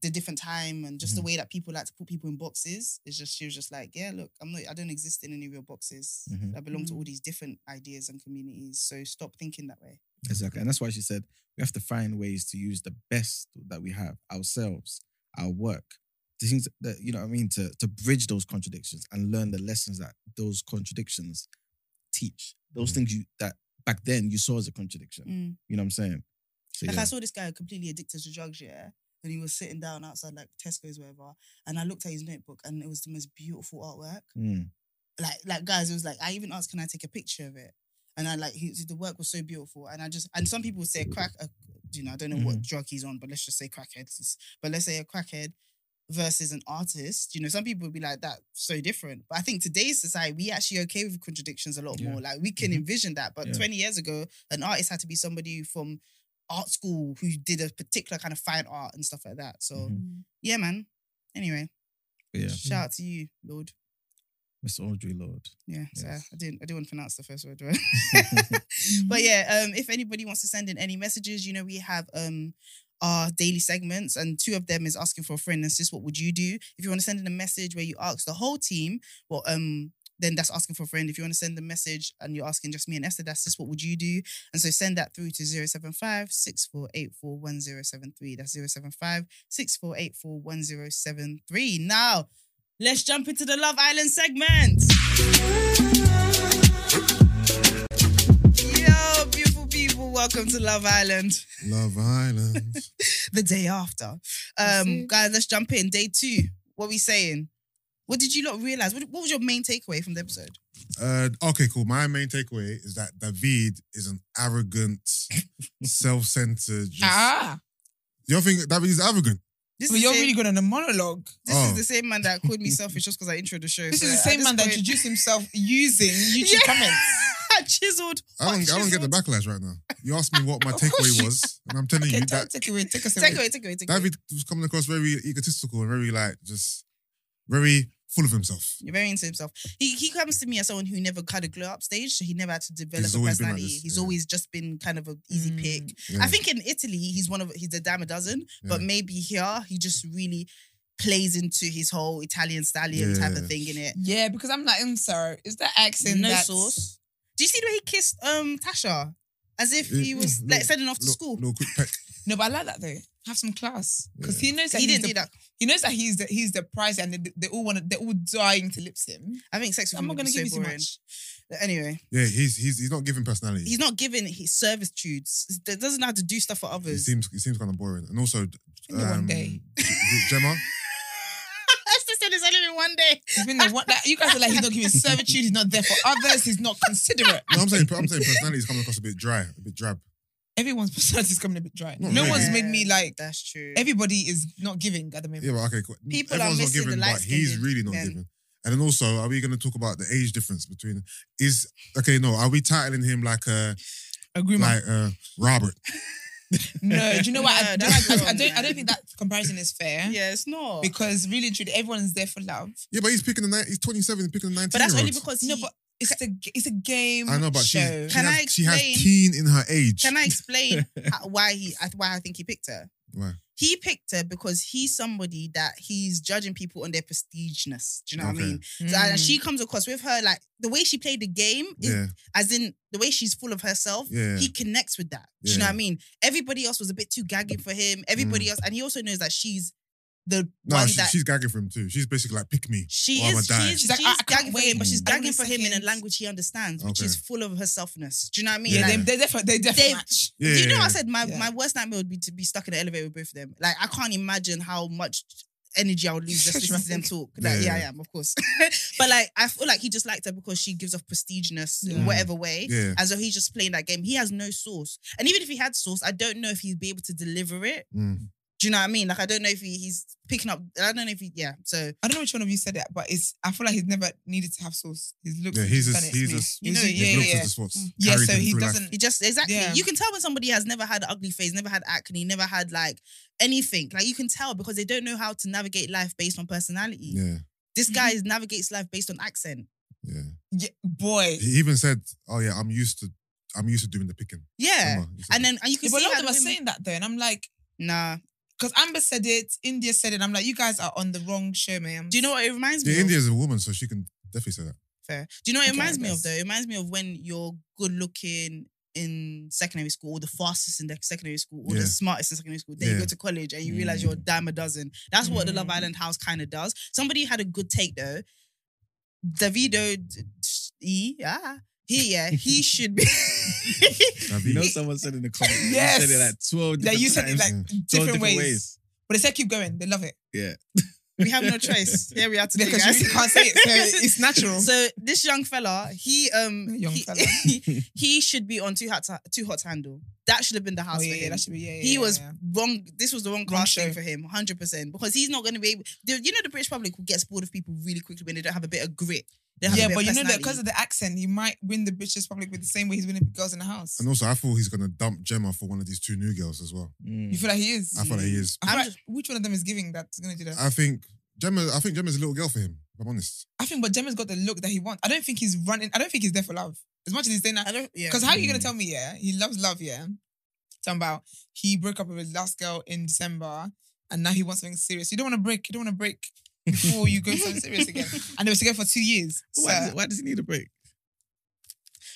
the different time and just the Mhm. way that people like to put people in boxes, it's just she was just like, yeah, look, I'm not, I don't exist in any real boxes. Mhm. I belong to Mm. all these different ideas and communities. So stop thinking that way. Exactly. And that's why she said we have to find ways to use the best that we have, ourselves, our work, the things that, you know what I mean, to, to bridge those contradictions and learn the lessons that those contradictions teach. Those Mm. things you that back then you saw as a contradiction. You know what I'm saying? So, Like yeah. I saw this guy completely addicted to drugs, yeah. And he was sitting down outside like Tesco's, wherever. And I looked at his notebook and it was the most beautiful artwork. Mm. Like, like guys, it was like I even asked, can I take a picture of it? And I like he, the work was so beautiful. And I just and some people would say crack, a, you know, I don't know what drug he's on, but let's just say crackhead. But let's say a crackhead versus an artist. You know, some people would be like that so different. But I think today's society, we actually okay with contradictions a lot Yeah. more. Like we can Mhm. envision that. But Yeah. 20 years ago, an artist had to be somebody from art school who did a particular kind of fine art and stuff like that. So Mhm. yeah, man. Anyway, yeah, shout out to you, Lorde. Miss Audre Lorde. Yeah, so I didn't I didn't want to pronounce the first word right. but yeah, um, if anybody wants to send in any messages, you know, we have um our daily segments, and two of them is asking for a friend and sis, what would you do? If you want to send in a message where you ask the whole team, well, um, then that's asking for a friend. If you want to send a message and you're asking just me and Esther, that's just what would you do? And so send that through to 075 6484 1073. That's 075 6484 1073. Now, let's jump into the Love Island segment. Yo, beautiful people, welcome to Love Island. Love Island. The day after. Um, guys, let's jump in. Day two. What are we saying? What did you not realize? What, what was your main takeaway from the episode? Uh, okay, cool. My main takeaway is that David is an arrogant, self-centered. Just, Ah, You don't think David is arrogant? This but is you're same, really good on a monologue. This Oh. is the same man that called me selfish just because I introed the show. This So is the same this man that introduced himself using YouTube Yeah. comments. chiseled. I don't, I don't get the backlash right now. You asked me what my takeaway was, and I'm telling Okay, you tell- that take away, take us away. Take away, take away, take away. David was coming across very egotistical and very like just very full of himself. You're very into himself. He he comes to me as someone who never had a glow up stage, so he never had to develop He's a always been like personality. this, he's yeah. always just been kind of an easy Mm. pick. Yeah. I think in Italy he's one of he's a dime a dozen, but maybe here he just really plays into his whole Italian stallion type of thing in it. Yeah, because I'm like, I'm sorry. Is that accent no that's- sauce. Do you see the way he kissed um Tasha? As if he was mm, like sending off to Little, school. little quick peck. No, but I like that though. Have some class because Yeah. he knows that He he's didn't the, do that. He knows that he's the he's the prize, and they, they all want. They're all dying to lips him. I think sex with I'm not gonna be give you too boring. much. Anyway, Yeah, he's he's he's not giving personality. he's not giving his service tudes. He doesn't know how to do stuff for He others. seems he seems kind of boring. And also, been there one um, day. is it Gemma. Said it's only been one day. He's been the one that you guys are like. He's not giving servitude. He's not there for others. He's not considerate. No, I'm saying I'm saying personality is coming across a bit dry, a bit drab. Everyone's personality is coming a bit dry. Not no really. one's made me like. That's true. Everybody is not giving at the moment. Yeah, but okay, cool. People are Everyone's not missing the giving, but light-skinned he's really not men. giving. And then also, are we going to talk about the age difference between? Is okay? No, are we titling him like uh A groomer. like uh Robert? no, do you know what? I, No, I, that's I, I wrong, don't. I man. don't think that comparison is fair. yeah, it's not. Because really, truly, everyone's there for love. Yeah, but he's picking the ni- he's 27, picking the 19 but that's year only olds. because No, he, but it's the it's a game. I know, but she's, show. she, Can has, I she has explain? teen in her age. Can I explain how, why he why I think he picked her? Why? He picked her because he's somebody that he's judging people on their prestigeness. Do you know what I Okay. mean? So Mm. and she comes across with her like the way she played the game, is, Yeah, as in the way she's full of herself. yeah. He connects with that. Do you know Yeah. what I mean? Everybody else was a bit too gagging for him. Everybody else, and he also knows that she's the Mm. no, one she, that she's gagging for him too. She's basically like, pick me. She or I'ma is, she is, She's she's, like, I- I can't gagging for him, but she's I gagging for him in a language he understands, which Okay. is full of her selfness. Do you know what I mean? yeah, Like, they, they definitely they definitely match. Yeah, you know, yeah, I said my, Yeah. my worst nightmare would be to be stuck in an elevator with both of them. Like, I can't imagine how much energy I would lose just Such listening to them talk. Like, yeah, Yeah. I am, of course. but like, I feel like he just liked her because she gives off prestigeness in whatever way. yeah. And so he's just playing that game. He has no source. And even if he had source, I don't know if he'd be able to deliver it. Mm. Do you know what I mean? Like, I don't know if he, he's picking up, I don't know if he, yeah. So, I don't know which one of you said that, but it's. I feel like he's never needed to have sauce. His looks. Yeah, he's just a, done it. he's a, You know, his yeah, looks yeah. is just Yeah, mm. so he doesn't. He just exactly. Yeah. You can tell when somebody has never had an ugly face, never had acne, never had like anything. Like you can tell because they don't know how to navigate life based on personality. Yeah, This mm-hmm. guy is navigates life based on accent. yeah. Yeah, boy. He even said, "Oh yeah, I'm used to, I'm used to doing the picking." Yeah. Remember? He said And that. then and you Yeah, can but a lot of them are saying that though, and I'm like, Nah. Because Amber said it, India said it. I'm like, you guys are on the wrong show, man. Do you know what it reminds me yeah, of? is a woman, so she can definitely say that. Fair. Do you know what it Okay, reminds me of though? It reminds me of when you're good looking in secondary school, or the fastest in the secondary school, or Yeah. the smartest in secondary school. Then you go to college and you realize you're a dime a dozen. That's what the Love Mm. Island house kind of does. Somebody had a good take though. Davido, yeah, he, yeah, he should be. You know, someone said in the comments, Yes. you said it like 12 That different you said it like Yeah. 12 different, ways. But they said keep going. They love it. Yeah. we have no choice. Here we are today, Because guys. you really can't say it. So it's natural. So this young fella, he um Young he, fella. he should be on too hot to, too hot to handle. That should have been the house oh, for yeah, him. yeah, that should be, yeah, yeah, he yeah, was yeah. wrong. This was the wrong, Wrong casting show. for him, hundred percent. Because he's not going to be able. the- You know, the British public gets bored of people really quickly when they don't have a bit of grit. They have Yeah, but you know that because of the accent, he might win the British public with the same way he's winning the girls in the house. And also, I thought he's gonna dump Gemma for one of these two new girls as well. You feel like he is? I feel like he is. I feel I'm like which one of them is giving that's going to do that? I think Gemma. I think Gemma's a little girl for him. If I'm honest. I think, but Gemma's got the look that he wants. I don't think he's running. I don't think he's there for love. As much as he's saying that, I don't. Yeah. because how are you going Mm. to tell me? Yeah, he loves love. Yeah, Talking about he broke up with his last girl in December and now he wants something serious. You don't want to break. You don't want to break before you go something serious again. And they were together for two years. Why, does, why does he need a break?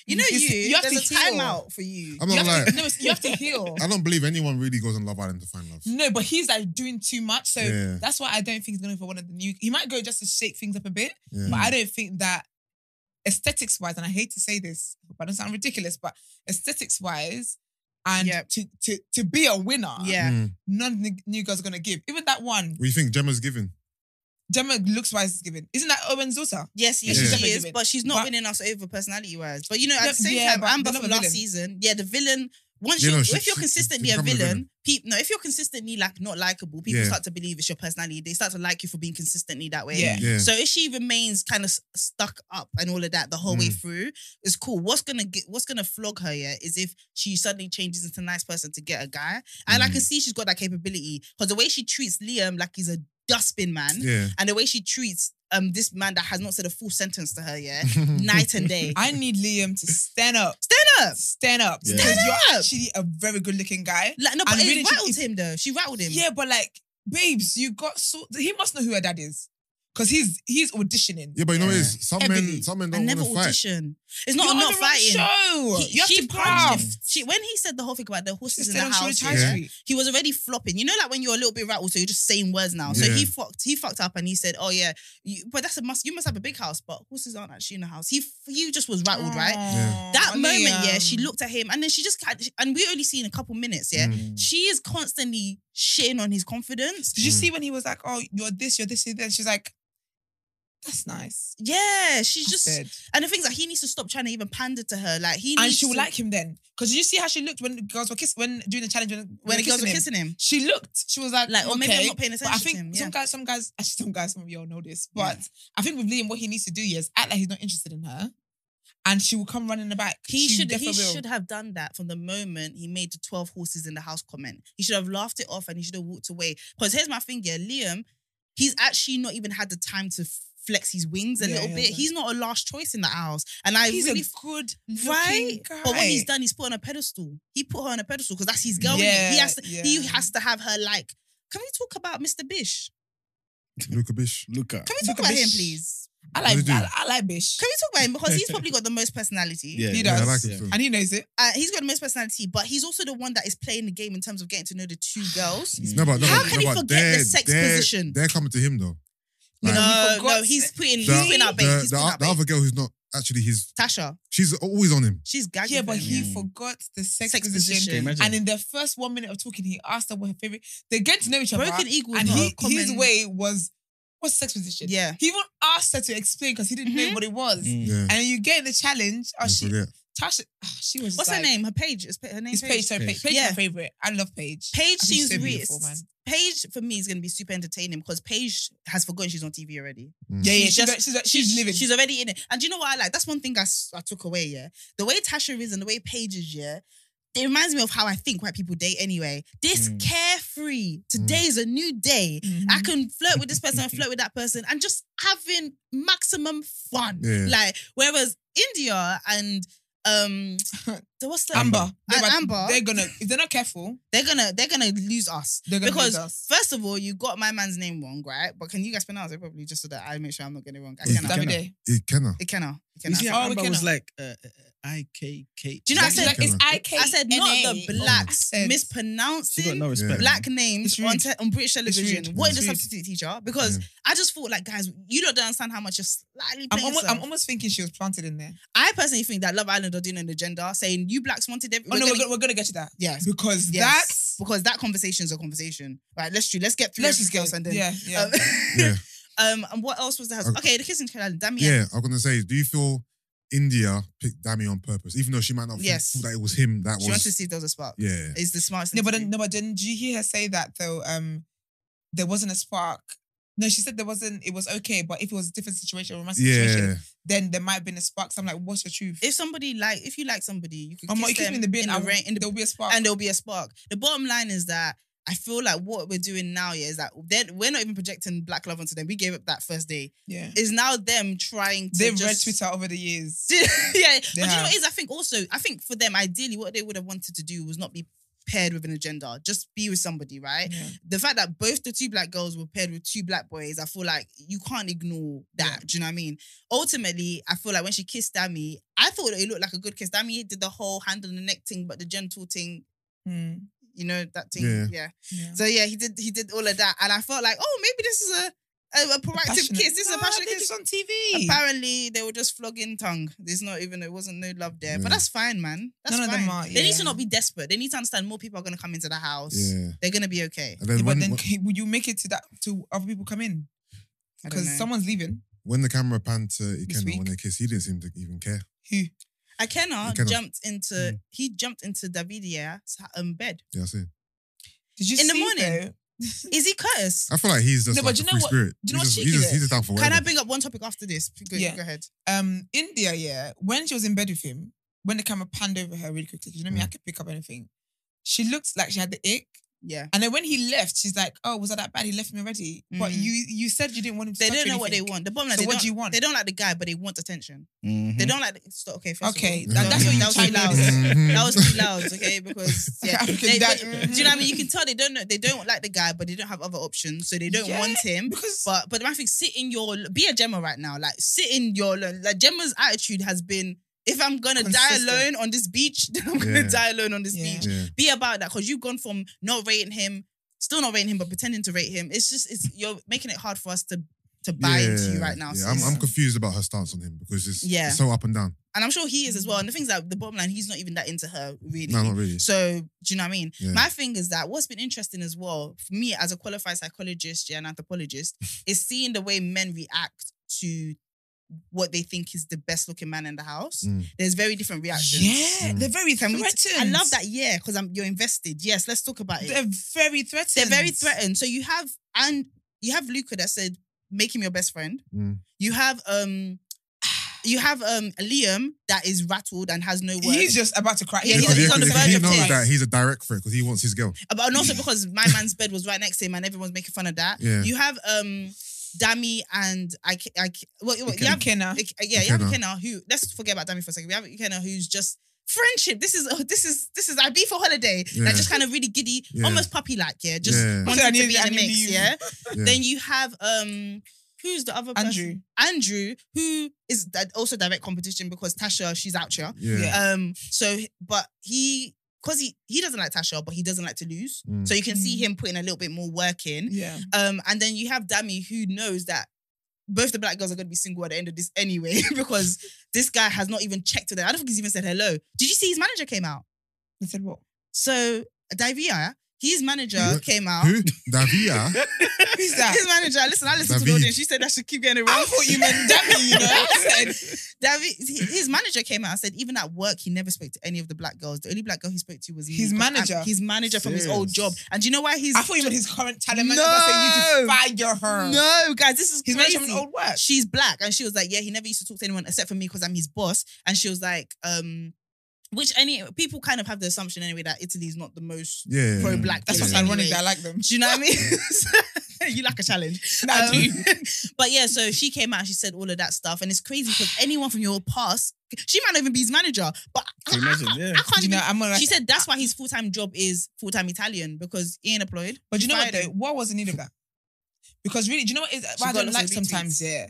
You know you. you have there's to a heal. timeout for you. I'm you not have, like to, no, you have to heal. I don't believe anyone really goes on Love Island to find love. No, but he's like doing too much. So Yeah. that's why I don't think he's going to go for one of the new. He might go just to shake things up a bit, Yeah. but I don't think that aesthetics wise, and I hate to say this, but I don't sound ridiculous, but aesthetics wise, and Yep. to, to to be a winner, Yeah. Mm. none of the new girls are going to give. Even that one, What do you think Gemma's giving? Gemma looks wise is given. Isn't that Owen's daughter? Yes, yes, Yeah. she Definitely is, but she's not But- winning us over personality wise. But you know, at Yeah, the same yeah, time, but Amber they're from last season, yeah, the villain. Once Yeah, you, no, are she- if you're consistently she a become a villain, people no, if you're consistently like not likable, people Yeah. start to believe it's your personality. They start to like you for being consistently that way. Yeah. Yeah. So if she remains kind of stuck up and all of that the whole way Mm. through, it's cool. What's gonna get what's gonna flog her, yeah, is if she suddenly changes into a nice person to get a guy. And I Mm. can see she's got that capability. Because the way she treats Liam like he's a dustbin man, Yeah. and the way she treats um this man that has not said a full sentence to her, yeah, night and day. I need Liam to stand up. Stand up. Stand up. Yeah. Because Stand you're up. actually a very good looking guy. Like no, but And it really, she- rattled if- him though. She rattled him. Yeah, but like, babes, you got so he must know who her dad is. Because he's he's auditioning. Yeah, but you know what it is? Some Heavily. men, some men don't never want to fight. audition. It's not You're on not the wrong fighting. Show. He, you have she to punched him. She when he said the whole thing about the horses in Stay the on Shoreditch house, High yeah, Street. he was already flopping. You know, like when you're a little bit rattled, so you're just saying words now. So Yeah. he fucked. He fucked up, and he said, "Oh yeah, you, but that's a must. You must have a big house, but horses aren't actually in the house." He you just was rattled, right? Aw, That moment, yeah, she looked at him, and then she just had- and we only seen a couple minutes, yeah. Mm. She is constantly shitting on his confidence. Did you see when he was like, "Oh, you're this, you're this, you're that"? She's like, "That's nice." Yeah, she's just said. and the things that he needs to stop trying to even pander to her. Like he and she will to, like him then. Because you see how she looked when the girls were kissing, when doing the challenge, when, when the girls were kissing him. She looked. She was like, Like, or maybe. I'm not paying But attention I think to him. some guys, some guys, actually some guys, some of you all know this, but I think with Liam, what he needs to do is act like he's not interested in her, and she will come running the back. He She should he will. should have done that from the moment he made the 12 horses in the house comment. He should have laughed it off and he should have walked away. Because here's my thing, yeah, Liam, he's actually not even had the time to flex his wings a Yeah, little he bit. hasn't. He's not a last choice in the house. And I He's really a good right. guy. But what he's done, he's put on a pedestal. He put her on a pedestal because that's his girl. Yeah, he has to he has to have her like. Can we talk about Mr. Bish? Luca Bish. Luca. Can we talk Luca about him, please? I like, I. I like Bish, Can we talk about him because he's probably got the most personality. Yeah, He Yeah, I does. like him Yeah. and he knows it. Uh, he's got the most personality, but he's also the one that is playing the game in terms of getting to know the two girls. No, but no, How but, can no, he but forget the sex they're- position? They're coming to him though. No, Like, he No, no, he's putting he's the, putting out bait. the, He's the, putting out the bait. other girl who's not actually his. Tasha, She's always on him. she's gagging. Yeah, but him, he yeah. forgot the sex, Sex position. position. Imagine? And in the first one minute of talking, he asked her what her favorite. They're get to know each other. Broken Eagle and he, his way was what's sex position? Yeah. He even asked her to explain because he didn't know Mhm. what it was. Mm. Yeah. And you get in the challenge. Oh, I she, forget. Tasha, she was. What's like, her name? Her page. Is her name? It's Paige. Sorry, Paige. Paige. Paige is Yeah. my favorite. I love Paige. Paige I think she's seems so really. beautiful, man. Paige for me is going to be super entertaining because Paige has forgotten she's on TV already. Mm. Yeah, yeah. She's She's, just- she's, she's, living. She's already in it. And do you know what I like? That's one thing I, I took away. Yeah, the way Tasha is and the way Paige is. Yeah. It reminds me of how I think white people date anyway. This Mm. carefree. Today is a new day. Mhm. I can flirt with this person and flirt with that person and just having maximum fun. Yeah. Like whereas India and um the- what's the Amber. and but Amber, They're gonna if they're not careful, they're gonna they're gonna lose us. they're gonna because lose us. first of all, you got my man's name wrong, right? But can you guys pronounce it probably just so that I make sure I'm not getting it wrong? I Yeah. cannot. Davide. Ikenna. Ikenna. You see Ikenna. how Oh, we Amber was like uh, uh, I K K. Do you know I said- like, it's Kenna. I K. I said not the black I She got mispronouncing no respect. black names It's rude. on, te- on British television. rude. What is It's rude. substitute teacher? Because Yeah. I just thought like, guys, you don't understand how much you're slightly I'm playing almost, I'm yourself. almost thinking she was planted in there. I personally think that Love Island are doing an agenda saying you blacks wanted every. Oh no, gonna- we're gonna, we're gonna get to that yes, because yes. that's because that conversation is a conversation. Right, let's do. Let's get through. let's just everything go. and then. yeah, yeah. Um, Yeah. um, and what else was the house? Okay, the kissing challenge. Damn Yeah, I'm gonna say, do you feel India picked Dami on purpose, even though she might not Yes. thought that it was him that was. She wants to see if there was a spark. Yeah, is the smartest. no, but then, no, but then did you hear her say that though? Um, there wasn't a spark. No, she said there wasn't. It was okay, but if it was a different situation, a romantic situation, then there might have been a spark. So I'm like, what's your truth? if somebody like, if you like somebody, you could I'm kiss like, you them in the bin. in I the rain, in the there'll be a spark. and there'll be a spark. The bottom line is that I feel like what we're doing now yeah, is that they're- we're not even projecting black love onto them. We gave up that first day. yeah, It's now them trying to. they've just, read Twitter over the years. yeah, but you know have. what it is? I think also, I think for them, ideally, what they would have wanted to do was not be paired with an agenda. Just be with somebody, right? Yeah. The fact that both the two black girls were paired with two black boys, I feel like you can't ignore that. Yeah. Do you know what I mean? Ultimately, I feel like when she kissed Dami, I thought it looked like a good kiss. Dami did the whole hand on the neck thing, but the gentle thing, Mm, you know, that thing. Yeah. yeah. yeah. So yeah, he did he did all of that, and I felt like, oh, maybe this is a a, a proactive kiss. This is a passionate kiss. on TV. Apparently, they were just flogging tongue. There's not even it wasn't no love there, Yeah. but that's fine, man. That's None of fine. them are, They need to not be desperate. They need to understand more people are gonna come into the house. Yeah. They're gonna be okay. And then Yeah, when, but then when- can- would you make it to that to other people come in? I don't Because know. someone's leaving. when the camera panned to Ikenna week. when they kissed, he didn't seem to even care. Who? Ikenna Ikenna. jumped into Mm. he jumped into Davidia's um, bed. Yeah, I see. Did you In the see morning. though? Is he cursed? I feel like he's just No, but like do you know free what- spirit. do you know he's, what just, she he's, just, he's just down for Can I bring up one topic after this? Go, Yeah. go ahead. Um, India, yeah, when she was in bed with him, when the camera panned over her really quickly, you know me, I Mm. could pick up anything. She looked like she had the ick. Yeah. And then when he left, she's like, "Oh, was that that bad? He left me already." But Mhm. you you said you didn't want him to. They touch don't know what they anything. want. The bottom line, So they what don't, do you want? They don't like the guy, but they want attention. They don't like. The, so, okay, first Okay, of all, that- that's that, what you was too type loud. in. Mhm. that was too loud. Okay, because yeah, African they- dad, but- do you know what I mean? You can tell they don't know. They don't like the guy, but they don't have other options, so they don't Yeah, want him. because But but I think sit in your be a Gemma right now. Like sit in your like Gemma's attitude has been. If I'm gonna die alone on this beach, then I'm gonna Yeah. die alone on this Yeah. beach. Yeah. Be about that because you've gone from not rating him, still not rating him, but pretending to rate him. It's just it's you're making it hard for us to to buy into you right now. Yeah, So I'm, I'm confused about her stance on him because it's, Yeah. it's so up and down. and I'm sure he is as well. And the things that the bottom line, he's not even that into her really. No, not really. So do you know what I mean? My thing is that what's been interesting as well for me as a qualified psychologist yeah, and anthropologist is seeing the way men react to what they think is the best looking man in the house. Mm. There's very different reactions. yeah, Mm. they're very Can threatened. I love that. Yeah, because I'm you're invested. Yes, let's talk about it. They're very threatened. They're very threatened. So you have and you have Luca that said, "Make him your best friend." Mm. You have um, you have um Liam that is rattled and has no words. He's just about to cry. Yeah, He's he's- on- Because he's on the verge he of knows tears. that he's a direct threat because he wants his girl. but and also because my man's bed was right next to him and everyone's making fun of that. Yeah. You have um Dami and I I well, well, you have Kenna. Ik- yeah, you have Ikenna. Ikenna who let's forget about Dami for a second. We have Ikenna who's just friendship. This is oh, this is this is I be for holiday. Yeah. Like just kind of really giddy, Yeah. almost puppy like, yeah. Just Yeah. wanting I to be in the mix, yeah? Yeah. Then you have um who's the other person? Andrew. Andrew, who is that also direct competition because Tasha, she's out here. Yeah. Yeah. Um, so but he because he he doesn't like Tasha, but he doesn't like to lose. Mm. So you can see Mm. him putting a little bit more work in. Yeah. Um, and then you have Dami who knows that both the black girls are going to be single at the end of this anyway because this guy has not even checked with them. I don't think he's even said hello. Did you see his manager came out? They said what? So Davia, his manager Who? came out. Who? Davia? Who's that? His manager, listen, I listened to the David. audience. She said I should keep getting it wrong. I thought you meant Dami, you know. I said, David, his manager came out and said even at work he never spoke to any of the black girls. The only black girl he spoke to was me. His 'cause I'm- manager? His manager from his old job. And do you know why he's? I thought you meant his current talent manager. No. I said you to fire her. No, guys, this is His crazy. manager from old work. She's black, and she was like, "Yeah, he never used to talk to anyone except for me because I'm his boss." And she was like, um. Which any people kind of have the assumption anyway that Italy's not the most Yeah. pro-black. That's place what's ironic anyway. that I like them. Do you know what I mean? you like a challenge. I Um, do. but yeah, so she came out she said all of that stuff. And it's crazy because anyone from your past, she might not even be his manager. But I, Can you imagine? I- Yeah. I can't you even. know, I'm gonna, she said that's why his full time job is full time Italian because he ain't employed. But you know what Fired though? What was the need of that? Because really, do you know what is what I got don't like sometimes? retweets. Yeah.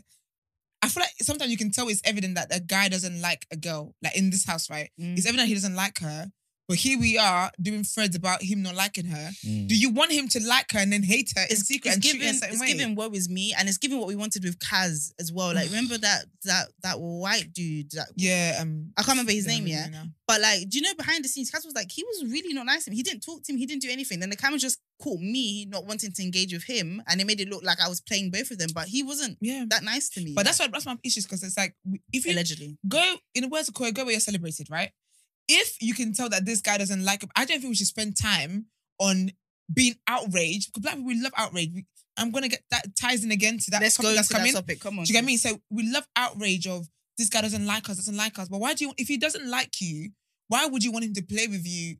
I feel like sometimes you can tell it's evident that a guy doesn't like a girl. Like in this house, right? Mm. It's evident he doesn't like her. But here we are doing threads about him not liking her. Mm. Do you want him to like her and then hate her in It's, secret it's and treat giving, her a certain it's way? giving woe is me, and it's giving what we wanted with Kaz as well. Like, remember that that that white dude? That, yeah, um, I can't remember his name I'm yet. reading. But like, do you know behind the scenes, Kaz was like, he was really not nice to him. He didn't talk to him. He didn't do anything. Then the camera just caught me not wanting to engage with him, and it made it look like I was playing both of them. But he wasn't Yeah, that nice to me. but that's why that's my issues because it's like if you allegedly. go in the words of Koi, go where you're celebrated, right? If you can tell that this guy doesn't like him, I don't think we should spend time on being outraged because black people we love outrage. We, I'm gonna get that ties in again to that Let's go that's that coming. topic. Come on. Do you get me? So we love outrage of this guy doesn't like us, doesn't like us. But why do you if he doesn't like you, why would you want him to play with you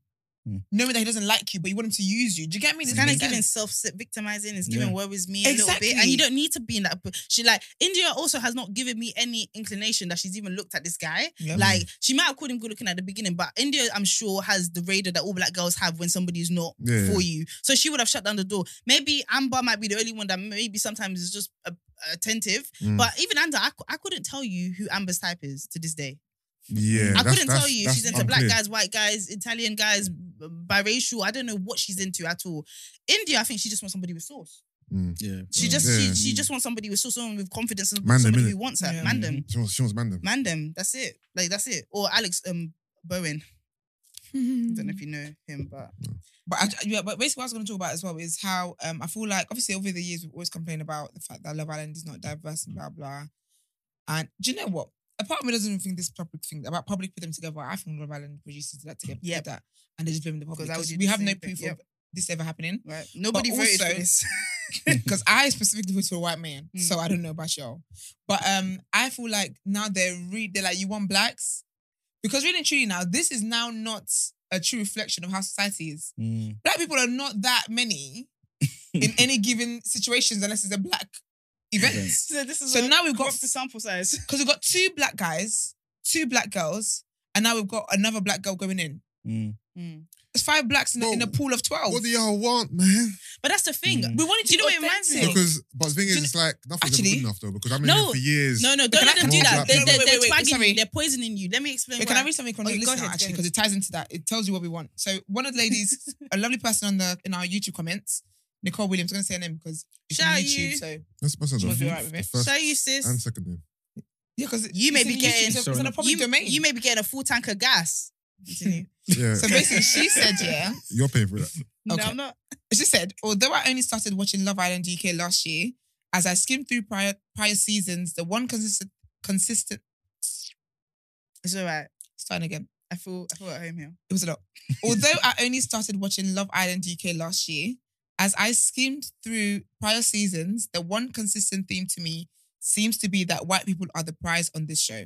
Mm. knowing that he doesn't like you, but you want him to use you. Do you get me? It's kind of giving self victimizing. It's giving Yeah. woe me a little bit, and you don't need to be in that. She like India also has not given me any inclination that she's even looked at this guy. Yeah. Like she might have called him good looking at the beginning, but India, I'm sure, has the radar that all black girls have when somebody is not Yeah. for you. So she would have shut down the door. Maybe Amber might be the only one that maybe sometimes is just uh, attentive. Mm. But even Amber, I, I couldn't tell you who Amber's type is to this day. Yeah, I couldn't tell you that's she's into black unclear. guys, white guys, Italian guys, biracial. I don't know what she's into at all. India, I think she just wants somebody with sauce. Yeah. She just Yeah. she, she just wants somebody with sauce, someone with confidence, and Man them, somebody who wants her. Yeah. Man them, She wants, she wants man them. man them. That's it. Like that's it. Or Alex um Bowen. I don't know if you know him, but But I, yeah, but basically, what I was going to talk about as well is how um I feel like obviously over the years we've always complained about the fact that Love Island is not diverse and blah blah. And do you know what? A part of me doesn't even think this public thing about public put them together. I think Love Island producers did that together. Yep. did that, and they just blame the public Because we have no same thing, proof yep. of this ever happening. right. Nobody But voted also- for this. Because I specifically voted for a white man, Mm. so I don't know about y'all. But um, I feel like now they're re- they're like you want blacks because really and truly now this is now not a true reflection of how society is. Mm. black people are not that many in any given situations unless it's a black event. Event. so this is So now we've got- the sample size. Because we've got two black guys, two black girls, and now we've got another black girl going in. Mm. Mm. There's five blacks in, a, Bro, in a pool of 12. What do y'all want, man? But that's the thing. Mm. we wanted to Do you know what it reminds me. Because, but the thing is, it's like nothing's Actually- ever good enough though. Because I've been No. here for years. No, no, don't let them do that. They, they, they're wait, wait, twagging sorry. you. They're poisoning you. Let me explain. Wait, can I read something from Oh, the go listener ahead, actually? Because it ties into that. It tells you what we want. So one of the ladies, a lovely person on the in our YouTube comments, Nicole Williams, I'm going to say her name because it's Shout on out YouTube. you. So That's that's She the, must be alright with the it. first Show you, sis. and second name. yeah, because You may be getting- it's, it's on a public you, domain. you may be getting a full tank of gas. Continue. Yeah, so basically, she said, yeah. you're paying for that. No, Okay. I'm not. She said, although I only started watching Love Island UK last year, as I skimmed through prior prior seasons, the one consistent consistent It's all right. starting again. I feel I feel at home here. It was a lot. although I only started watching Love Island UK last year, as I skimmed through prior seasons, the one consistent theme to me seems to be that white people are the prize on this show.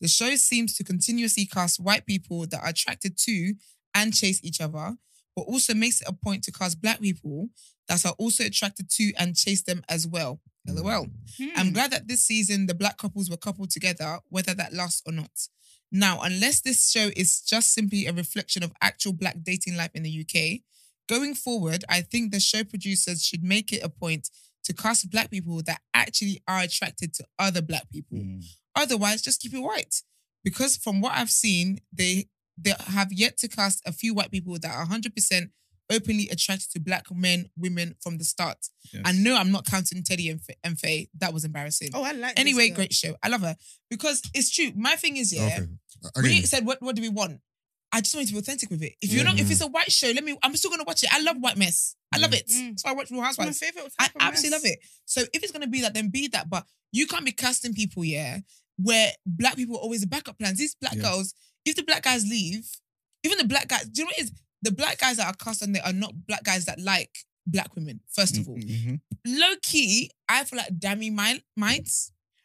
The show seems to continuously cast white people that are attracted to and chase each other, but also makes it a point to cast black people that are also attracted to and chase them as well. LOL. I'm Hmm. glad that this season the black couples were coupled together, whether that lasts or not. Now, unless this show is just simply a reflection of actual black dating life in the UK, going forward, I think the show producers should make it a point to cast black people that actually are attracted to other black people. Mm. Otherwise, just keep it white. Because from what I've seen, they they have yet to cast a few white people that are 100% openly attracted to black men, women from the start. Yes. I know I'm not counting Teddy and, F- and Faye. That was embarrassing. Oh, I like. anyway, girl. great show. I love her because it's true. My thing is, yeah, Okay. I when get you you. said what what do we want, I just want you to be authentic with it. If you're not, if Mhm. it's a white show, let me. I'm still gonna watch it. I love white mess. I love it. Mm. That's why I watch Real It's my favorite. I absolutely mess. love it. So if it's gonna be that, then be that. But you can't be casting people, yeah, where black people are always the backup plans. These black Yeah. girls, if the black guys leave, even the black guys, do you know what it is? The black guys that are cast on there are not black guys that like black women. First of all, Mhm. low key, I feel like Dami might, might.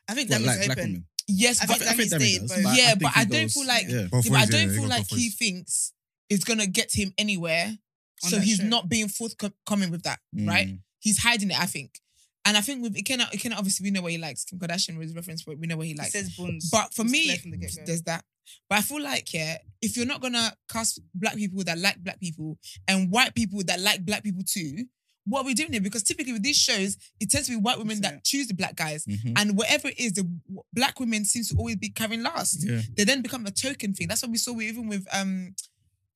I think Well, that like was black open. Women. Yes, I but think that means Dami does, both- Yeah, think but I don't goes- feel like- yeah. Both Yeah, but I ways, don't yeah, you feel got like both he ways. thinks it's gonna get him anywhere. On So that he's show. not being forthcoming with that, right? Mm. He's hiding it, I think. And I think with Ikenna, Ikenna obviously we know what he likes. Kim Kardashian was reference point. We know what he He likes. says buns. But for It's me, clear from the get-go. there's that. But I feel like, yeah, if you're not gonna cast black people that like black people and white people that like black people too, what are we doing here? Because typically with these shows, it tends to be white women that choose the black guys. Mhm. And whatever it is, the w- black women seems to always be carrying last Yeah. they then become a token thing. That's what we saw with, even with um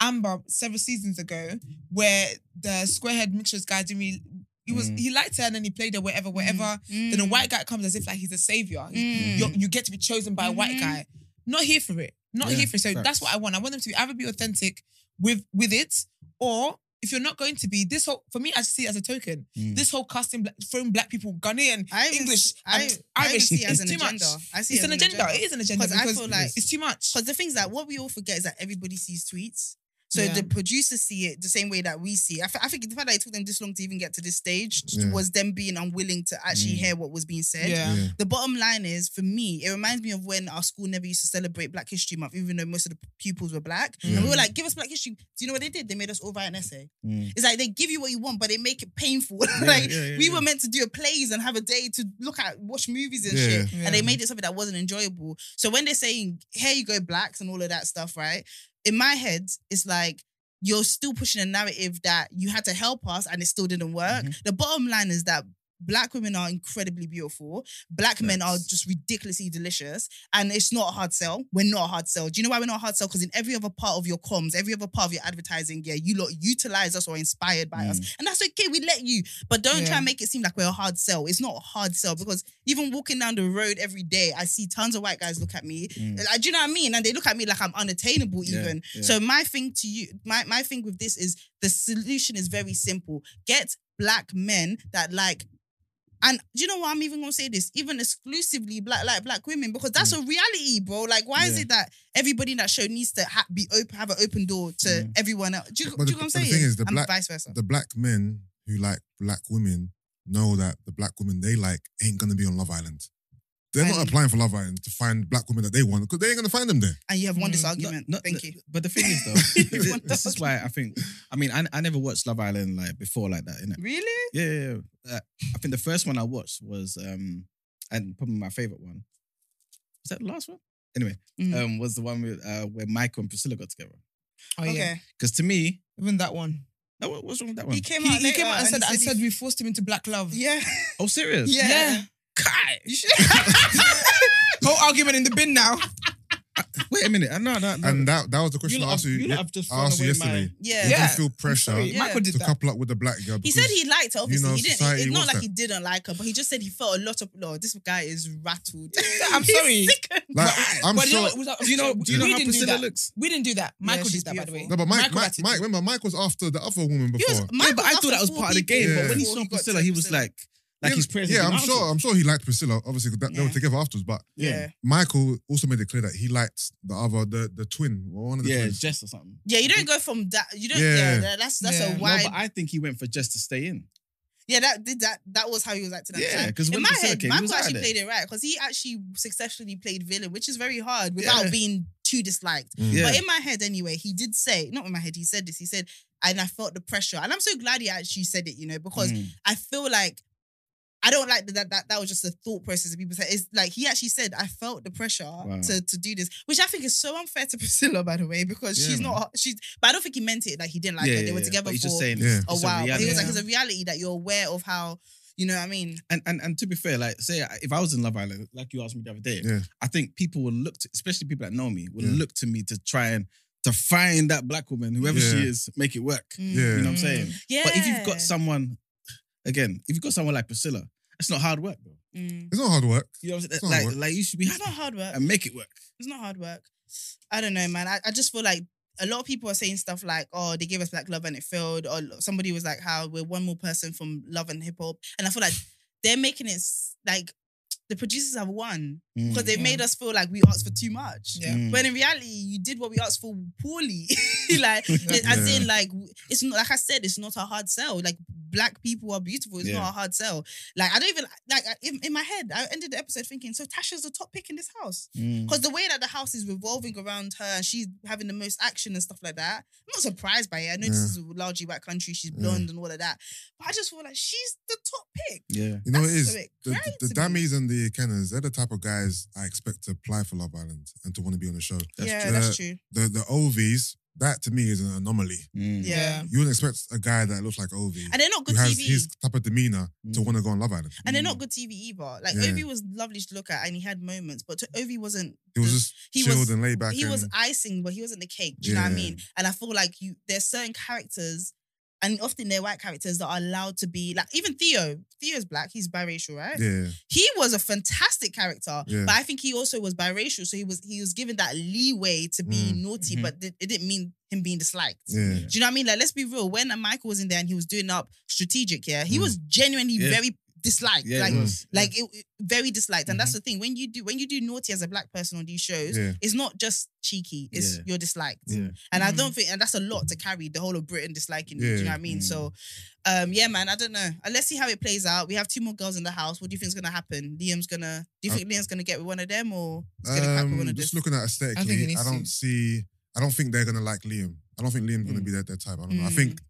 Amber several seasons ago, where the squarehead mixtures guy didn't really. He was Mm. he liked her and then he played her whatever whatever. Mm. Then a white guy comes as if like he's a savior. Mm. You get to be chosen by a white Mhm. guy. Not here for it. Not Yeah, here for it. So facts. that's what I want. I want them to be, either be authentic with with it, or if you're not going to be this whole for me, I see it as a token. Mm. This whole casting black, throwing black people, Ghanaian, I English, I, and I even Irish, see it as it's an too agenda. much. I see It's it an as agenda. It is an agenda 'Cause I because feel like- it's too much. Because the things that what we all forget is that everybody sees tweets. So Yeah. the producers see it the same way that we see. it. I, f- I think the fact that it took them this long to even get to this stage Yeah. was them being unwilling to actually Mm. hear what was being said. Yeah. Yeah. The bottom line is, for me, it reminds me of when our school never used to celebrate Black History Month, even though most of the pupils were black. Yeah. And we were like, give us Black History. Do you know what they did? They made us all write an essay. Mm. It's like they give you what you want, but they make it painful. Yeah, like yeah, yeah, we yeah. were meant to do a plays and have a day to look at, watch movies and Yeah. shit. Yeah. And they made it something that wasn't enjoyable. So when they're saying, here you go, blacks and all of that stuff, right? In my head, it's like, you're still pushing a narrative that you had to help us and it still didn't work. Mhm. The bottom line is that black women are incredibly beautiful. Black men are just ridiculously delicious. And it's not a hard sell. We're not a hard sell. Do you know why we're not a hard sell? Because in every other part of your comms, every other part of your advertising, yeah, you lot utilize us or inspired by us. And that's okay. We let you. But don't try and make it seem like we're a hard sell. It's not a hard sell because even walking down the road every day, I see tons of white guys look at me. Mm. Like, do you know what I mean? And they look at me like I'm unattainable, Yeah, even. yeah. So my thing to you, my, my thing with this is the solution is very simple. Get black men that like and do you know what I'm even gonna say this? Even exclusively black like black women, because that's a reality, bro. Like, why is Mm. It that everybody in that show needs to ha- be open, have an open door to Mm. everyone else? Do you, But do the- know what I'm but the thing is, the and black- vice versa. The black men who like black women know that the black women they like ain't gonna be on Love Island. They're not And- applying for Love Island to find black women that they want because they ain't gonna find them there. and you have won this Mm, argument. Not- not- Thank you. But the thing is, though, You thi- want this is why I think. I mean, I, I never watched Love Island like before like that. Innit? Really? Yeah, yeah. yeah. Uh, I think the first one I watched was, um, and probably my favorite one. Was that the last one? Anyway, Mhm. um, was the one with uh, where Michael and Priscilla got together. Oh yeah. okay. Because to me, Even that one. no, what- what's wrong with that one? He came He, out. he later came out and said, he I said we forced him into black love. yeah. oh, serious? Yeah. Yeah. Kai. Whole argument in the bin now. Wait a minute. Uh, No, no, no. And that that was the you question lot I have, asked you, you lot have just I thrown asked you away yesterday. my- Yeah. Yeah. didn't feel pressure Sorry, Yeah. Michael did to that. couple up with the black girl. He said he liked her, obviously. know, he didn't. society It's not wants like that. he didn't like her, but he just said he felt a lot of. No, this guy is rattled. I'm He's sorry. sickened. Like, I'm but you know sure. what? Was that, Do you know? Do you know we how didn't do Priscilla that. looks? We didn't do that. Michael she's did that, by the way. No, but Mike, Michael Mike, ratted Mike, remember, Mike was after the other woman He before. was, Yeah, but I was thought that was after part of the four game. But when he before saw got to Priscilla, he was like, like yeah, he's praising. yeah, I'm sure. I'm sure he liked Priscilla. Obviously, 'cause that, they were Yeah. together afterwards. But Yeah. Michael also made it clear that he liked the other, the the twin, or one of the Yeah, twins. Jess or something. Yeah, you don't go from that. You don't. Yeah. Yeah, that- that's that's Yeah. a No, wide. No, but I think he went for Jess to stay in. yeah, that did that. That was how he was acting. At the Yeah, time. 'cause in when my Priscilla head, came, he was Michael out actually there. played it right because he actually successfully played villain, which is very hard without Yeah. being too disliked. Mm. Yeah. But in my head, anyway, he did say, not in my head, he said this. He said, and I felt the pressure, and I'm so glad he actually said it. You know, because Mm. I feel like I don't like that. That that was just a thought process that people say. It's like he actually said, "I felt the pressure to to do this," which I think is so unfair to Priscilla, by the way, because Yeah, she's man. not. She's, but I don't think he meant it like he didn't like yeah, her. They yeah, were together But for just saying, Yeah. a it's while. But he was like, "It's a reality that you're aware of how." You know what I mean? And, and and to be fair, like say if I was in Love Island, like you asked me the other day, Yeah. I think people will look to, especially people that know me, will Yeah. look to me to try and to find that black woman, whoever she is, make it work. Yeah. You know what I'm saying? Mm. Yeah. But if you've got someone, again, if you've got someone like Priscilla, it's not hard work, bro. Mm. It's not hard work. You know what I'm It's saying? not Like, work. like you should be It's not hard work. and make it work. It's not hard work. I don't know, man. I, I just feel like a lot of people are saying stuff like, oh, they gave us Black Love and it failed. Or somebody was like, how we're one more person from Love and Hip Hop. And I feel like they're making it s- like the producers have won because they've Yeah. made us feel like we asked for too much. Yeah. Mm. When in reality, you did what we asked for poorly. like, it- as in, like, it's not, like I said, it's not a hard sell. Like, black people are beautiful. It's Yeah. not a hard sell. Like, I don't even, like, in, in my head, I ended the episode thinking, so Tasha's the top pick in this house. Mm. Because the way that the house is revolving around her and she's having the most action and stuff like that, I'm not surprised by it. I know this is a largely white country, she's Yeah. blonde and all of that. But I just feel like she's the top pick. Yeah. You know what it That's is? a bit The, crazy the, the to and the Kenners, they're the type of guys I expect to apply for Love Island and to want to be on the show. That's yeah, true. that's Uh, true. The the Ovies, that to me is an anomaly. Mm. Yeah. You wouldn't expect a guy that looks like Ovi And they're not who good has TV. his type of demeanor to Mm. want to go on Love Island. and they're Mm. not good TV either. Like Yeah. Ovi was lovely to look at and he had moments, but to Ovi wasn't He was just he chilled was- and laid back. he and, was icing, but he wasn't the cake. Do you know what I mean? And I feel like you there's certain characters, and often they're white characters that are allowed to be like even Theo. Theo's black, he's biracial, right? yeah, He was a fantastic character, Yeah. but I think he also was biracial, so he was he was given that leeway to be Mm. naughty, Mhm. but it, it didn't mean him being disliked. yeah. Do you know what I mean? Like, let's be real. When Michael was in there and he was doing up strategic, yeah, he Mm. was genuinely Yeah. very, disliked. Yeah, it like was. like it, it- very disliked. And that's the thing. When you do when you do naughty as a black person on these shows, Yeah. it's not just cheeky. It's Yeah. you're disliked. Yeah. And I don't think and that's a lot to carry the whole of Britain disliking you. Do you know Yeah. what I mean? Mm. So um yeah, man, I don't know. Uh, let's see how it plays out. We have two more girls in the house. What do you think is gonna happen? Liam's gonna do you Uh, think Liam's gonna get with one of them or he's gonna crack with one Um, of just this? looking at he aesthetically, needs I, don't to. see. I don't think they're gonna like Liam. I don't think Liam's gonna Mm. be their, their type. I don't know. I Mm. think.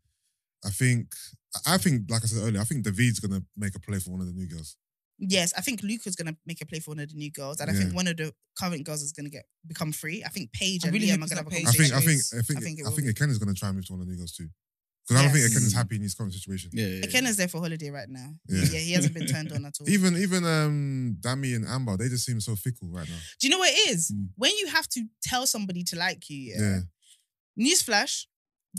I think. I think, like I said earlier, I think David's gonna make a play for one of the new girls. Yes, I think Luca's gonna make a play for one of the new girls, and I Yeah. think one of the current girls is gonna get become free. I think Paige I and really Liam hope are it's gonna have not a Paige. I think. I think. I think. I think it I will think be. Ikenna's gonna try and move to one of the new girls too. Because I don't think Yes. Ikenna's Mm. happy in his current situation. Yeah, yeah, yeah. Kenna's there for holiday right now. Yeah. Yeah, he hasn't been turned on at all. Even even um Dami and Amber, they just seem so fickle right now. Do you know what it is? Mm. When you have to tell somebody to like you, yeah. Yeah. Newsflash,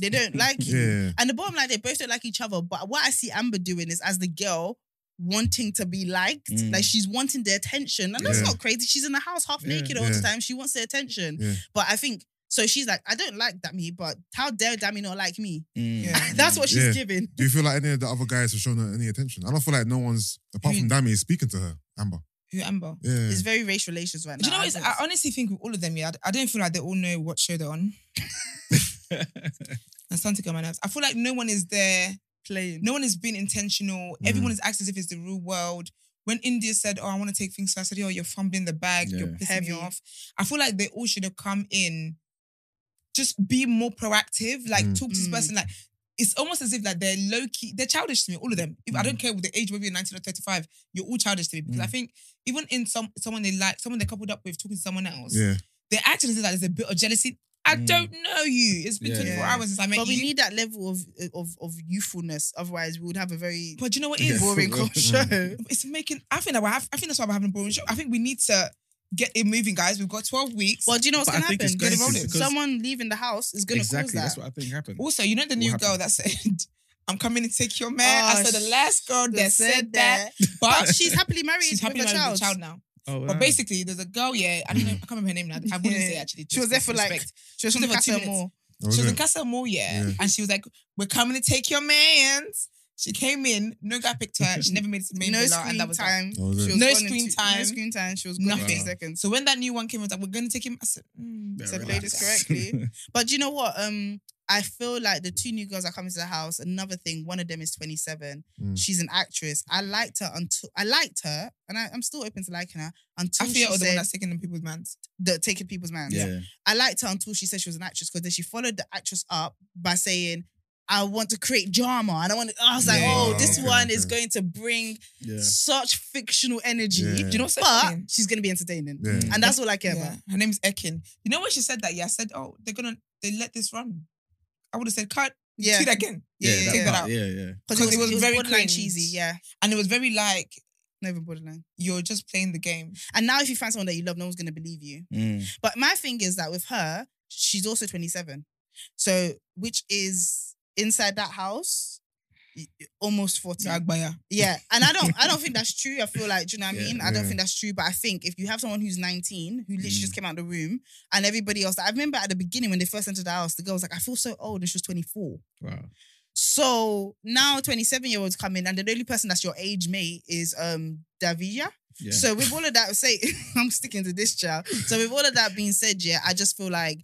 they don't like you. Yeah. And the bottom line, they both don't like each other. But what I see Amber doing is as the girl wanting to be liked, Mm. like she's wanting the attention. And that's Yeah. not crazy. She's in the house half Yeah. naked all the time. She wants the attention. Yeah. But I think so she's like, I don't like Dami, but how dare Dami not like me? Mm. Yeah. That's what she's Yeah. giving. Do you feel like any of the other guys have shown her any attention? I don't feel like no one's apart from Dami is speaking to her. Amber. Who Amber? Yeah. It's very race relations right now. Do you know what? I I honestly think with all of them, yeah, I I don't feel like they all know what show they're on. And starting to get on my nerves. I feel like no one is there. playing. No one is being intentional. Mm. Everyone is acting as if it's the real world. When Indiyah said, "Oh, I want to take things," so I said, "Oh, you're fumbling the bag. You're Yeah. pissing Heavy. me off." I feel like they all should have come in, just be more proactive. Like Mm. talk to this Mm. person. Like it's almost as if like they're low key. They're childish to me. All of them. If I don't care with the age, whether you're 19 or 35, you're all childish to me because I Mm. think even in some someone they like, someone they coupled up with, talking to someone else, yeah. they're acting as if like there's a bit of jealousy. I Mm. don't know you. It's been Yeah. 24 hours since I met But we you. need that level of of of youthfulness. Otherwise, we would have a very but do you know what it Yeah. boring Mm. show. It's making. I think that we're have, I think that's why we're having a boring show. I think we need to get it moving, guys. We've got 12 weeks. Well, do you know what's But I gonna think happen? it's going to, because- Someone leaving the house is gonna exactly. cause that. That's what I think happened. also, you know the new What girl that said, "I'm coming to take your man." I Oh, said the last girl that said that, but But she's happily married she's happy with married her with child. a child now. Oh, But wow. basically, there's a girl. Yeah, I don't know. I can't remember her name now. I wouldn't say actually. She was there for like she was She from was there for two Casa minutes. More. She was in it? Casa Amor, yeah. Yeah. And she was like, We're coming to take your mans. She came in, no guy picked her. She never made it to main No villa, screen and that was that. time. Oh, is She was No gone in screen two- time. No screen time. She was gone in Nothing. two seconds. So when that new one came, I was like, We're going to take him. I said, mm. Yeah, said relax. ladies correctly. But do you know what? Um, I feel like the two new girls that come into the house. Another thing, one of them is 27. Mm. She's an actress. I liked her until I liked her, and I, I'm still open to liking her until I she feel the one said that's taking in people's mans. the taking people's man. Yeah. I liked her until she said she was an actress because then she followed the actress up by saying, I want to create drama. And I want to, I was like, Yeah. oh, this Okay, one is okay. going to bring Yeah. such fictional energy. Yeah. Do you know what's But happening? she's going to be entertaining. Yeah. And that's all I care Yeah. about. Her name's Ekin. You know when she said that? Yeah, I said, Oh, they're gonna they let this run. I would have said, cut, Yeah. do that again. Yeah, Yeah, yeah, Take yeah. that part, out. yeah, yeah. Because it was, very very borderline cringe. cheesy. Yeah. And it was very like, Not even borderline. you're just playing the game. And now if you find someone that you love, no one's going to believe you. Mm. But my thing is that with her, she's also 27. So, which is inside that house, almost 40. Agbaya. Yeah, and I don't, I don't think that's true. I feel like, do you know what I Yeah. mean? I don't Yeah. think that's true. But I think if you have someone who's 19 who literally Mm. just came out of the room, and everybody else, I remember at the beginning when they first entered the house, the girl was like, "I feel so old," and she was 24. Wow. So now 27 year olds come in, and the only person that's your age mate is um Davija. Yeah. So with all of that, say I'm sticking to this child. So with all of that being said, yeah, I just feel like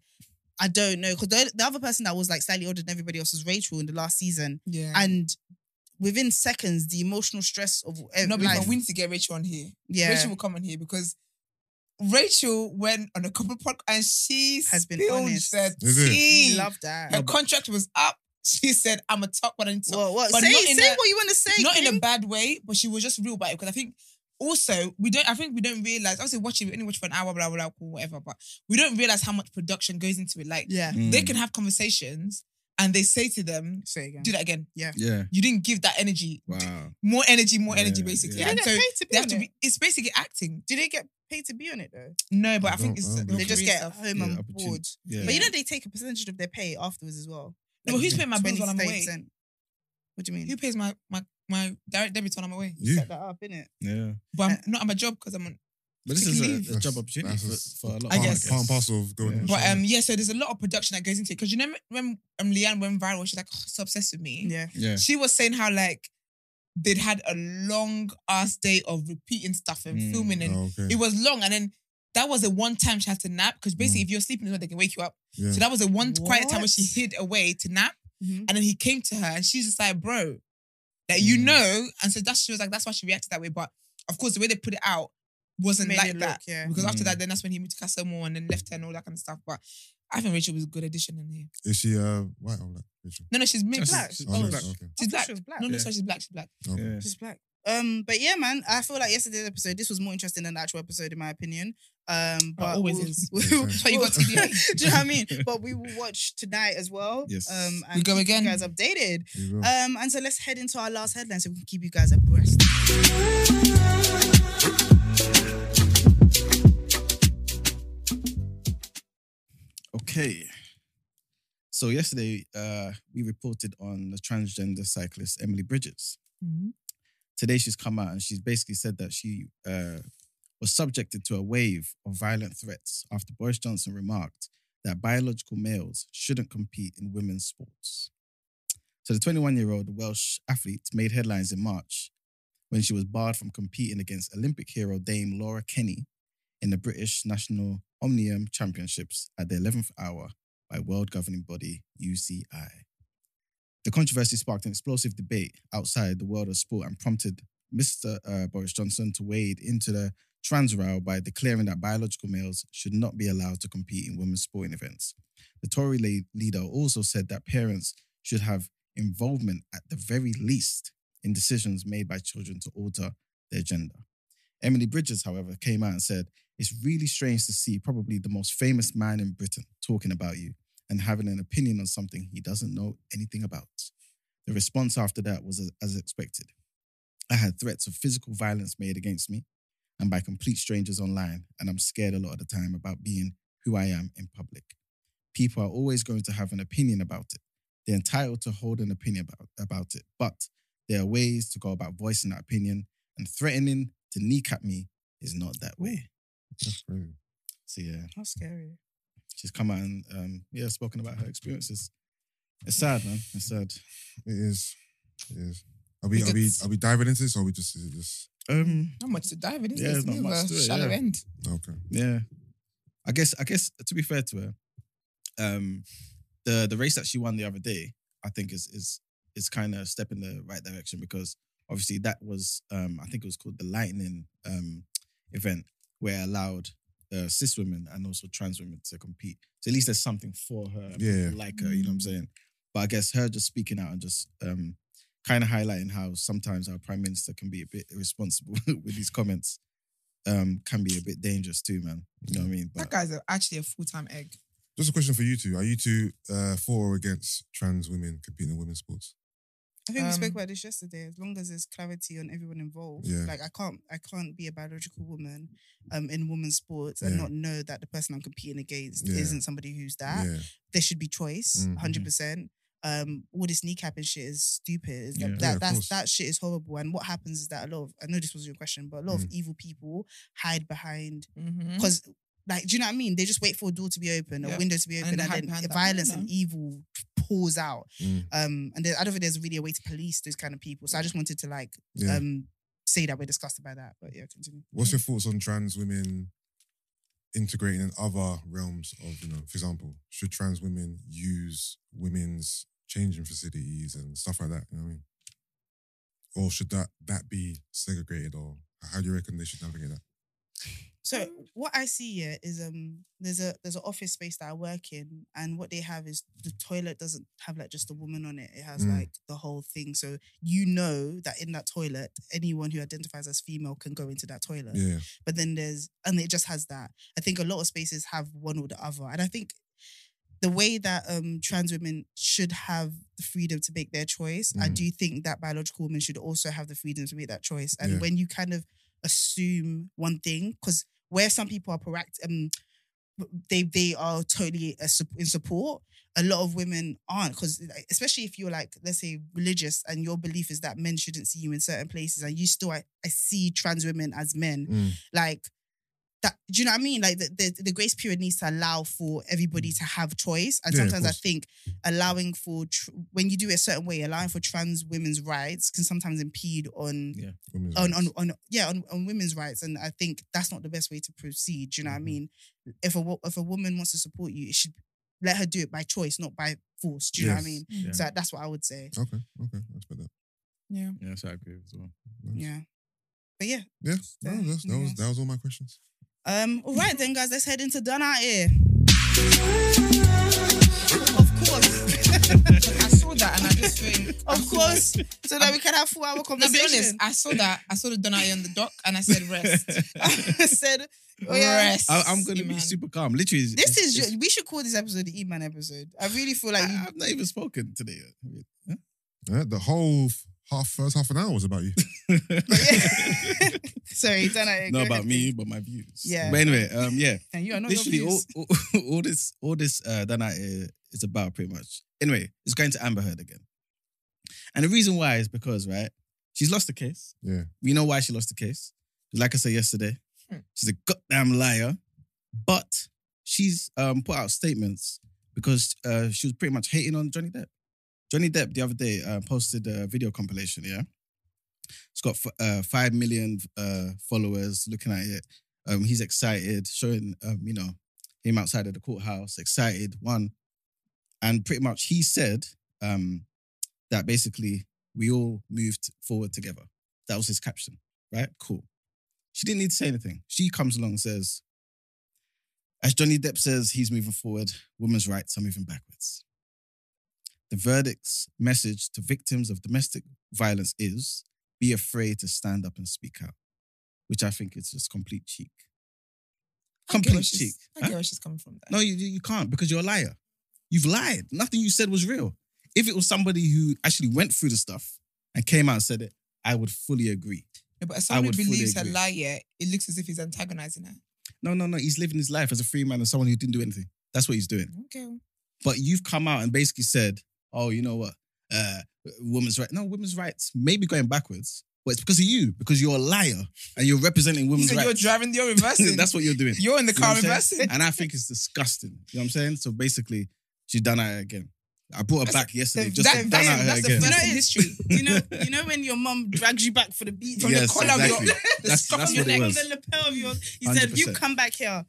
I don't know because the, the other person that was like slightly older than everybody else was Rachel in the last season, Yeah. and within seconds, the emotional stress of eh, no, life, but we need to get Rachel on here. yeah, Rachel will come on here because Rachel went on a couple of podcasts and she Has been spilled honest. the Is it? tea. love that. Her contract was up. She said, "I'm a top what I need to." What, what? But say say a- what you want to say. Not in a bad way, but she was just real about it because I think. Also, we don't. I think we don't realize. Obviously, watching we only watch for an hour, blah blah blah, cool, whatever. But we don't realize how much production goes into it. Like yeah. Mm. they can have conversations, and they say to them, Say again. "Do that again." Yeah. yeah. You didn't give that energy. Wow. More energy, more Yeah, energy, basically. yeah. Did they And get so paid to be they have on to it? be. It's basically acting. Do they get paid to be on it though? No, but I, I think it's I don't the believe They just get stuff. home Yeah, on opportunity. board. Yeah. But you know they take a percentage of their pay afterwards as well. No, but who's paying my bills while I'm away? What do you mean? Who pays my my my direct debit when I'm away? You. set that up, innit? Yeah. But I'm not at my job because I'm on. But this is leave. a, a job opportunity for, for a lot I of guess. artists. Part and parcel of going Yeah. But um, yeah. So there's a lot of production that goes into it because you know when um Leanne went viral, she's like oh, so obsessed with me. Yeah. Yeah. She was saying how like they'd had a long ass day of repeating stuff and Mm. filming, and Oh, okay. it was long. And then that was the one time she had to nap because basically, Mm. if you're sleeping, they can wake you up. yeah. So that was the one quiet time where she hid away to nap. Mhm. And then he came to her and she's just like, bro, like you Mm. know. And so that's she was like, that's why she reacted that way. But of course, the way they put it out wasn't Made like it that. look, yeah. Because after Mm. that, then that's when he moved to Casa Amor and then left her and all that kind of stuff. But I think Rachel was a good addition in here. Is she uh, white or black? Rachel? No, no, she's mixed. black. She's, Oh, no, black. okay. she's black. she was black. No, no, Yeah. sorry, she's black. She's black. Okay. Yeah. She's black. Um, but yeah, man, I feel like yesterday's episode, this was more interesting than the actual episode, in my opinion. Um, but always we'll- is. we'll- why you got TBA. Do you know what I mean? But we will watch tonight as well. Yes. Um, and We go again. You guys updated. Um, and so let's head into our last headline so we can keep you guys abreast. Okay. So yesterday, uh, we reported on the transgender cyclist Emily Bridges. Today, she's come out and she's basically said that she uh, was subjected to a wave of violent threats after Boris Johnson remarked that biological males shouldn't compete in women's sports. So the 21-year-old Welsh athlete made headlines in March when she was barred from competing against Olympic hero Dame Laura Kenny in the British National Omnium Championships at the 11th hour by world governing body UCI. The controversy sparked an explosive debate outside the world of sport and prompted Mr. Uh, Boris Johnson to wade into the trans row by declaring that biological males should not be allowed to compete in women's sporting events. The Tory leader also said that parents should have involvement at the very least in decisions made by children to alter their gender. Emily Bridges, however, came out and said, It's really strange to see probably the most famous man in Britain talking about you and having an opinion on something he doesn't know anything about. The response after that was as, as expected. I had threats of physical violence made against me and by complete strangers online, and I'm scared a lot of the time about being who I am in public. People are always going to have an opinion about it. They're entitled to hold an opinion about, about it, but there are ways to go about voicing that opinion, and threatening to kneecap me is not that way. That's crazy. So yeah, How scary. She's come out and um, yeah, spoken about her experiences. It's sad, man. It's sad. It is. It is. Are we, are we, Because- are we diving into this or are we just, is it just, Um, Not much to dive in. Is Yeah, yeah, there's not much to it, shallow yeah. end. okay. yeah. I guess. I guess to be fair to her, um, the the race that she won the other day, I think is is is kind of a step in the right direction because obviously that was um, I think it was called the Lightning um event where it allowed uh, cis women and also trans women to compete. So at least there's something for her, Yeah. people like her. You know what I'm saying? But I guess her just speaking out and just um kind of highlighting how sometimes our prime minister can be a bit irresponsible with these comments. Um, can be a bit dangerous too, man. You know what I mean? That guy's actually a full time egg. Just a question for you two. Are you two uh, for or against trans women competing in women's sports? I think we spoke Um, about this yesterday. As long as there's clarity on everyone involved, Yeah. like I can't, I can't be a biological woman, um, in women's sports and Yeah. not know that the person I'm competing against Yeah. isn't somebody who's that. Yeah. There should be choice, Mhm. hundred percent. Um, all this kneecapping shit is stupid. Yeah. That, Yeah, of that's course. that shit is horrible. And what happens is that a lot of I know this was your question, but a lot of Mm. evil people hide behind Mm-hmm. because like do you know what I mean? They just wait for a door to be open, a Yeah. window to be open, they and, hide then that violence window. and evil pours out. Mm. Um, and there, I don't think there's really a way to police those kind of people. So I just wanted to like Yeah. um say that we're disgusted by that. But yeah, continue. What's your thoughts on trans women integrating in other realms of, you know, for example, should trans women use women's changing facilities and stuff like that? You know what I mean? Or should that that be segregated or how do you reckon they should navigate that? So what I see here is um there's a there's an office space that I work in and what they have is the toilet doesn't have like just a woman on it. It has Mm. like the whole thing. So you know that in that toilet, anyone who identifies as female can go into that toilet. Yeah. But then there's and it just has that. I think a lot of spaces have one or the other. And I think the way that um trans women should have the freedom to make their choice, I Mm. do think that biological women should also have the freedom to make that choice. And Yeah. when you kind of assume one thing, because where some people are proactive, um, they they are totally in support. A lot of women aren't, because especially if you're like, let's say, religious, and your belief is that men shouldn't see you in certain places, and you still, I, I see trans women as men Mm. like that do you know what I mean? Like the, the, the grace period needs to allow for everybody to have choice. And Yeah, sometimes I think allowing for tr- when you do it a certain way, allowing for trans women's rights can sometimes impede on Yeah. Women's on, on rights. on yeah on, on women's rights. And I think that's not the best way to proceed. Do you know what I Mhm. mean? If a if a woman wants to support you, it should let her do it by choice, not by force. Do you know what I mean? Yeah. So that's what I would say. Okay, okay, that's better. Yeah. Yeah, so I agree as well. Yeah. But yeah. Yeah, no, Yeah, that's, that was that was all my questions. Um, all right then, guys, let's head into done out here. Of course. I saw that and I just think. Of course. So that we can have four hour No, be conversation. honest. I saw that. I saw the Donai on the dock and I said rest. I said, oh yeah. Rest. I, I'm gonna be man. super calm. Literally, This is it's- your, we should call this episode the E-Man episode. I really feel like I, you, I've not even spoken today. yet. Huh? Yeah, the whole f- half first half an hour was about you. sorry, done out Not about me, but my views. Yeah. But anyway, um, yeah. And you are not Literally, your all, views. all, all this, all this uh, done out here is about pretty much. Anyway, it's going to Amber Heard again, and the reason why is because right, she's lost the case. Yeah. We know why she lost the case. Like I said yesterday, Hmm. she's a goddamn liar. But she's um, put out statements because uh, she was pretty much hating on Johnny Depp. Johnny Depp the other day uh, posted a video compilation. Yeah, it's got f- uh, five million uh, followers looking at it. Um, he's excited, showing um, you know him outside of the courthouse, excited. One, and pretty much he said um, that basically we all moved forward together. That was his caption, right? Cool. She didn't need to say anything. She comes along and says, as Johnny Depp says, he's moving forward, women's rights are moving backwards. The verdict's message to victims of domestic violence is be afraid to stand up and speak out, which I think is just complete cheek. Complete cheek. I Huh? get where she's coming from. There. No, you, you can't because you're a liar. You've lied. Nothing you said was real. If it was somebody who actually went through the stuff and came out and said it, I would fully agree. No, but as someone who believes her lie, yeah, it looks as if he's antagonizing her. No, no, no. He's living his life as a free man and someone who didn't do anything. That's what he's doing. Okay. But you've come out and basically said, oh, you know what? Uh, women's rights. No, women's rights may be going backwards, but it's because of you, because you're a liar and you're representing You women's said you're driving, you're reversing. That's what you're doing. You're in the You car reversing. And I think it's disgusting. You know what I'm saying? So basically, she's done it again. I brought her That's- back yesterday just that- to that's- done at her that's the again. first You know, in history. you know, you know when your mum drags you back for the beat From Yes, the collar of your, exactly. the That's- scuff of your neck. the lapel of your. He said, "You come back here." All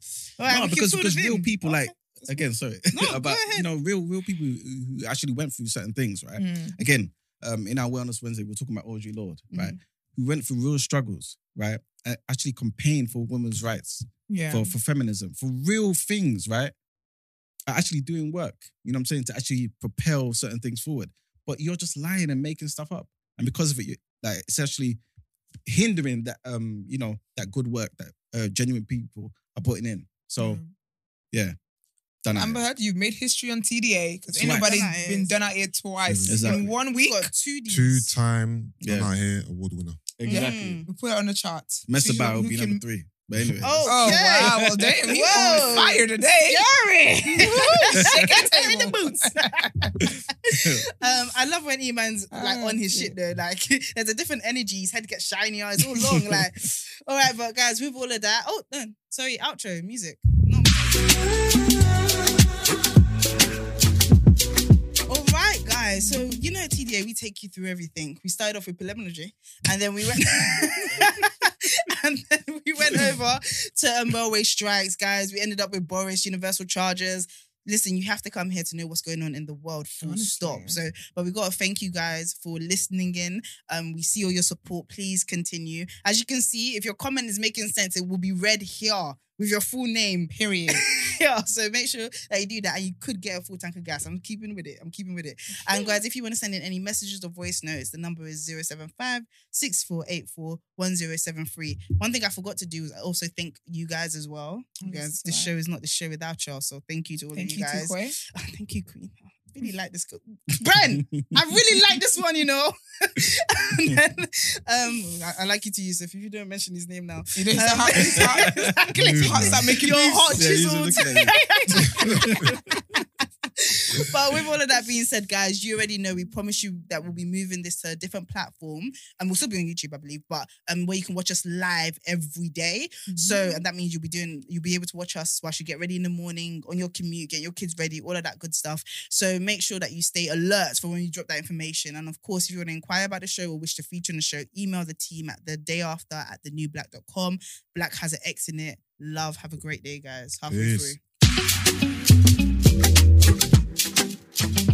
right, no, because because real people like again, sorry, No, go about ahead. you know real real people who, actually went through certain things, right? Mm. Again, um, in our Wellness Wednesday, we're talking about Audre Lorde, right? Mm-hmm. Who went through real struggles, right? And actually campaigned for women's rights, Yeah. for for feminism, for real things, right? Are actually doing work. You know what I'm saying? To actually propel certain things forward. But you're just lying and making stuff up, and because of it, you, like it's actually hindering that um you know that good work that uh, genuine people are putting in. So Mm. Done. at Amber it. Heard, you've made history on TDA because ain't Twice. nobody Done at it. been done out here twice Exactly. in one week. got two Ds. Two time Yeah. Done Out Here award winner. Exactly. Mm. We put it on the chart. Mess See who- about will be can- number three. But anyway. Oh, Oh Okay. wow! Well, damn, he's Whoa. on fire today. Shake that In the boots. um, I love when Eman's like Ah, on his shit though. Like there's a different energy. His head gets shinier. It's all long. like, all right, but guys, with all of that. Oh, no, sorry, outro music. No. So you know, TDA, we take you through everything. We started off with preliminary, and then we went, and then we went over to um, railway strikes, guys. We ended up with Boris, universal charges. Listen, you have to come here to know what's going on in the world. Full Honestly. stop. So, but we gotta thank you guys for listening in. Um, we see all your support. Please continue. As you can see, if your comment is making sense, it will be read here with your full name. Period. yeah, so make sure that you do that, and you could get a full tank of gas. I'm keeping with it. I'm keeping with it. And guys, if you want to send in any messages or voice notes, the number is 075 6484 1073. One thing I forgot to do is I also thank you guys as well. Oh, You guys, this show is not the show without y'all. So thank you to all Thank of you, you guys. Oh, thank you, Queen. I really like this. Bren, I really like this one, you know. then, um, I, I like you to Yusuf. If you don't mention his name now, You know, Um, start, exactly. start, start making You're moves. hot Yeah, chiseled. Looking at you. but with all of that being said, guys, you already know we promise you that we'll be moving this to a different platform, and we'll still be on YouTube, I believe, but um, where you can watch us live every day. So, Mm-hmm. and that means you'll be doing, you'll be able to watch us whilst you get ready in the morning on your commute, get your kids ready, all of that good stuff. So make sure that you stay alert for when you drop that information. And of course, if you want to inquire about the show or wish to feature on the show, email the team at the day after at the newblack.com. Black has an X in it. Love. Have a great day, guys. Halfway Peace. through. Thank you.